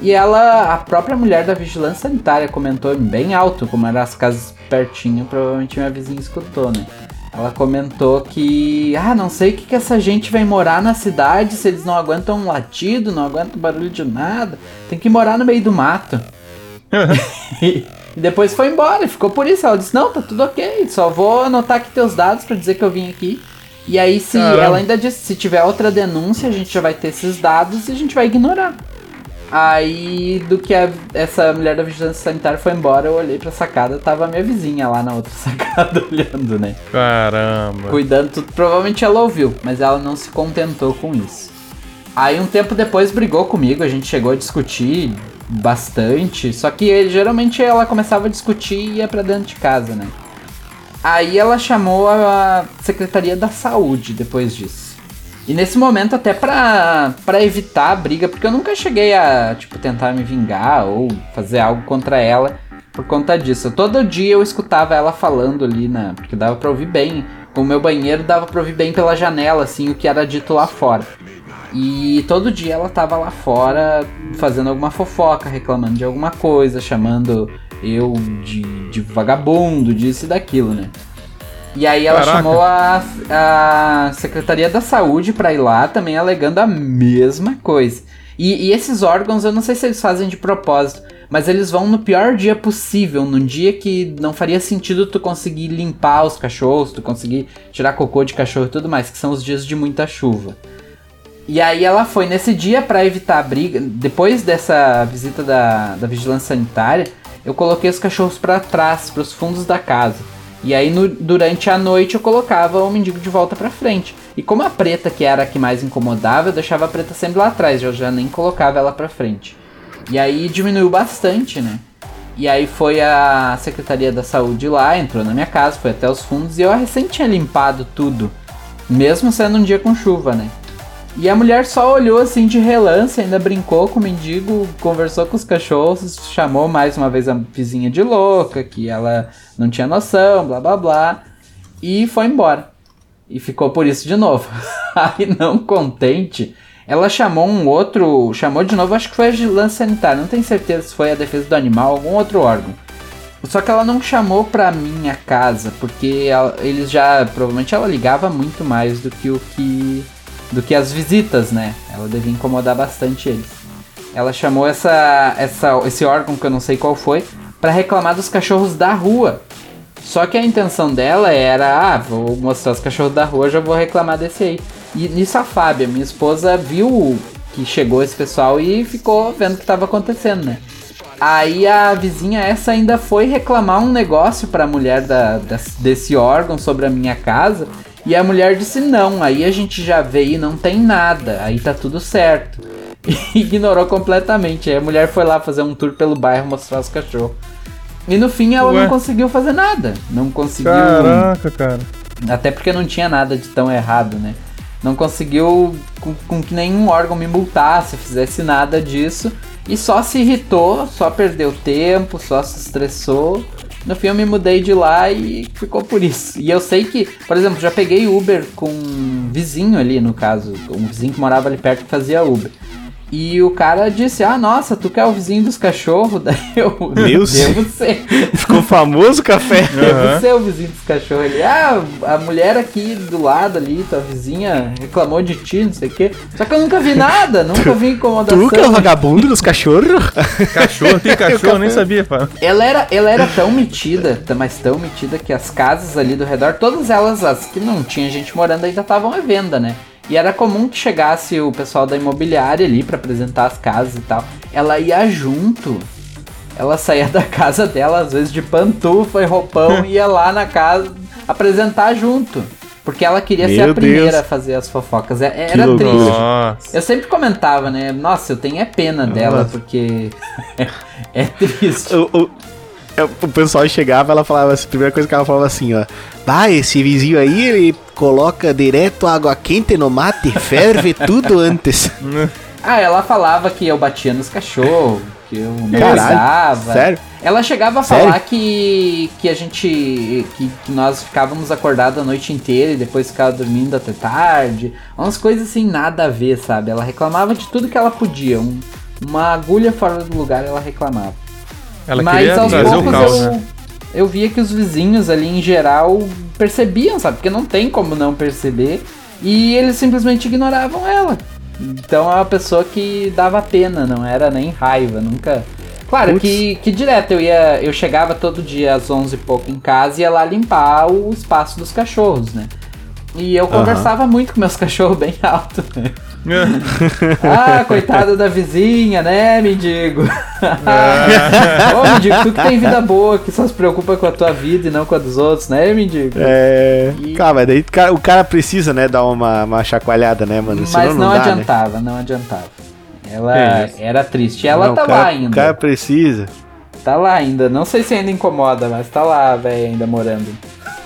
E ela, a própria mulher da vigilância sanitária comentou bem alto, como eram as casas pertinho, provavelmente minha vizinha escutou, né? Ela comentou que, ah, não sei o que, que essa gente vai morar na cidade se eles não aguentam um latido, não aguentam barulho de nada, tem que morar no meio do mato. e depois foi embora, e ficou por isso. Ela disse: Não, tá tudo ok, só vou anotar aqui teus dados pra dizer que eu vim aqui. E aí, se Caramba. ela ainda disse: Se tiver outra denúncia, a gente já vai ter esses dados e a gente vai ignorar. Aí, do que a- essa mulher da vigilância sanitária foi embora, eu olhei pra sacada, tava a minha vizinha lá na outra sacada olhando, né? Caramba. cuidando tudo. Provavelmente ela ouviu, mas ela não se contentou com isso. Aí um tempo depois brigou comigo, a gente chegou a discutir bastante, só que ele- geralmente ela começava a discutir e ia pra dentro de casa, né? Aí ela chamou a Secretaria da Saúde depois disso. E nesse momento até pra, pra evitar a briga, porque eu nunca cheguei a, tipo, tentar me vingar ou fazer algo contra ela por conta disso. Todo dia eu escutava ela falando ali, na, porque dava pra ouvir bem. O meu banheiro dava pra ouvir bem pela janela, assim, o que era dito lá fora. E todo dia ela tava lá fora fazendo alguma fofoca, reclamando de alguma coisa, chamando eu de, de vagabundo, disso e daquilo, né? E aí ela Caraca. chamou a, a Secretaria da Saúde pra ir lá também alegando a mesma coisa. E, e esses órgãos, eu não sei se eles fazem de propósito, mas eles vão no pior dia possível, num dia que não faria sentido tu conseguir limpar os cachorros, tu conseguir tirar cocô de cachorro e tudo mais, que são os dias de muita chuva. E aí ela foi nesse dia pra evitar a briga. Depois dessa visita da, da vigilância sanitária, eu coloquei os cachorros pra trás, pros fundos da casa. E aí no- durante a noite eu colocava o mendigo de volta pra frente. E como a preta que era a que mais incomodava, eu deixava a preta sempre lá atrás, eu já nem colocava ela pra frente. E aí diminuiu bastante, né? E aí foi a Secretaria da Saúde lá, entrou na minha casa, foi até os fundos e eu recém tinha limpado tudo. Mesmo sendo um dia com chuva, né? E a mulher só olhou assim de relance, ainda brincou com o mendigo, conversou com os cachorros, chamou mais uma vez a vizinha de louca, que ela não tinha noção, blá blá blá, e foi embora. E ficou por isso de novo. Aí, não contente, ela chamou um outro, chamou de novo, acho que foi a vigilância sanitária, não tenho certeza se foi a defesa do animal, algum outro órgão. Só que ela não chamou pra minha casa, porque ela- eles já, provavelmente ela ligava muito mais do que o que do que as visitas, né? Ela devia incomodar bastante eles. Ela chamou essa, essa esse órgão que eu não sei qual foi pra reclamar dos cachorros da rua. Só que a intenção dela era, ah, vou mostrar os cachorros da rua, já vou reclamar desse aí. E nisso a Fábia, minha esposa, viu que chegou esse pessoal e ficou vendo o que estava acontecendo, né? Aí a vizinha essa ainda foi reclamar um negócio pra mulher da, das- desse órgão sobre a minha casa. E a mulher disse não, aí a gente já veio e não tem nada, aí tá tudo certo. E ignorou completamente. Aí a mulher foi lá fazer um tour pelo bairro mostrar os cachorros. E no fim ela Ué. não conseguiu fazer nada. Não conseguiu. Caraca, cara. Até porque não tinha nada de tão errado, né? Não conseguiu com, com que nenhum órgão me multasse, fizesse nada disso. E só se irritou, só perdeu tempo, só se estressou. No fim eu me mudei de lá e ficou por isso. E eu sei que, por exemplo, já peguei Uber com um vizinho ali, no caso. Um vizinho que morava ali perto que fazia Uber. E o cara disse, ah, nossa, tu que é o vizinho dos cachorros? Daí eu, Meu devo ser. Ficou famoso o café. Deve ser o vizinho dos cachorros ali. Ah, a mulher aqui do lado ali, tua vizinha, reclamou de ti, não sei o quê. Só que eu nunca vi nada, nunca vi incomodação. Tu que é o vagabundo dos cachorros? Cachorro, tem cachorro, eu nem sabia, pá. Ela era, ela era tão metida, tá- mas tão metida que as casas ali do redor, todas elas, as que não tinha gente morando, ainda estavam à venda, né? E era comum que chegasse o pessoal da imobiliária ali pra apresentar as casas e tal. Ela ia junto. Ela saía da casa dela, às vezes de pantufa e roupão, e ia lá na casa apresentar junto. Porque ela queria ser Meu a primeira Deus. a fazer as fofocas. É- Que Era triste. Nossa. Eu sempre comentava, né? Nossa, eu tenho é pena dela, porque é triste. o, o- é, o pessoal chegava, ela falava, assim, a primeira coisa que ela falava assim, ó. Bah, esse vizinho aí, ele coloca direto água quente no mate, ferve tudo antes. Ah, ela falava que eu batia nos cachorros, que eu não sério? Ela chegava a Sério? falar que, que a gente. Que, que nós ficávamos acordados a noite inteira e depois ficava dormindo até tarde. Umas coisas assim, nada a ver, sabe? Ela reclamava de tudo que ela podia. um- uma agulha fora do lugar ela reclamava. Ela Mas aos poucos caos, eu, né? eu via que os vizinhos ali em geral percebiam, sabe? Porque não tem como não perceber. E eles simplesmente ignoravam ela. Então é uma pessoa que dava pena, não era nem raiva, nunca. Claro que, que direto eu ia. Eu chegava todo dia às 11 e pouco em casa e ia lá limpar o espaço dos cachorros, né? E eu conversava muito com meus cachorros bem alto. né? Ah, coitada da vizinha, né, mendigo? Ô, mendigo, tu que tem vida boa, que só se preocupa com a tua vida e não com a dos outros, né, mendigo? É. E- Cara, mas daí o cara, precisa, né, dar uma, uma chacoalhada, né, mano? Senão Mas não, dá, né? adiantava, não adiantava. Ela isso? era triste. Ela Não, tá cara, lá ainda. O cara precisa. Tá lá ainda. Não sei se ainda incomoda, mas tá lá, velho, ainda morando.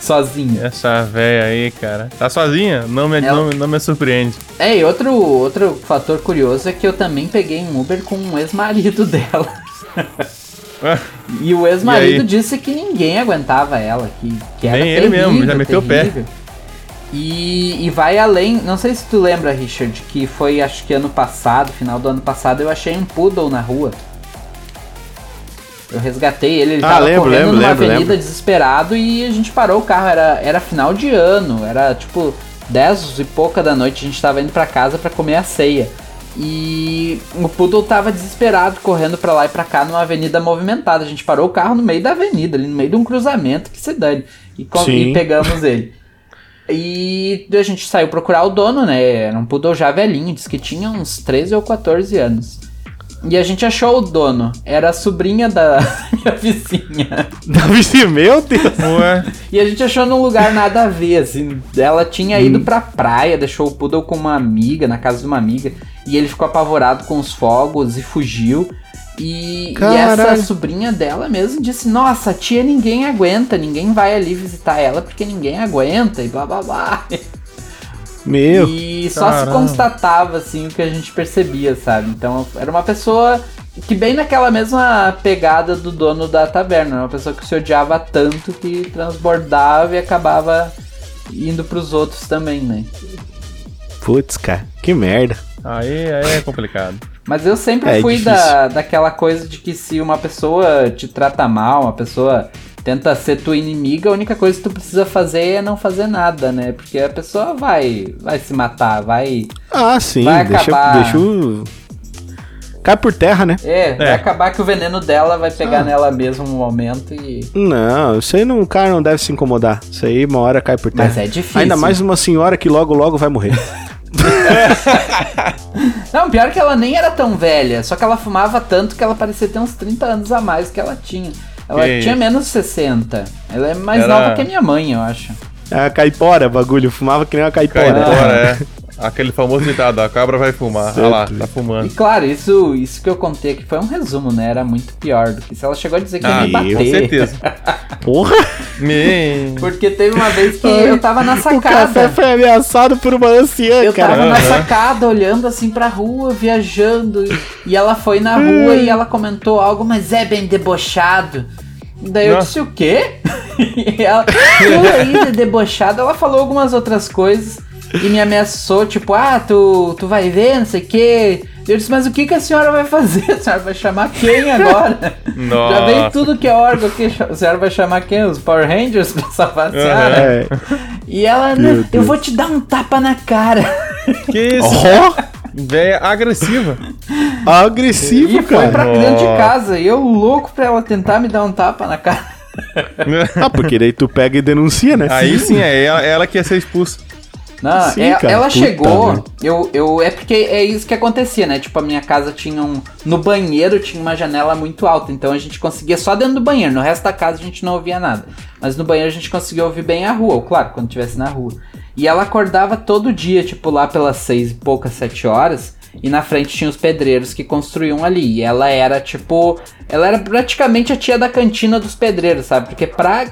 Sozinha. Essa véia aí, cara. Tá sozinha? Não me, não, não me surpreende. É, e outro, outro fator curioso é que eu também peguei um Uber com um ex-marido dela. E o ex-marido disse que ninguém aguentava ela, que, que era Nem ele terrível, mesmo, já meteu o pé. E, e vai além, não sei se tu lembra, Richard, que foi acho que ano passado, final do ano passado, eu achei um poodle na rua. Eu resgatei ele, ele Ah, tava lembro, correndo lembro, numa lembro, avenida desesperado e a gente parou o carro, era, era final de ano, era tipo 10 e pouca da noite, a gente tava indo pra casa pra comer a ceia. E o Poodle tava desesperado, correndo pra lá e pra cá numa avenida movimentada. A gente parou o carro no meio da avenida, ali no meio de um cruzamento, que se dane. E, e pegamos ele. E a gente saiu procurar o dono, né? Era um Poodle já velhinho, disse que tinha uns 13 ou 14 anos. E a gente achou o dono. Era a sobrinha da minha vizinha. Não, vizinho, meu Deus. Ué, E a gente achou num lugar nada a ver, assim. Ela tinha ido pra praia, deixou o Poodle com uma amiga, na casa de uma amiga. E ele ficou apavorado com os fogos e fugiu. E, e essa sobrinha dela mesmo disse: Nossa, a tia ninguém aguenta, ninguém vai ali visitar ela porque ninguém aguenta e blá blá blá. Meu. E só se Caramba. constatava assim o que a gente percebia, sabe? Então era uma pessoa que bem naquela mesma pegada do dono da taverna, uma pessoa que se odiava tanto que transbordava e acabava indo pros outros também, né? Putz, cara, que merda. aí, aí é complicado. Mas eu sempre É, fui difícil. da, daquela coisa de que se uma pessoa te trata mal, uma pessoa tenta ser tua inimiga, a única coisa que tu precisa fazer é não fazer nada, né? Porque a pessoa vai, vai se matar, vai Ah, sim, Vai deixa, acabar. deixa o... Cai por terra, né? É, vai É. acabar que o veneno dela vai pegar Ah. nela mesmo no momento e. Não, isso aí não, o cara não deve se incomodar. Isso aí uma hora cai por terra. Mas é difícil. Ainda mais uma senhora que logo, logo vai morrer. Não, pior que ela nem era tão velha, só que ela fumava tanto que ela parecia ter uns 30 anos a mais que ela tinha. Ela Que tinha isso. menos de 60. Ela é mais Era- nova que a minha mãe, eu acho. É a caipora, bagulho. Fumava que nem uma caipora. Caipora, é. Aquele famoso ditado, a cabra vai fumar. Olha lá, tá E fumando. claro, isso, isso que eu contei aqui foi um resumo, né? Era muito pior do que se ela chegou a dizer que ia Ah, me bater. com certeza. Porra! Me... Porque teve uma vez que eu tava na O café sacada. foi ameaçado por uma anciã, Eu cara. tava na Aham. sacada, olhando assim pra rua, viajando. E, e ela foi na rua e ela comentou algo, mas é bem debochado. Daí eu Nossa. disse o quê? e ela, tu aí de debochado, ela falou algumas outras coisas e me ameaçou, tipo, ah, tu, tu vai ver, não sei o quê. Eu disse, mas o que, que a senhora vai fazer? A senhora vai chamar quem agora? Nossa. Já veio tudo que é órgão aqui. A senhora vai chamar quem? Os Power Rangers pra salvar a senhora? É. E ela, Meu não, eu Deus. vou te dar um tapa na cara. Que isso? Ó, Véia agressiva. agressivo, E foi cara. pra dentro de casa. E eu louco pra ela tentar me dar um tapa na cara. Ah, porque daí tu pega e denuncia, né? Aí sim, é ela, ela que ia ser expulsa. Não, Sim, é- cara, ela chegou. Eu, eu, é porque é isso que acontecia, né? Tipo, a minha casa tinha um. No banheiro tinha uma janela muito alta. Então a gente conseguia só dentro do banheiro. No resto da casa a gente não ouvia nada. Mas no banheiro a gente conseguia ouvir bem a rua. Ou claro, quando estivesse na rua. E ela acordava todo dia, tipo, lá pelas seis e poucas, sete horas. E na frente tinha os pedreiros que construíam ali. E ela era, tipo. Ela era praticamente a tia da cantina dos pedreiros, sabe? Porque pra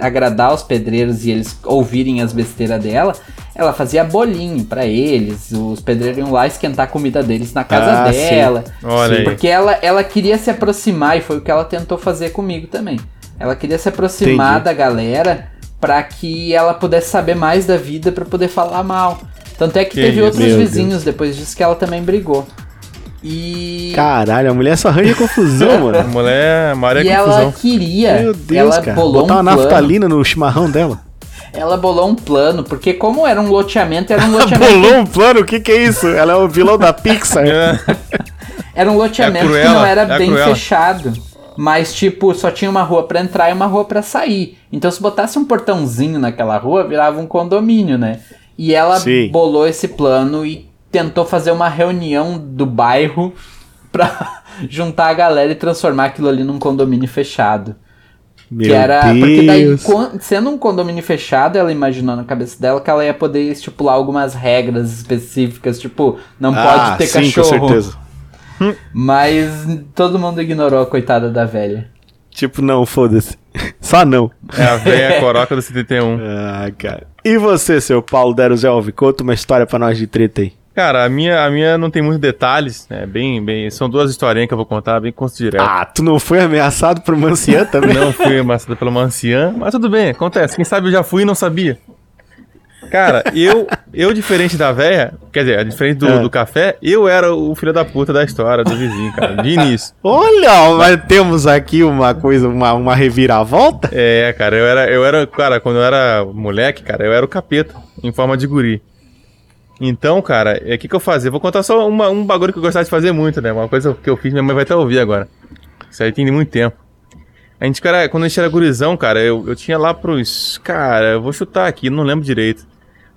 agradar os pedreiros e eles ouvirem as besteiras dela, ela fazia bolinho pra eles. Os pedreiros iam lá esquentar a comida deles na casa Ah, sim. dela. Olha aí. Porque ela, ela queria se aproximar, e foi o que ela tentou fazer comigo também. Ela queria se aproximar Entendi. da galera pra que ela pudesse saber mais da vida pra poder falar mal. Tanto é que, Que teve isso, outros meu vizinhos depois disso que ela também brigou. E. Caralho, a mulher só arranja confusão, A mano. mulher, Maria e ela Confusão. queria. Meu Deus, ela cara. bolou Botar um uma plano. naftalina no chimarrão dela. Ela bolou um plano, porque como era um loteamento, era um loteamento. Bolou um plano? O que que é isso? Ela é o vilão da Pixar. É. Era um loteamento É a que não era é a bem Cruella. fechado. Mas, tipo, só tinha uma rua pra entrar e uma rua pra sair. Então, se botasse um portãozinho naquela rua, virava um condomínio, né? E ela Sim. bolou esse plano e tentou fazer uma reunião do bairro pra juntar a galera e transformar aquilo ali num condomínio fechado. Meu que era. Porque daí, Deus. sendo um condomínio fechado, ela imaginou na cabeça dela que ela ia poder estipular algumas regras específicas, tipo, não Ah, pode ter sim, cachorro. com certeza. Mas todo mundo ignorou a coitada da velha. Tipo, não, foda-se. Só não. É a velha coroca do 71. Ah, cara. E você, seu Paulo Deruzelvi, conta uma história pra nós de treta aí. Cara, a minha, a minha não tem muitos detalhes, né? Bem, bem, são duas historinhas que eu vou contar, bem direto. Ah, tu não foi ameaçado por uma anciã também? Não fui amassada pela uma anciã, mas tudo bem, acontece. Quem sabe eu já fui e não sabia. Cara, eu, eu diferente da véia, quer dizer, diferente do, É. do café, eu era o filho da puta da história do vizinho, cara, de início. Olha, mas temos aqui uma coisa, uma, uma reviravolta. É, cara, eu era, eu era, cara, quando eu era moleque, cara, eu era o capeta, em forma de guri. Então, cara, o que que eu fazia? Vou contar só uma- um bagulho que eu gostava de fazer muito, né? Uma coisa que eu fiz, minha mãe vai até ouvir agora. Isso aí tem muito tempo. A gente, cara, quando a gente era gurizão, cara, eu, eu tinha lá pros. Cara, eu vou chutar aqui, não lembro direito.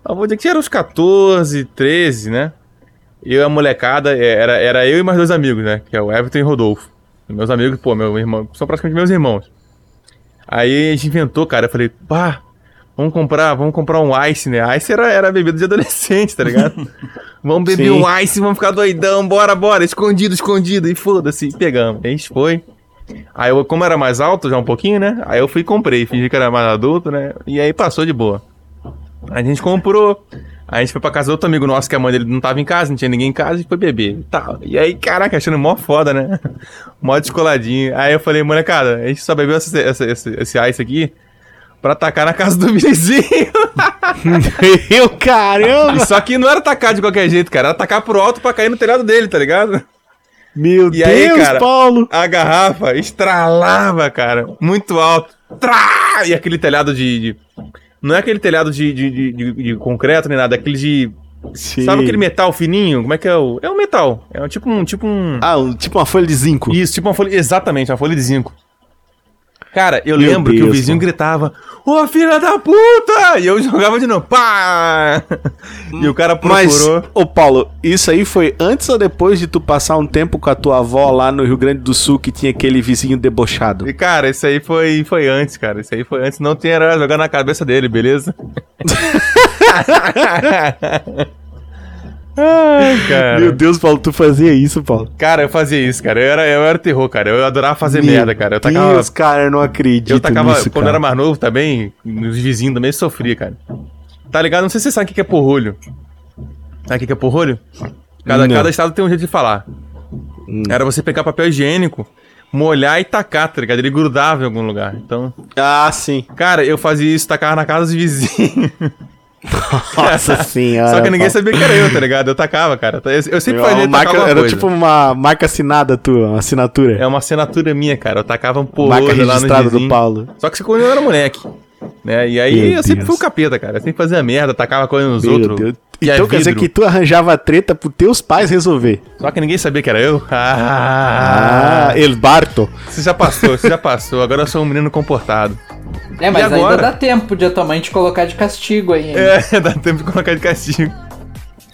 Eu vou dizer que era uns 14, 13, né? Eu e a molecada, é, era, era eu e mais dois amigos, né? Que é o Everton e o Rodolfo. Meus amigos, pô, meu irmão, são praticamente meus irmãos. Aí a gente inventou, cara, eu falei, pá, vamos comprar, vamos comprar um ice, né? Ice era, era bebida de adolescente, tá ligado? vamos beber Sim. um ice, vamos ficar doidão, bora, bora, escondido, escondido, e foda-se, pegamos. Aí a gente foi. Aí eu, como era mais alto já um pouquinho, né? Aí eu fui e comprei, fingi que era mais adulto, né? E aí passou de boa. Aí a gente comprou. Aí a gente foi pra casa do outro amigo nosso, que a mãe dele não tava em casa, não tinha ninguém em casa, e foi beber e tal. E aí, caraca, achando mó foda, né? mó descoladinho. Aí eu falei, molecada, a gente só bebeu esse, esse, esse, esse ice aqui pra tacar na casa do vizinho. Eu, caramba! Só que não era tacar de qualquer jeito, cara. Era tacar pro alto pra cair no telhado dele, tá ligado? Meu E aí, Deus, cara? Paulo! A garrafa estralava, cara, muito alto. Trá! E aquele telhado de. de- não é aquele telhado de, de, de, de- concreto nem nada, é aquele de Sim. Sabe aquele metal fininho? Como é que é o. É um metal. É um, tipo um. Tipo um. Ah, um- tipo uma folha de zinco. Isso, tipo uma folha. Exatamente, uma folha de zinco. Cara, eu Meu lembro que o Deus, vizinho mano. gritava: Ô filha da puta! E eu jogava de novo. Pá! E o cara Mas, procurou. ô Paulo, isso aí foi antes ou depois de tu passar um tempo com a tua avó lá no Rio Grande do Sul que tinha aquele vizinho debochado? E, cara, isso aí foi, foi antes, cara. Isso aí foi antes. Não tinha era jogar na cabeça dele, beleza? Ai, cara. Meu Deus, Paulo, tu fazia isso, Paulo. Cara, eu fazia isso, cara. Eu era, eu era terror, cara. Eu adorava fazer merda, cara. Eu tacava. Deus, cara, eu não acredito eu tacava. nisso, quando eu era mais novo também, os vizinhos também sofria, cara. Tá ligado? Não sei se você sabe o que é porrolho. Sabe o que é porrolho? Cada, Não. cada estado tem um jeito de falar. Hum. Era você pegar papel higiênico, molhar e tacar, tá ligado? Ele grudava em algum lugar. Então. Ah, sim. Cara, eu fazia isso, tacava na casa dos vizinhos. Nossa senhora. Só que ninguém sabia que era eu, tá ligado? Eu tacava, cara. Eu, eu sempre fazia marca, era coisa. tipo uma marca assinada tua, uma assinatura. É uma assinatura minha, cara. Eu tacava um marca porolho lá no registrada do. Paulo. Só que quando eu era moleque. Né? E aí Meu eu sempre Deus. fui o capeta, cara. Eu sempre fazia merda, tacava coisa nos Meu outros. Deus. E é Então quer dizer que tu arranjava treta pro teus pais resolver. Só que ninguém sabia que era eu. Ah, Ah, El Barto. Você já passou, você já passou. Agora eu sou um menino comportado. É, mas agora? ainda dá tempo de a tua mãe te colocar de castigo aí. hein? É, dá tempo de colocar de castigo.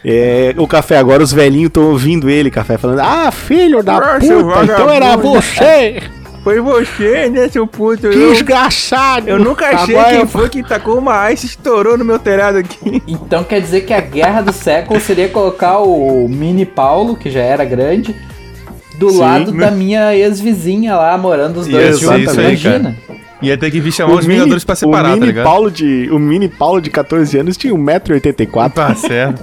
É, o café, agora os velhinhos estão ouvindo ele, café, falando: Ah, filho da Ah, puta, então era vagabundo." você, Foi você, né, seu puto? que Eu, desgraçado. eu nunca achei Agora quem eu- foi que tacou uma ice e estourou no meu telhado aqui. Então quer dizer que a guerra do século seria colocar o mini Paulo, que já era grande, do Sim, lado né? da minha ex-vizinha lá, morando os dois juntos. Imagina. Ia ter que vir chamar os Vingadores pra separar, o tá mini ligado? Paulo de, o mini Paulo de 14 anos tinha 1,84m. Tá certo.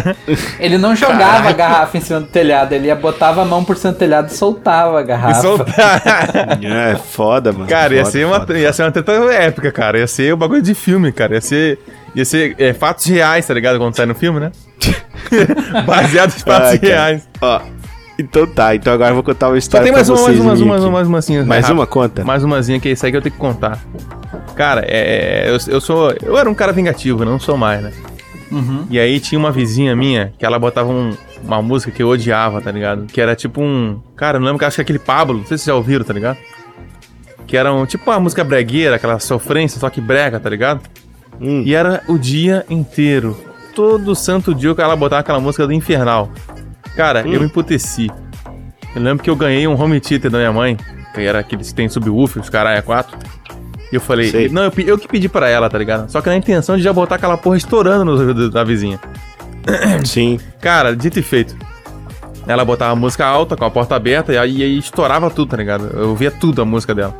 Ele não jogava a garrafa em cima do telhado, ele ia botava a mão por cima do telhado e soltava a E garrafa. soltar. é, foda, mano. Cara, ia foda, ser, uma, foda. ia ser uma treta épica, cara. Ia ser um bagulho de filme, cara. Ia ser, ia ser é, fatos reais, tá ligado? Quando sai no filme, né? Baseado em fatos reais. Ó, então tá, então agora eu vou contar uma Só história tem mais uma, mais uma, mais uma, mais uma, assim. Mais rápido. uma conta? Mais umazinha que é isso aí que eu tenho que contar. Cara, é, eu, eu sou. Eu era um cara vingativo, não sou mais, né? Uhum. E aí tinha uma vizinha minha que ela botava um- uma música que eu odiava, tá ligado? Que era tipo um. Cara, eu não lembro que acho que é aquele Pablo, não sei se vocês já ouviram, tá ligado? Que era um, tipo uma música bregueira, aquela sofrência, só que brega, tá ligado? Hum. E era o dia inteiro. Todo santo dia que ela botava aquela música do Infernal. Cara, Hum. eu me emputeci. Eu lembro que eu ganhei um home theater da minha mãe, que era aqueles que tem subwoofer, os caralho, é quatro. E eu falei, Sei. não, eu, eu que pedi pra ela, tá ligado? Só que na intenção de já botar aquela porra estourando nos ouvidos da vizinha. Sim. Cara, dito e feito. Ela botava a música alta, com a porta aberta, e aí, aí estourava tudo, tá ligado? Eu ouvia tudo a música dela.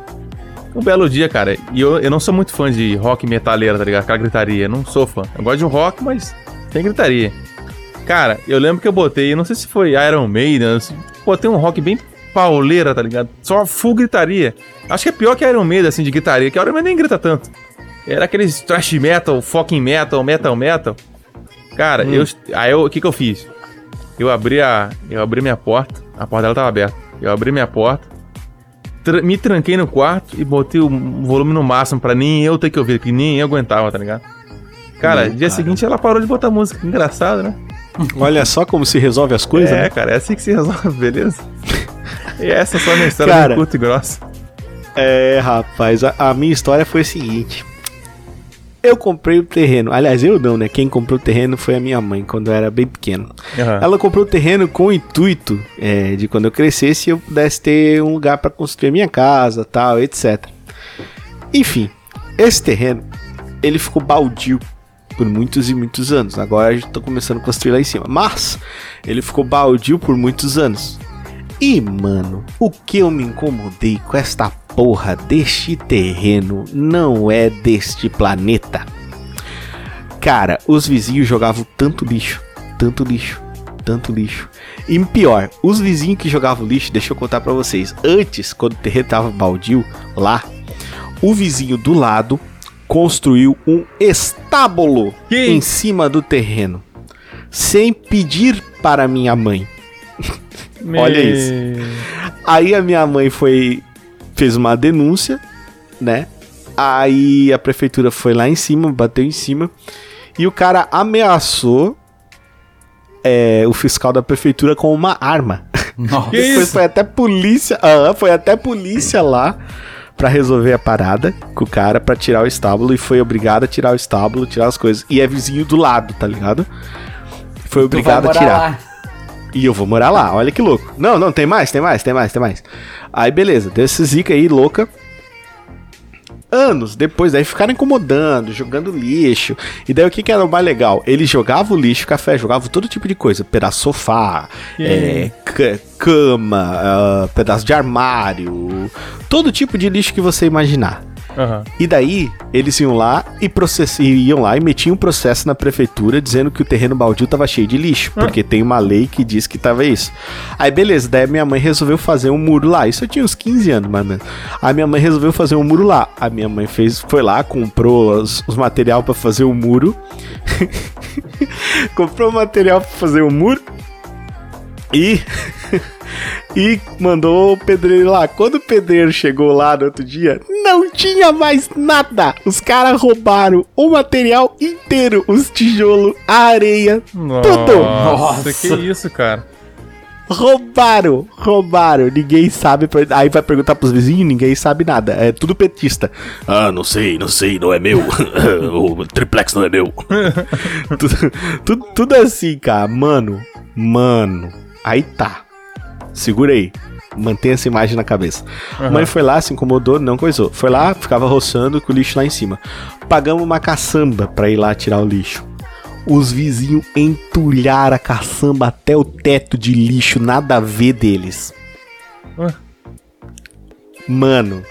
Um belo dia, cara, e eu, eu não sou muito fã de rock metaleira, tá ligado? Aquela gritaria, não sou fã. Eu gosto de rock, mas tem gritaria. Cara, eu lembro que eu botei, não sei se foi Iron Maiden, botei um rock bem pauleira, tá ligado? Só full gritaria. Acho que é pior que Iron Maiden, assim, de gritaria, que Iron Maiden nem grita tanto. Era aqueles trash metal, fucking metal, metal metal. Cara, eu, aí o que que eu fiz? Eu abri a, eu abri minha porta, a porta dela tava aberta. Eu abri minha porta, tra- me tranquei no quarto e botei o volume no máximo pra nem eu ter que ouvir, que nem eu aguentava, tá ligado? Cara, dia seguinte ela parou de botar música, engraçado, né? Olha só como se resolve as coisas, é, né? cara, é assim que se resolve, beleza? e essa é só a minha história Cara, de curto e grossa. É, rapaz, a, a minha história foi a seguinte. Eu comprei o terreno. Aliás, eu não, né? Quem comprou o terreno foi a minha mãe, quando eu era bem pequeno. Aham. Ela comprou o terreno com o intuito é, de quando eu crescesse eu pudesse ter um lugar para construir minha casa, tal, etc. Enfim, esse terreno ele ficou baldio por muitos e muitos anos. Agora a gente tá começando a construir lá em cima, mas ele ficou baldio por muitos anos. E mano, o que eu me incomodei com esta porra deste terreno não é deste planeta. Cara, os vizinhos jogavam tanto lixo, tanto lixo, tanto lixo. E pior, os vizinhos que jogavam lixo, deixa eu contar pra vocês. Antes, quando o terreno tava baldio lá, o vizinho do lado construiu um estábulo Que em cima do terreno, sem pedir para minha mãe. Olha isso. Aí a minha mãe foi fez uma denúncia, né? Aí a prefeitura foi lá em cima, bateu em cima e o cara ameaçou é, o fiscal da prefeitura com uma arma. Nossa. Que Depois isso? foi até polícia. aham, foi até polícia lá pra resolver a parada com o cara pra tirar o estábulo e foi obrigado a tirar o estábulo, tirar as coisas. E é vizinho do lado, tá ligado? Foi obrigado a tirar. lá. E eu vou morar lá, olha que louco. Não, não, tem mais, tem mais, tem mais, tem mais. Aí beleza, deu esse zica aí louca. Anos depois, daí ficaram incomodando, jogando lixo. E daí o que, que era o mais legal? Ele jogava o lixo, café, jogava todo tipo de coisa. Pedaço de sofá, é, ca- cama, ah, pedaço de armário. Todo tipo de lixo que você imaginar. Aham. E daí, eles iam lá e process... iam lá e metiam um processo na prefeitura dizendo que o terreno baldio tava cheio de lixo, porque tem uma lei que diz que tava isso. Aí beleza, daí minha mãe resolveu fazer um muro lá. Isso eu tinha uns 15 anos, mais ou menos. Aí minha mãe resolveu fazer um muro lá. A minha mãe fez, foi lá, comprou os, os material pra fazer o muro. comprou o material pra fazer o muro. E e mandou o pedreiro lá. Quando o pedreiro chegou lá no outro dia, não tinha mais nada. Os caras roubaram o material inteiro, os tijolos, a areia, tudo. Nossa, Nossa. que isso, cara. Roubaram, roubaram. Ninguém sabe. Aí vai perguntar pros vizinhos, ninguém sabe nada. É tudo petista. Ah, não sei, não sei, não é meu. o triplex não é meu. tudo, tudo, tudo assim, cara. Mano, mano. Aí tá. Segura aí. Mantenha essa imagem na cabeça. Mãe foi lá, se incomodou, não coisou. Foi lá, ficava roçando com o lixo lá em cima. Pagamos uma caçamba pra ir lá tirar o lixo. Os vizinhos entulharam a caçamba até o teto de lixo, nada a ver deles. Ué? Mano,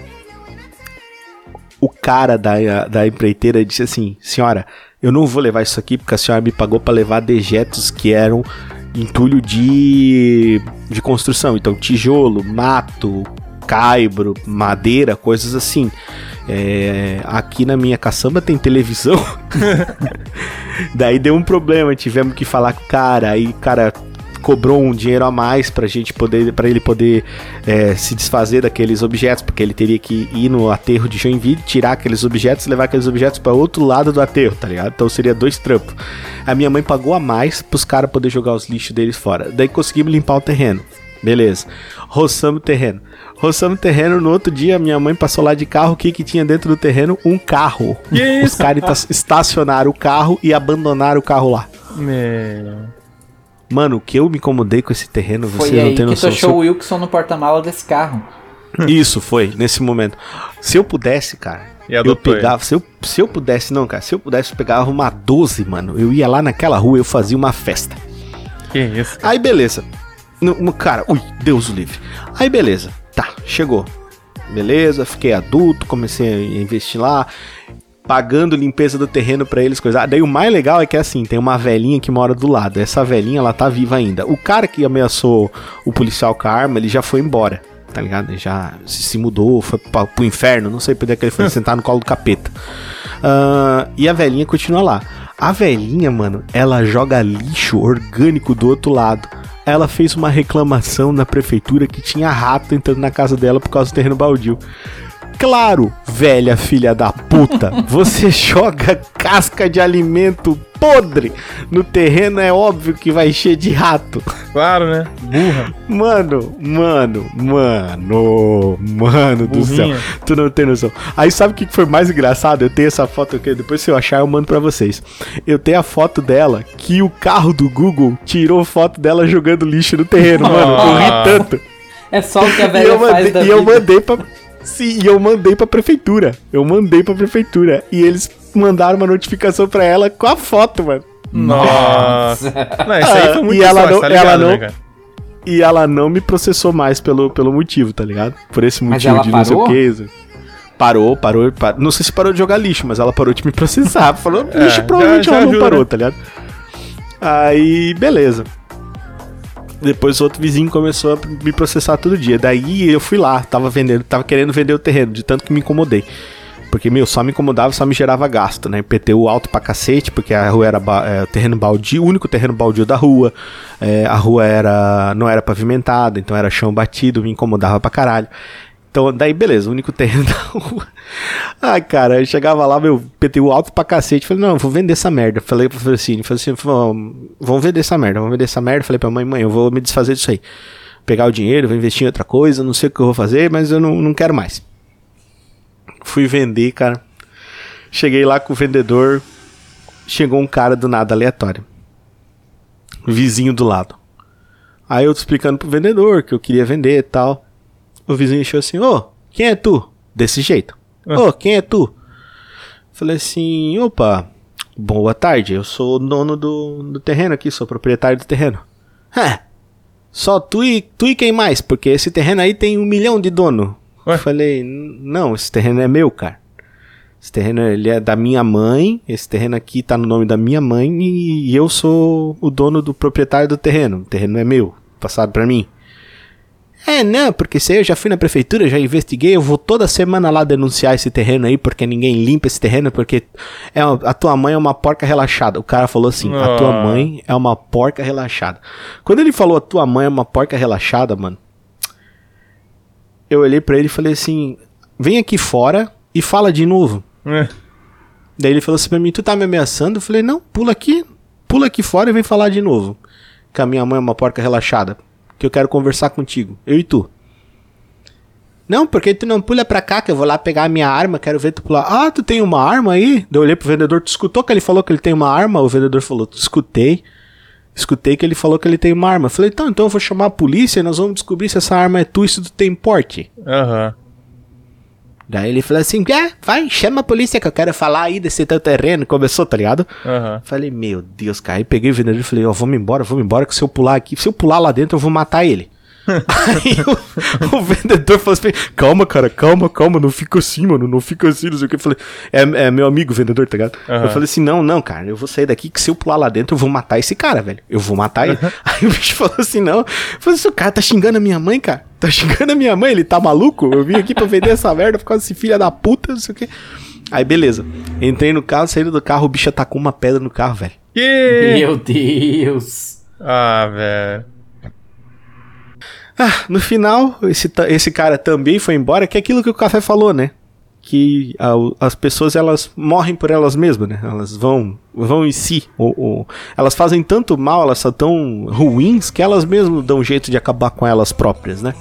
o cara da, da empreiteira disse assim: Senhora, eu não vou levar isso aqui porque a senhora me pagou pra levar dejetos que eram entulho de, de construção. Então, tijolo, mato, caibro, madeira, coisas assim. É, aqui na minha caçamba tem televisão. Daí deu um problema, tivemos que falar com o cara, aí cara cobrou um dinheiro a mais pra gente poder, para ele poder é, se desfazer daqueles objetos, porque ele teria que ir no aterro de Joinville, tirar aqueles objetos e levar aqueles objetos pra outro lado do aterro, tá ligado? Então seria dois trampos. A minha mãe pagou a mais pros caras poder jogar os lixos deles fora. Daí conseguimos limpar o terreno. Beleza. Roçamos o terreno. Roçamos o terreno. No outro dia, minha mãe passou lá de carro. O que, que tinha dentro do terreno? Um carro. Que Os caras esta- estacionaram o carro e abandonaram o carro lá. Meu. Mano, o que eu me incomodei com esse terreno, Foi você não aí tem que noção. tu Se eu- achou o Wilson no porta-mala desse carro. Isso foi, nesse momento. Se eu pudesse, cara, E eu pegava. Se eu, se eu pudesse, não, cara, se eu pudesse, eu pegava uma 12, mano. Eu ia lá naquela rua, eu fazia uma festa. Que isso, cara. Aí beleza. No, no- cara, ui, Deus o livre. Aí beleza. Tá, chegou. Beleza, fiquei adulto, comecei a investir lá, pagando limpeza do terreno pra eles, coisa. Ah, Daí o mais legal é que assim, tem uma velhinha que mora do lado. Essa velhinha, ela tá viva ainda. O cara que ameaçou o policial com a arma, ele já foi embora. Tá ligado? Ele já se, se mudou, foi pra, pro inferno, não sei por que ele foi sentar no colo do capeta. Ah, e a velhinha continua lá. A velhinha, mano, ela joga lixo orgânico do outro lado. Ela fez uma reclamação na prefeitura que tinha rato entrando na casa dela por causa do terreno baldio. Claro, velha filha da puta, você joga casca de alimento podre no terreno, é óbvio que vai encher de rato. Claro, né? Burra. Mano, mano, mano, mano do céu. Burrinha. Tu não tem noção. Aí sabe o que foi mais engraçado? Eu tenho essa foto aqui, depois se eu achar eu mando pra vocês. Eu tenho a foto dela que o carro do Google tirou foto dela jogando lixo no terreno, mano. Eu ri tanto. É só o que a E velha eu faz mandei, da e eu vida. mandei pra. Sim, e eu mandei pra prefeitura. Eu mandei pra prefeitura. E eles mandaram uma notificação pra ela com a foto, mano. Nossa. Não, isso aí foi muito E ela sorte, não- tá ligado, ela né, não- cara? E ela não me processou mais pelo, pelo motivo, tá ligado? Por esse motivo de não sei o parou? que. Parou, parou, parou. Não sei se parou de jogar lixo, mas ela parou de me processar. Falou, É, lixo provavelmente já- já ela não ajuda, parou, né? tá ligado? Aí, beleza. Depois outro vizinho começou a me processar todo dia. Daí eu fui lá, tava vendendo, tava querendo vender o terreno, de tanto que me incomodei. Porque, meu, só me incomodava, só me gerava gasto, né? PTU alto pra cacete, porque a rua era ba- é, terreno baldio, o único terreno baldio da rua. É, a rua era não era pavimentada, então era chão batido, me incomodava pra caralho. Então, daí, beleza, o único terreno da rua. Ai, cara, eu chegava lá, meu PTU alto pra cacete. Falei, não, vou vender essa merda. Falei pra Francine, falei assim, vamos vender essa merda, vamos vender essa merda. Falei pra mãe, mãe, eu vou me desfazer disso aí. Pegar o dinheiro, vou investir em outra coisa, não sei o que eu vou fazer, mas eu não, não quero mais. Fui vender, cara. Cheguei lá com o vendedor. Chegou um cara do nada aleatório. Vizinho do lado. Aí eu explicando pro vendedor que eu queria vender e tal. O vizinho achou assim: Ô, quem é tu? Desse jeito. Ô, quem é tu? Falei assim: opa, boa tarde. Eu sou o dono do, do terreno aqui, sou proprietário do terreno. É, só tu e, tu e quem mais? Porque esse terreno aí tem um milhão de dono. Ué? Falei: "N- não, esse terreno é meu, cara. Esse terreno ele é da minha mãe. Esse terreno aqui tá no nome da minha mãe e, e eu sou o dono do proprietário do terreno. O terreno é meu, passado pra mim. É, não, porque se eu já fui na prefeitura, já investiguei, eu vou toda semana lá denunciar esse terreno aí, porque ninguém limpa esse terreno, porque é uma- a tua mãe é uma porca relaxada. O cara falou assim, a tua Ah. mãe é uma porca relaxada. Quando ele falou a tua mãe é uma porca relaxada, mano, eu olhei pra ele e falei assim, vem aqui fora e fala de novo. É. Daí ele falou assim pra mim, tu tá me ameaçando? Eu falei, não, pula aqui, pula aqui fora e vem falar de novo. Que a minha mãe é uma porca relaxada. Que eu quero conversar contigo, eu e tu. Não, porque tu não pula pra cá, que eu vou lá pegar a minha arma, quero ver tu pular. Ah, tu tem uma arma aí? Eu olhei pro vendedor, tu escutou que ele falou que ele tem uma arma? O vendedor falou, escutei. Escutei que ele falou que ele tem uma arma. Falei, então, então eu vou chamar a polícia e nós vamos descobrir se essa arma é tua e se tu tem porte. Aham. Daí ele falou assim, é, vai, chama a polícia que eu quero falar aí desse teu terreno. Começou, tá ligado? Aham. Falei, meu Deus, cara. Aí peguei o vendedor e falei, ó, vamos embora, vamos embora, que se eu pular aqui, se eu pular lá dentro, eu vou matar ele. Aí o, o vendedor falou assim, calma, cara, calma, calma, não fica assim, mano, não fica assim, não sei o que. Eu falei, é, é meu amigo vendedor, tá ligado? Aham. Eu falei assim, não, não, cara, eu vou sair daqui, que se eu pular lá dentro, eu vou matar esse cara, velho. Eu vou matar ele. Aí o bicho falou assim, não. Eu falei assim, o cara tá xingando a minha mãe, cara. Tá xingando a minha mãe, ele tá maluco? Eu vim aqui pra vender essa merda por causa desse filho da puta, não sei o que. Aí, beleza. Entrei no carro, saí do carro, o bicho atacou uma pedra no carro, velho. Que? Meu Deus. Ah, velho. Ah, no final, esse, esse cara também foi embora, que é aquilo que o Café falou, né? Que o- as pessoas, elas morrem por elas mesmas, né? Elas vão, vão em si. Ou, ou- elas fazem tanto mal, elas são tão ruins, que elas mesmas dão jeito de acabar com elas próprias, né?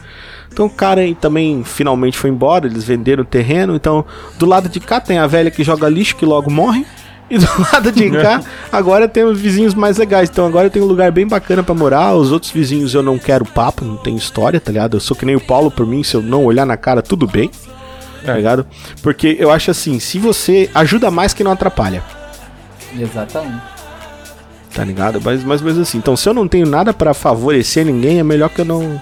Então o cara também finalmente foi embora, eles venderam o terreno. Então, do lado de cá tem a velha que joga lixo, que logo morre. E do lado de cá, agora temos vizinhos mais legais. Então agora eu tenho um lugar bem bacana pra morar. Os outros vizinhos eu não quero papo, não tem história, tá ligado? Eu sou que nem o Paulo por mim, se eu não olhar na cara, tudo bem. Tá É. ligado? Porque eu acho assim, se você ajuda mais que não atrapalha. Exatamente. Tá ligado? Mas mais ou menos assim. Então, se eu não tenho nada pra favorecer ninguém, é melhor que eu não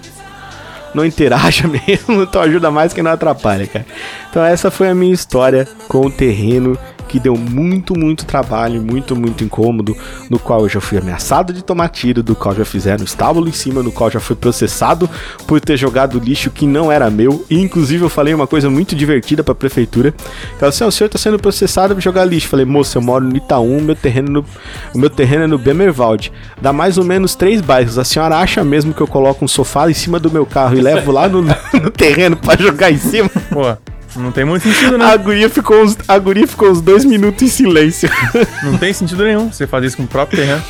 não interaja mesmo, então ajuda mais que não atrapalha, cara. Então essa foi a minha história com o terreno que deu muito, muito trabalho, muito, muito incômodo, no qual eu já fui ameaçado de tomar tiro, do qual já fizeram estábulo em cima, no qual já fui processado por ter jogado lixo que não era meu, e inclusive eu falei uma coisa muito divertida pra prefeitura, ela "Ah, o senhor tá sendo processado por jogar lixo, falei, moça, eu moro no Itaú, meu terreno no, o meu terreno é no Bemervalde, dá mais ou menos três bairros, a senhora acha mesmo que eu coloco um sofá em cima do meu carro e levo lá no, no terreno pra jogar em cima? Pô, não tem muito sentido, A né? guria ficou uns, a guria ficou uns dois minutos em silêncio. Não tem sentido nenhum você fazer isso com o próprio terreno.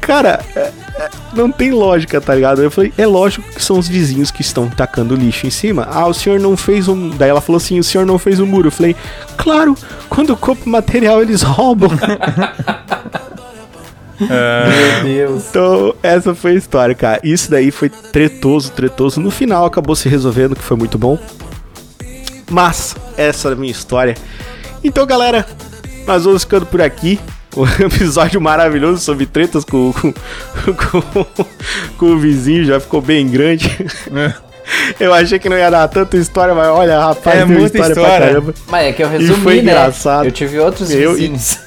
Cara, é- é- não tem lógica, tá ligado? Eu falei, é lógico que são os vizinhos que estão tacando lixo em cima. Ah, o senhor não fez um. Daí ela falou assim: o senhor não fez um muro. Eu falei, claro, quando eu compro material eles roubam. É, Meu Deus. então, essa foi a história, cara. Isso daí foi tretoso, tretoso. No final acabou se resolvendo, que foi muito bom. Mas, essa é a minha história. Então, galera, nós vamos ficando por aqui. Um episódio maravilhoso sobre tretas com, com, com, com o vizinho, já ficou bem grande. É. Eu achei que não ia dar tanta história, mas olha, rapaz, É deu muita história, pra história. caramba. Mas é que eu E resumi, foi né? engraçado. Eu tive outros Eu- vizinhos.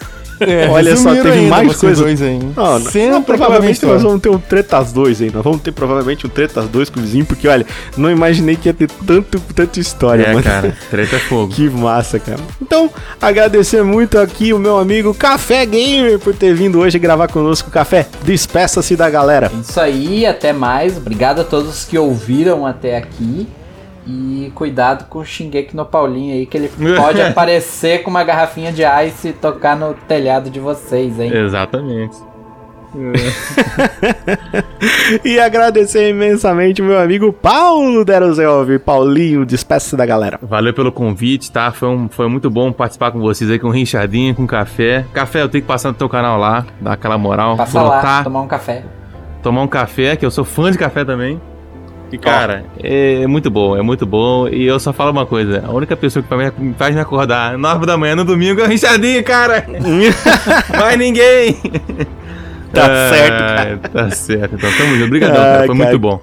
É, Olha só, teve ainda mais vocês coisa. dois aí. Não, não, Sempre não, provavelmente nós vamos ter um Tretas 2 aí. Nós vamos ter provavelmente um Tretas 2 com o vizinho, porque olha, não imaginei que ia ter tanto, tanta história, É, mano. cara, treta é fogo. Que massa, cara. Então, agradecer muito aqui o meu amigo Café Gamer por ter vindo hoje gravar conosco. Café, despeça-se da galera. Isso aí, até mais. Obrigado a todos que ouviram até aqui. E cuidado com o Shingeki no Paulinho aí, que ele pode aparecer com uma garrafinha de ice e tocar no telhado de vocês, hein? Exatamente. E agradecer imensamente meu amigo Paulo Derozelvi. Paulinho, despeça da galera. Valeu pelo convite, tá? Foi, um, foi muito bom participar com vocês aí, com o Richardinho, com o Café. Café, eu tenho que passar no teu canal lá, dar aquela moral. Passa lá, tomar um café. tomar um café, que eu sou fã de café também. E, cara, é, muito bom, é muito bom. E eu só falo uma coisa: a única pessoa que me- faz me acordar 9 da manhã no domingo é o Richardinho, cara! Mais ninguém! Tá Ah, certo, cara. Tá certo. Então, tamo junto. Obrigadão, Ai, cara. Foi cara. muito bom.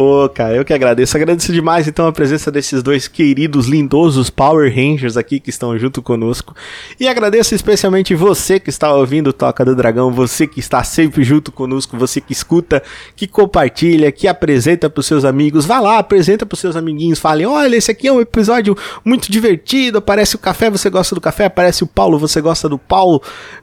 Ô, cara, eu que agradeço. Agradeço demais, então, a presença desses dois queridos, lindosos Power Rangers aqui que estão junto conosco. E agradeço especialmente você que está ouvindo Toca do Dragão, você que está sempre junto conosco, você que escuta, que compartilha, que apresenta para os seus amigos. Vá lá, apresenta para os seus amiguinhos, fale: olha, esse aqui é um episódio muito divertido. Aparece o café, você gosta do café. Aparece o Paulo, você gosta do Paulo.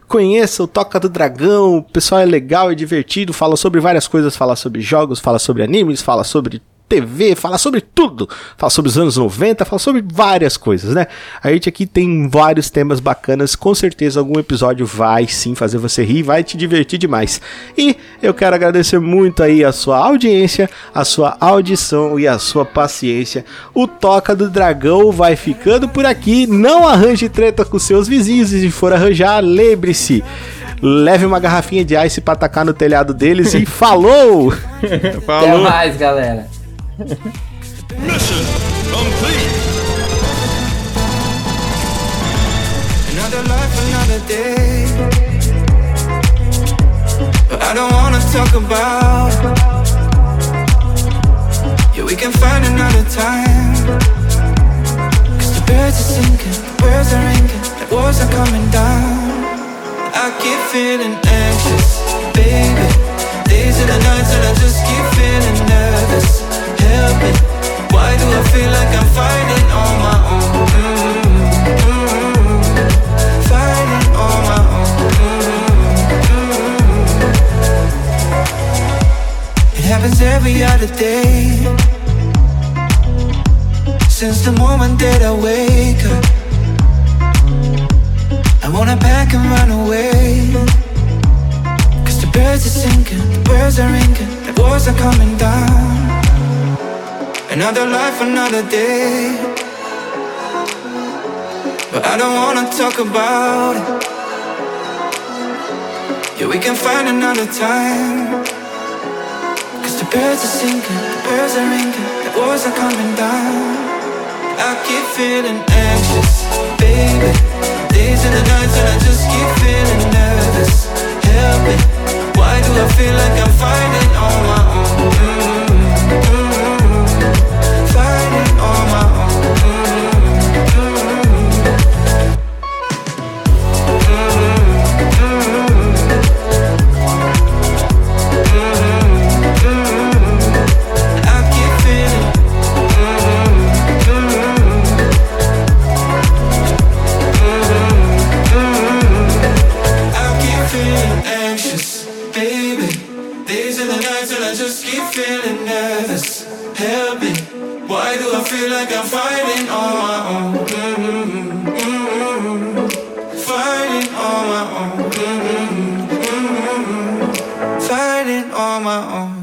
Conheça o Toca do Dragão, o pessoal é legal, é divertido, fala sobre várias coisas, fala sobre jogos, fala sobre animes, fala sobre TV, fala sobre tudo. Fala sobre os anos 90, fala sobre várias coisas, né? A gente aqui tem vários temas bacanas, com certeza algum episódio vai sim fazer você rir, vai te divertir demais. E eu quero agradecer muito aí a sua audiência, a sua audição e a sua paciência. O Toca do Dragão vai ficando por aqui. Não arranje treta com seus vizinhos e se for arranjar, lembre-se. Leve uma garrafinha de ice pra tacar no telhado deles e falou! Até Falou. mais, galera. Another life, another day. But I don't wanna talk about. Yeah, we can find another time. Cause the birds are singing, the birds are ringing, the walls are coming down. I keep feeling anxious, baby. Days and the nights, and I just keep feeling nervous. Help. Why do I feel like I'm fighting on my own? Fighting on my own. It happens every other day. Since the moment that I wake up, I wanna pack and run away. Cause the birds are singing, the birds are ringing, the walls are coming down. Another life, another day. But I don't wanna talk about it. Yeah, we can find another time. Cause the birds are singing, the birds are ringing, the walls are coming down. I keep feeling anxious, baby. Days and the nights, and I just keep feeling nervous. Help me. Why do I feel like I'm fighting on my feel like I'm fighting on my own? Fighting on my own. Fighting on my own.